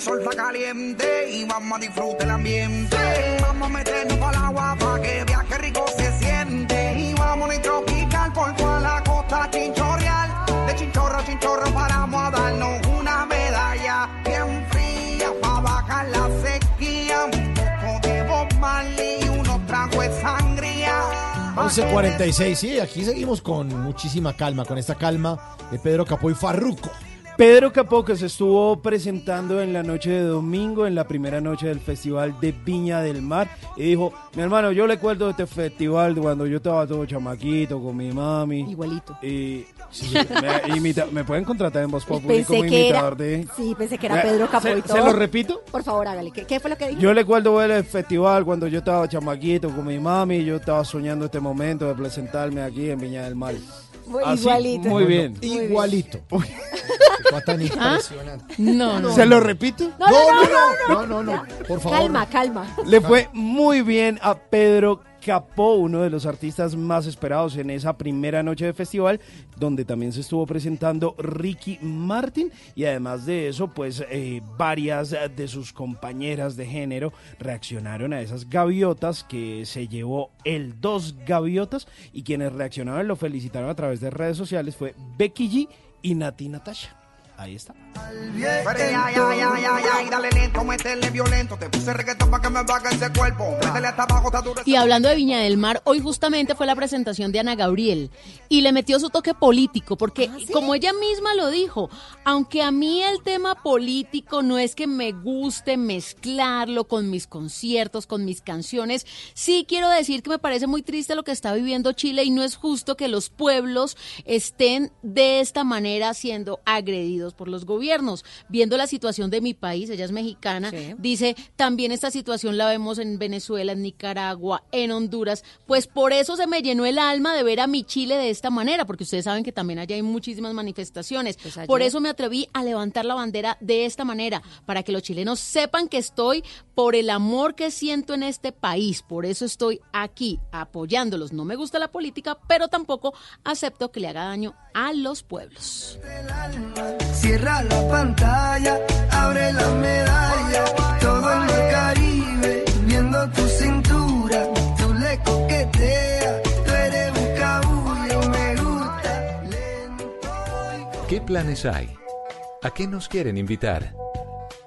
Sol está caliente y vamos a disfrutar el ambiente. Vamos a meternos para el agua para que viaje rico se siente. Y vamos a tropical por toda la costa chinchorreal. De chinchorro a chinchorro paramos a darnos una medalla bien fría para bajar la sequía. Un poco de Bob Marley y unos tragos de sangría. 11.46, sí, aquí seguimos con muchísima calma, con esta calma de Pedro Capó y Farruco. Pedro Capó que se estuvo presentando en la noche de domingo, en la primera noche del Festival de Viña del Mar, y dijo, mi hermano, yo le cuento de este festival cuando yo estaba todo chamaquito con mi mami. Igualito. Y, sí, me, imita- me pueden contratar en Voz Populi como era, imitador de... sí, pensé que era Pedro Capó ¿se- y todo. se lo repito? Por favor, hágale. ¿Qué, qué fue lo que dijo? Yo le cuento del festival cuando yo estaba chamaquito con mi mami y yo estaba soñando este momento de presentarme aquí en Viña del Mar. Muy Así, igualito. Muy bien. Igualito. Fue tan impresionante. No, no. ¿Se lo repito? No, no, no, no, no, no, no, por favor. Calma, calma. Le fue muy bien a Pedro escapó uno de los artistas más esperados en esa primera noche de festival, donde también se estuvo presentando Ricky Martin y además de eso, pues eh, varias de sus compañeras de género reaccionaron a esas gaviotas que se llevó el dos gaviotas y quienes reaccionaron lo felicitaron a través de redes sociales fue Becky G y Nati Natasha. Ahí está. Dale lento, métele violento. Te puse reggaetón para que me baje ese cuerpo. Métele hasta abajo, está duro. Y hablando de Viña del Mar, hoy justamente fue la presentación de Ana Gabriel y le metió su toque político, porque como ella misma lo dijo, aunque a mí el tema político no es que me guste mezclarlo con mis conciertos, con mis canciones, sí quiero decir que me parece muy triste lo que está viviendo Chile y no es justo que los pueblos estén de esta manera siendo agredidos por los gobiernos. Viendo la situación de mi país, ella es mexicana, dice, también esta situación la vemos en Venezuela, en Nicaragua, en Honduras, pues por eso se me llenó el alma de ver a mi Chile de esta manera, porque ustedes saben que también allá hay muchísimas manifestaciones. por eso me atreví a levantar la bandera de esta manera, para que los chilenos sepan que estoy por el amor que siento en este país, por eso estoy aquí apoyándolos. No me gusta la política, pero tampoco acepto que le haga daño a los pueblos. Cierra la pantalla, abre la medalla. Todo el mar Caribe viendo tu cintura. Tú le coqueteas, tú eres un cabullo, me gusta. ¿Qué planes hay? ¿A qué nos quieren invitar?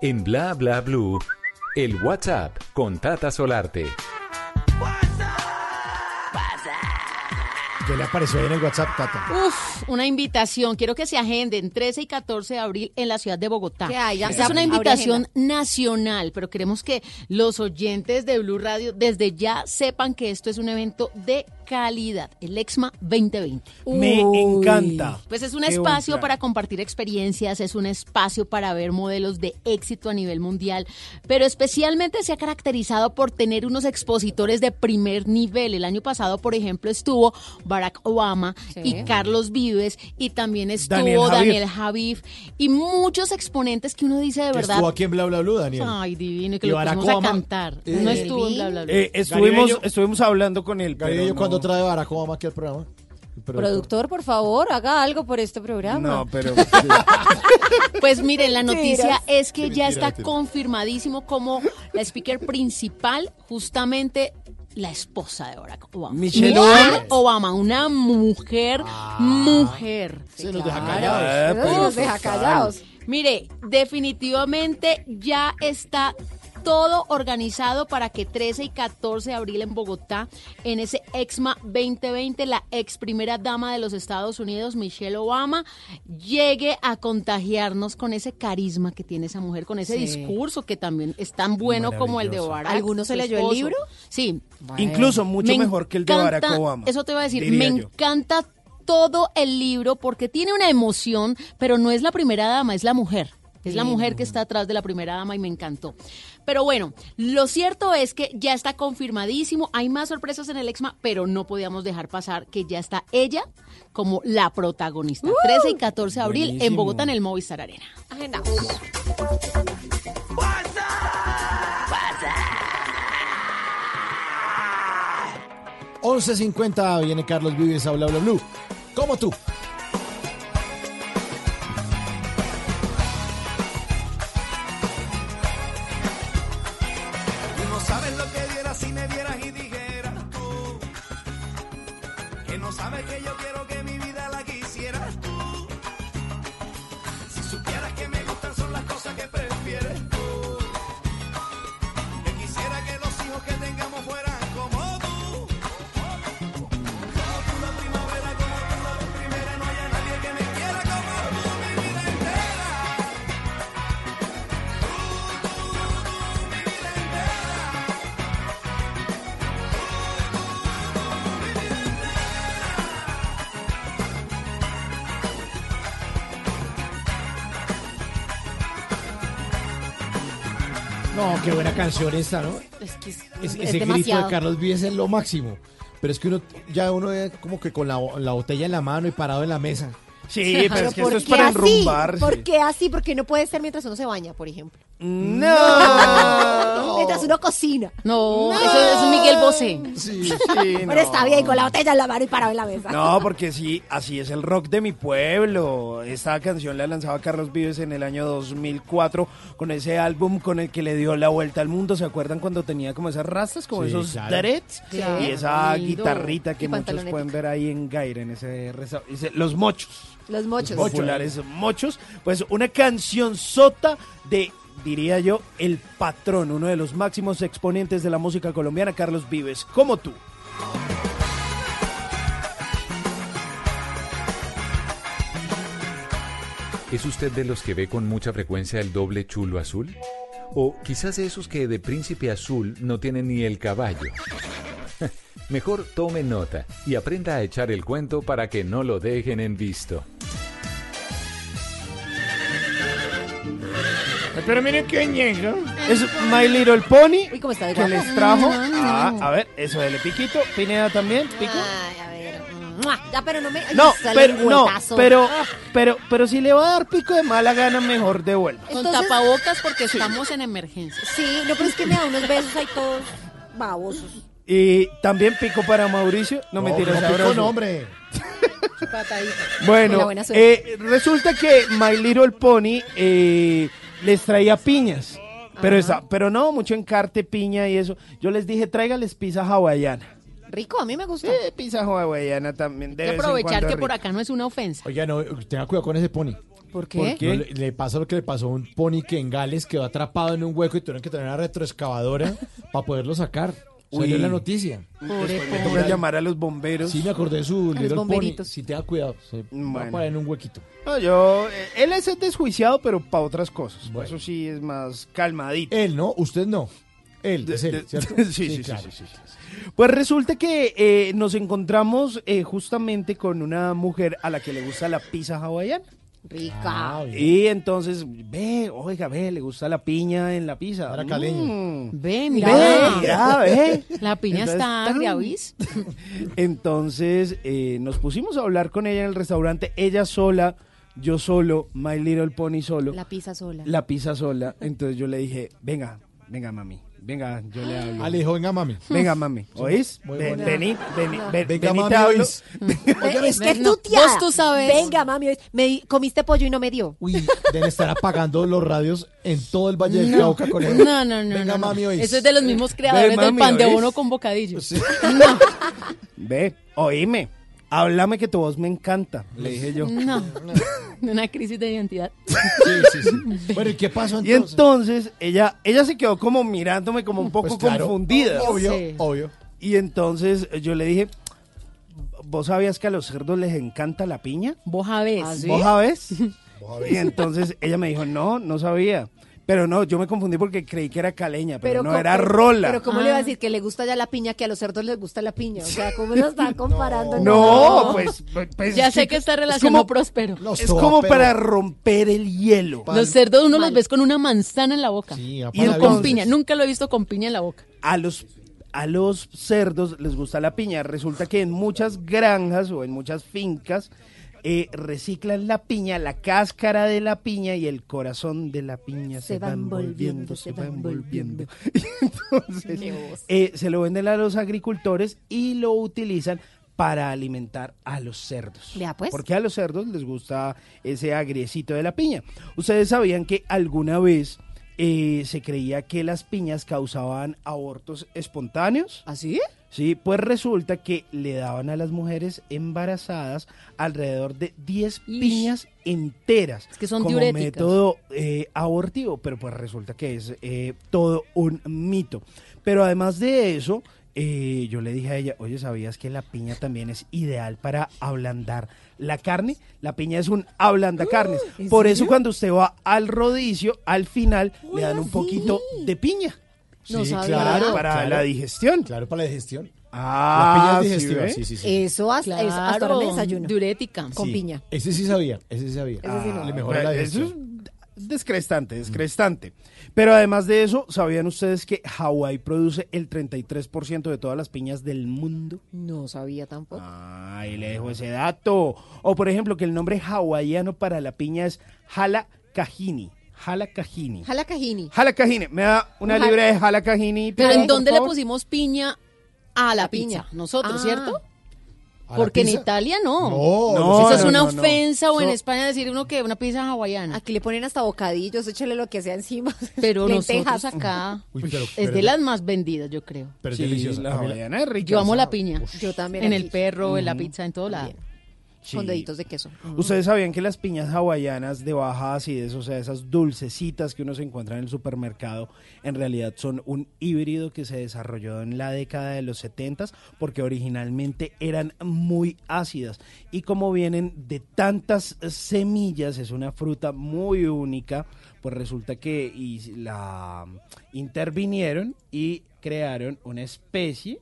En Bla Bla Blue, el WhatsApp con Tata Solarte. ¿Qué le apareció ahí en el WhatsApp, Tata? Uf, una invitación. Quiero que se agenden 13 y 14 de abril en la ciudad de Bogotá. Que haya- Esta es una invitación nacional, pero queremos que los oyentes de Blue Radio desde ya sepan que esto es un evento de calidad, el EXMA 2020. Me encanta. Pues es un Qué espacio para compartir experiencias, es un espacio para ver modelos de éxito a nivel mundial, pero especialmente se ha caracterizado por tener unos expositores de primer nivel. El año pasado, por ejemplo, estuvo Barack Obama Sí. y Carlos Vives y también estuvo Daniel Daniel Javif. Y muchos exponentes que uno dice de verdad. Estuvo aquí en Bla Bla Blue, Daniel. Ay, divino, y que Y lo Barack pusimos a Obama. cantar. Eh, no estuvo en bla, bla, bla. Eh, estuvimos, Garibeño- estuvimos hablando con él. pero Garibeño, no- cuando trae Barack Obama aquí al programa? Productor. Productor, por favor, haga algo por este programa. No, pero. Pues miren, la noticia es que ya está confirmadísimo como la speaker principal, justamente la esposa de Barack Obama. Michelle Obama. Obama, una mujer, mujer. Se nos deja callados. pero nos deja callados. Mire, definitivamente ya está todo organizado para que 13 y 14 de abril en Bogotá, en ese EXMA 2020, la ex primera dama de los Estados Unidos, Michelle Obama, llegue a contagiarnos con ese carisma que tiene esa mujer, con ese Sí. discurso que también es tan bueno como el de. Barack. ¿Alguno se leyó el libro? Sí. Incluso mucho Me mejor que el de Barack Obama. Eso te iba a decir, me yo. encanta todo el libro porque tiene una emoción, pero no es la primera dama, es la mujer. Es la mujer que está atrás de la primera dama y me encantó. Pero bueno, lo cierto es que ya está confirmadísimo. Hay más sorpresas en el EXMA, pero no podíamos dejar pasar que ya está ella como la protagonista. 13 y 14 de abril en. Bogotá en el Movistar Arena. Agendamos. 11.50 viene Carlos Vives a Bla Bla Blue. Como. Tú qué buena canción esta, ¿no? Es que es, Es- es ese grito de Carlos Vives es lo máximo. Pero es que uno, ya uno ve como que con la, la botella en la mano y parado en la mesa. Sí, pero es que esto ¿por es para así? enrumbarse. ¿Por qué así? Porque no puede ser mientras uno se baña, por ejemplo. No. Mientras uno cocina. No, eso es un Miguel Bosé. Sí, sí, Pero está bien, con la botella en la mano y parado en la mesa. No, porque sí, así es el rock de mi pueblo. Esta canción la lanzaba Carlos Vives en el año 2004 con ese álbum con el que le dio la vuelta al mundo. ¿Se acuerdan cuando tenía como esas rastas, como Sí, esos claro. dreads? Sí. Y esa Lindo. guitarrita que Y muchos pueden ver ahí en Gaira, en ese Los mochos. Los mochos. Los populares mochos. Pues una canción sota de diría yo, el patrón, uno de los máximos exponentes de la música colombiana, Carlos Vives, como tú. ¿Es usted de los que ve con mucha frecuencia el doble chulo azul? O quizás de esos que de príncipe azul no tienen ni el caballo. Mejor tome nota y aprenda a echar el cuento para que no lo dejen en visto. Pero miren qué ñengo. Es My Little Pony Uy, cómo está de que guapo. les trajo. Ah, mm. a ver, eso del piquito. Pineda también, pico. Ay, a ver. ¡Mua! Ya, pero no me. ay, No, pero, no, pero, Ah. pero, pero si le va a dar pico de mala gana, mejor devuelva. Con Entonces- tapabocas porque estamos en emergencia. Sí, no, pero es que me da unos besos ahí todos babosos. Y también pico para Mauricio. No, me tiras no, pico no, hombre. Bueno, Hola, buena suerte. eh, resulta que My Little Pony eh, les traía piñas. Pero, esa, pero no, mucho encarte, piña y eso. Yo les dije, tráigales pizza hawaiana. Rico, a mí me gusta. Pizza hawaiana también. Hay que aprovechar que por acá no es una ofensa. Oiga, no, tenga cuidado con ese pony. ¿Por qué? ¿Por qué? No, le, le pasa lo que le pasó a un pony que en Gales quedó atrapado en un hueco y tuvieron que tener una retroexcavadora para poderlo sacar. Salió la noticia. Después me toca llamar a los bomberos. Sí, me acordé de su Little Pony. bomberitos. Sí, tenga cuidado. Se va a Bueno. parar en un huequito. No, yo, eh, él es desjuiciado, pero para otras cosas. Eso sí es más calmadito. Él, ¿no? Usted no. Él, es él, ¿cierto? sí, sí, sí, claro. sí, sí, sí. Pues resulta que eh, nos encontramos eh, justamente con una mujer a la que le gusta la pizza hawaiana. Rica. Ah, Y entonces, ve, oiga, ve, le gusta la piña en la pizza. Era caleño. Mm. Ve, Ve, mira. ve. La piña Entonces, está agria. Entonces eh, nos pusimos a hablar con ella en el restaurante, ella sola, yo solo, My Little Pony solo, La pizza sola. la pizza sola. Entonces yo le dije, venga, venga mami, venga, yo le hablo. Le dijo, venga, mami. Venga mami, ¿oís? Ven, vení, vení, ven, Venga, vení, mami, te hablo. ¿oís? Es que no, tu tía. vos tú sabes. Venga, mami, me di- comiste pollo y no me dio. Uy, deben estar apagando los radios en todo el Valle del No. Cauca con eso. No, no, no. Venga, no, no. mami, ¿oís? Eso es de los mismos creadores mami, del pan de ¿oís? bono con bocadillo. Ve, oíme, háblame que tu voz me encanta, le dije yo. No. Una crisis de identidad. Sí, sí, sí. Bueno, ¿y qué pasó Y entonces? entonces ella, ella se quedó como mirándome como un poco Pues claro, confundida. Obvio, Sí. obvio. Y entonces yo le dije, ¿vos sabías que a los cerdos les encanta la piña? Vos sabés. ¿Ah, sí? ¿Vos sabés? Y entonces ella me dijo, no, no sabía. Pero no, yo me confundí porque creí que era caleña, pero, no era rola. Pero ¿cómo le va a Ah. decir que le gusta ya la piña, que a los cerdos les gusta la piña? O sea, ¿cómo lo está comparando? no, pues, pues, Ya es sé que esta es relación como- no prosperó. Los Es como para romper el hielo. Los cerdos uno los ves con una manzana en la boca. Sí, Y No con piña. Nunca lo he visto con piña en la boca. a los a los cerdos les gusta la piña. Resulta que en muchas granjas o en muchas fincas eh, reciclan la piña, la cáscara de la piña y el corazón de la piña se, va envolviendo, se va envolviendo. Entonces eh, se lo venden a los agricultores y lo utilizan para alimentar a los cerdos. Pues. Porque a los cerdos les gusta ese agriecito de la piña. Ustedes sabían que alguna vez eh, se creía que las piñas causaban abortos espontáneos. ¿Así? Sí, pues resulta que le daban a las mujeres embarazadas alrededor de 10 Ish. piñas enteras. Es que son como diuréticas. método eh, abortivo, pero pues resulta que es eh, todo un mito. Pero además de eso, eh, yo le dije a ella, oye, ¿sabías que la piña también es ideal para ablandar la carne? La piña es un ablanda carnes. ¿en Por eso cuando usted va al rodicio, al final Uy, le dan un poquito de piña. No Sí, sabía. claro, para claro. la digestión. Claro, para la digestión. Ah, la piña es ¿sí ve? sí, sí, sí. Eso hasta, eso hasta ahora desayuno. Diurética. Con Sí, piña. Ese sí sabía, ese sí sabía. Ese sí no. Le mejora la Pues, eso digestión. es descrestante, descrestante. Pero además de eso, ¿sabían ustedes que Hawái produce el 33% de todas las piñas del mundo? No sabía tampoco. Ahí le dejo ese dato. O por ejemplo, que el nombre hawaiano para la piña es Halakahini. Halakahini. Jalacajini. Halakahini. Me da una Jala- libre de Halakahini. Pero ¿en dónde le pusimos piña a la, piña. pizza? Nosotros, Ah. ¿cierto? ¿A la Porque en? Italia no. No, No, Eso es una no, no. ofensa o en So- España decir uno que una pizza hawaiana. Aquí le ponen hasta bocadillos, échale lo que sea encima. Pero Lentejas. nosotros acá Uy, pero- es pero- de las más vendidas, yo creo. Pero es Sí, deliciosa. la hawaiana es rica. Yo amo la piña. Yo también. En aquí, el perro, en la pizza, en todo lado. Sí. Con deditos de queso. Ustedes sabían que las piñas hawaianas de baja acidez, o sea, esas dulcecitas que uno se encuentra en el supermercado, en realidad son un híbrido que se desarrolló en la década de los 70 porque originalmente eran muy ácidas. Y como vienen de tantas semillas, es una fruta muy única, pues resulta que y la intervinieron y crearon una especie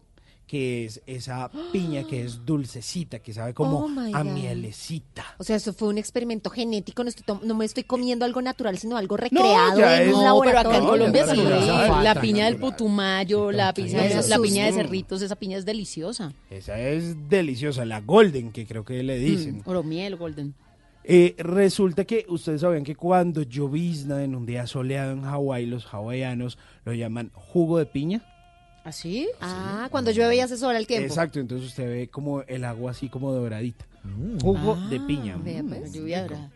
que es esa piña que es dulcecita, que sabe como Oh, a mielecita. O sea, eso fue un experimento genético. No, estoy no me estoy comiendo algo natural, sino algo No, recreado ya en un No, pero acá laboratorio. en Colombia sí. natural. La piña del putumayo, la piña, la de cerritos, esa piña es deliciosa. Esa es deliciosa, la golden, que creo que le dicen. Mm, Oro miel, golden. Eh, resulta que ustedes sabían que cuando llovizna en un día soleado en Hawái, los hawaianos lo llaman jugo de piña. ¿Así? Ah, cuando llueve ya se sobra el tiempo. Exacto, entonces usted ve como el agua así como doradita. Jugo de piña. vea, Mm. pues. Lluvia dorada.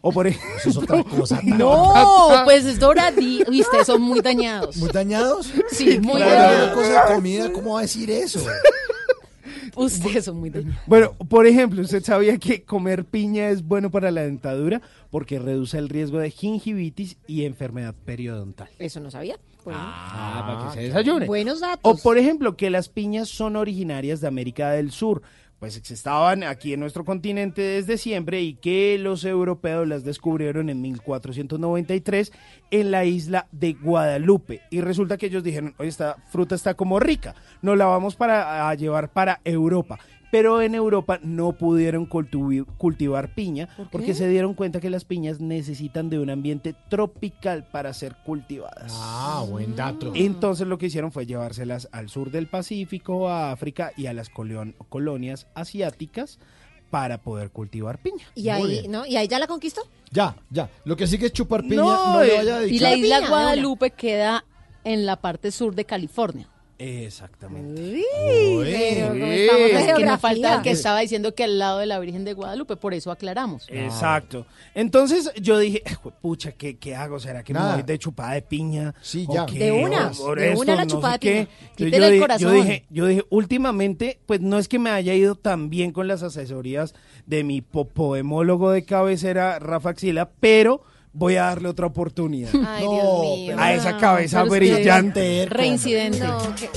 O por Eso es otra cosa. No, pues es doradí. Viste, son muy dañados. ¿Muy dañados? Sí, muy Claro, dañados. cosa de comida, ¿cómo va a decir eso? Ustedes son muy dañados. Bueno, por ejemplo, ¿usted sabía que comer piña es bueno para la dentadura? Porque reduce el riesgo de gingivitis y enfermedad periodontal. Eso no sabía. Bueno, Ah, para que se desayune. buenos O datos. por ejemplo, que las piñas son originarias de América del Sur, pues estaban aquí en nuestro continente desde siempre y que los europeos las descubrieron en 1493 en la isla de Guadalupe. Y resulta que ellos dijeron, oye, esta fruta está como rica, nos la vamos para, a llevar para Europa. Pero en Europa no pudieron cultivar piña porque se dieron cuenta que las piñas necesitan de un ambiente tropical para ser cultivadas. Ah, buen dato. Entonces lo que hicieron fue llevárselas al sur del Pacífico, a África y a las colonias asiáticas para poder cultivar piña. y Muy ahí, bien. ¿no? ¿Y ahí ya la conquistó? Ya, ya. Lo que sí que es chupar piña, No, no, le vaya a Y la isla piña, Guadalupe queda en la parte sur de California. Exactamente. Pero ¿cómo sí. estamos de Es que no falta el que estaba diciendo que al lado de la Virgen de Guadalupe, por eso aclaramos. Exacto. Entonces yo dije, "Eh, pucha, ¿qué, qué hago? ¿Será que Nada. me voy de chupada de piña? Sí, ¿O ya. qué? De una, ¿O de una la no chupada de qué?" piña. Yo, el corazón. yo dije, yo dije, últimamente, pues no es que me haya ido tan bien con las asesorías de mi popoemólogo de cabecera, Rafa Axila, pero voy a darle otra oportunidad Ay, No, Dios mío. pero- a esa cabeza brillante. Reincidente. No, que-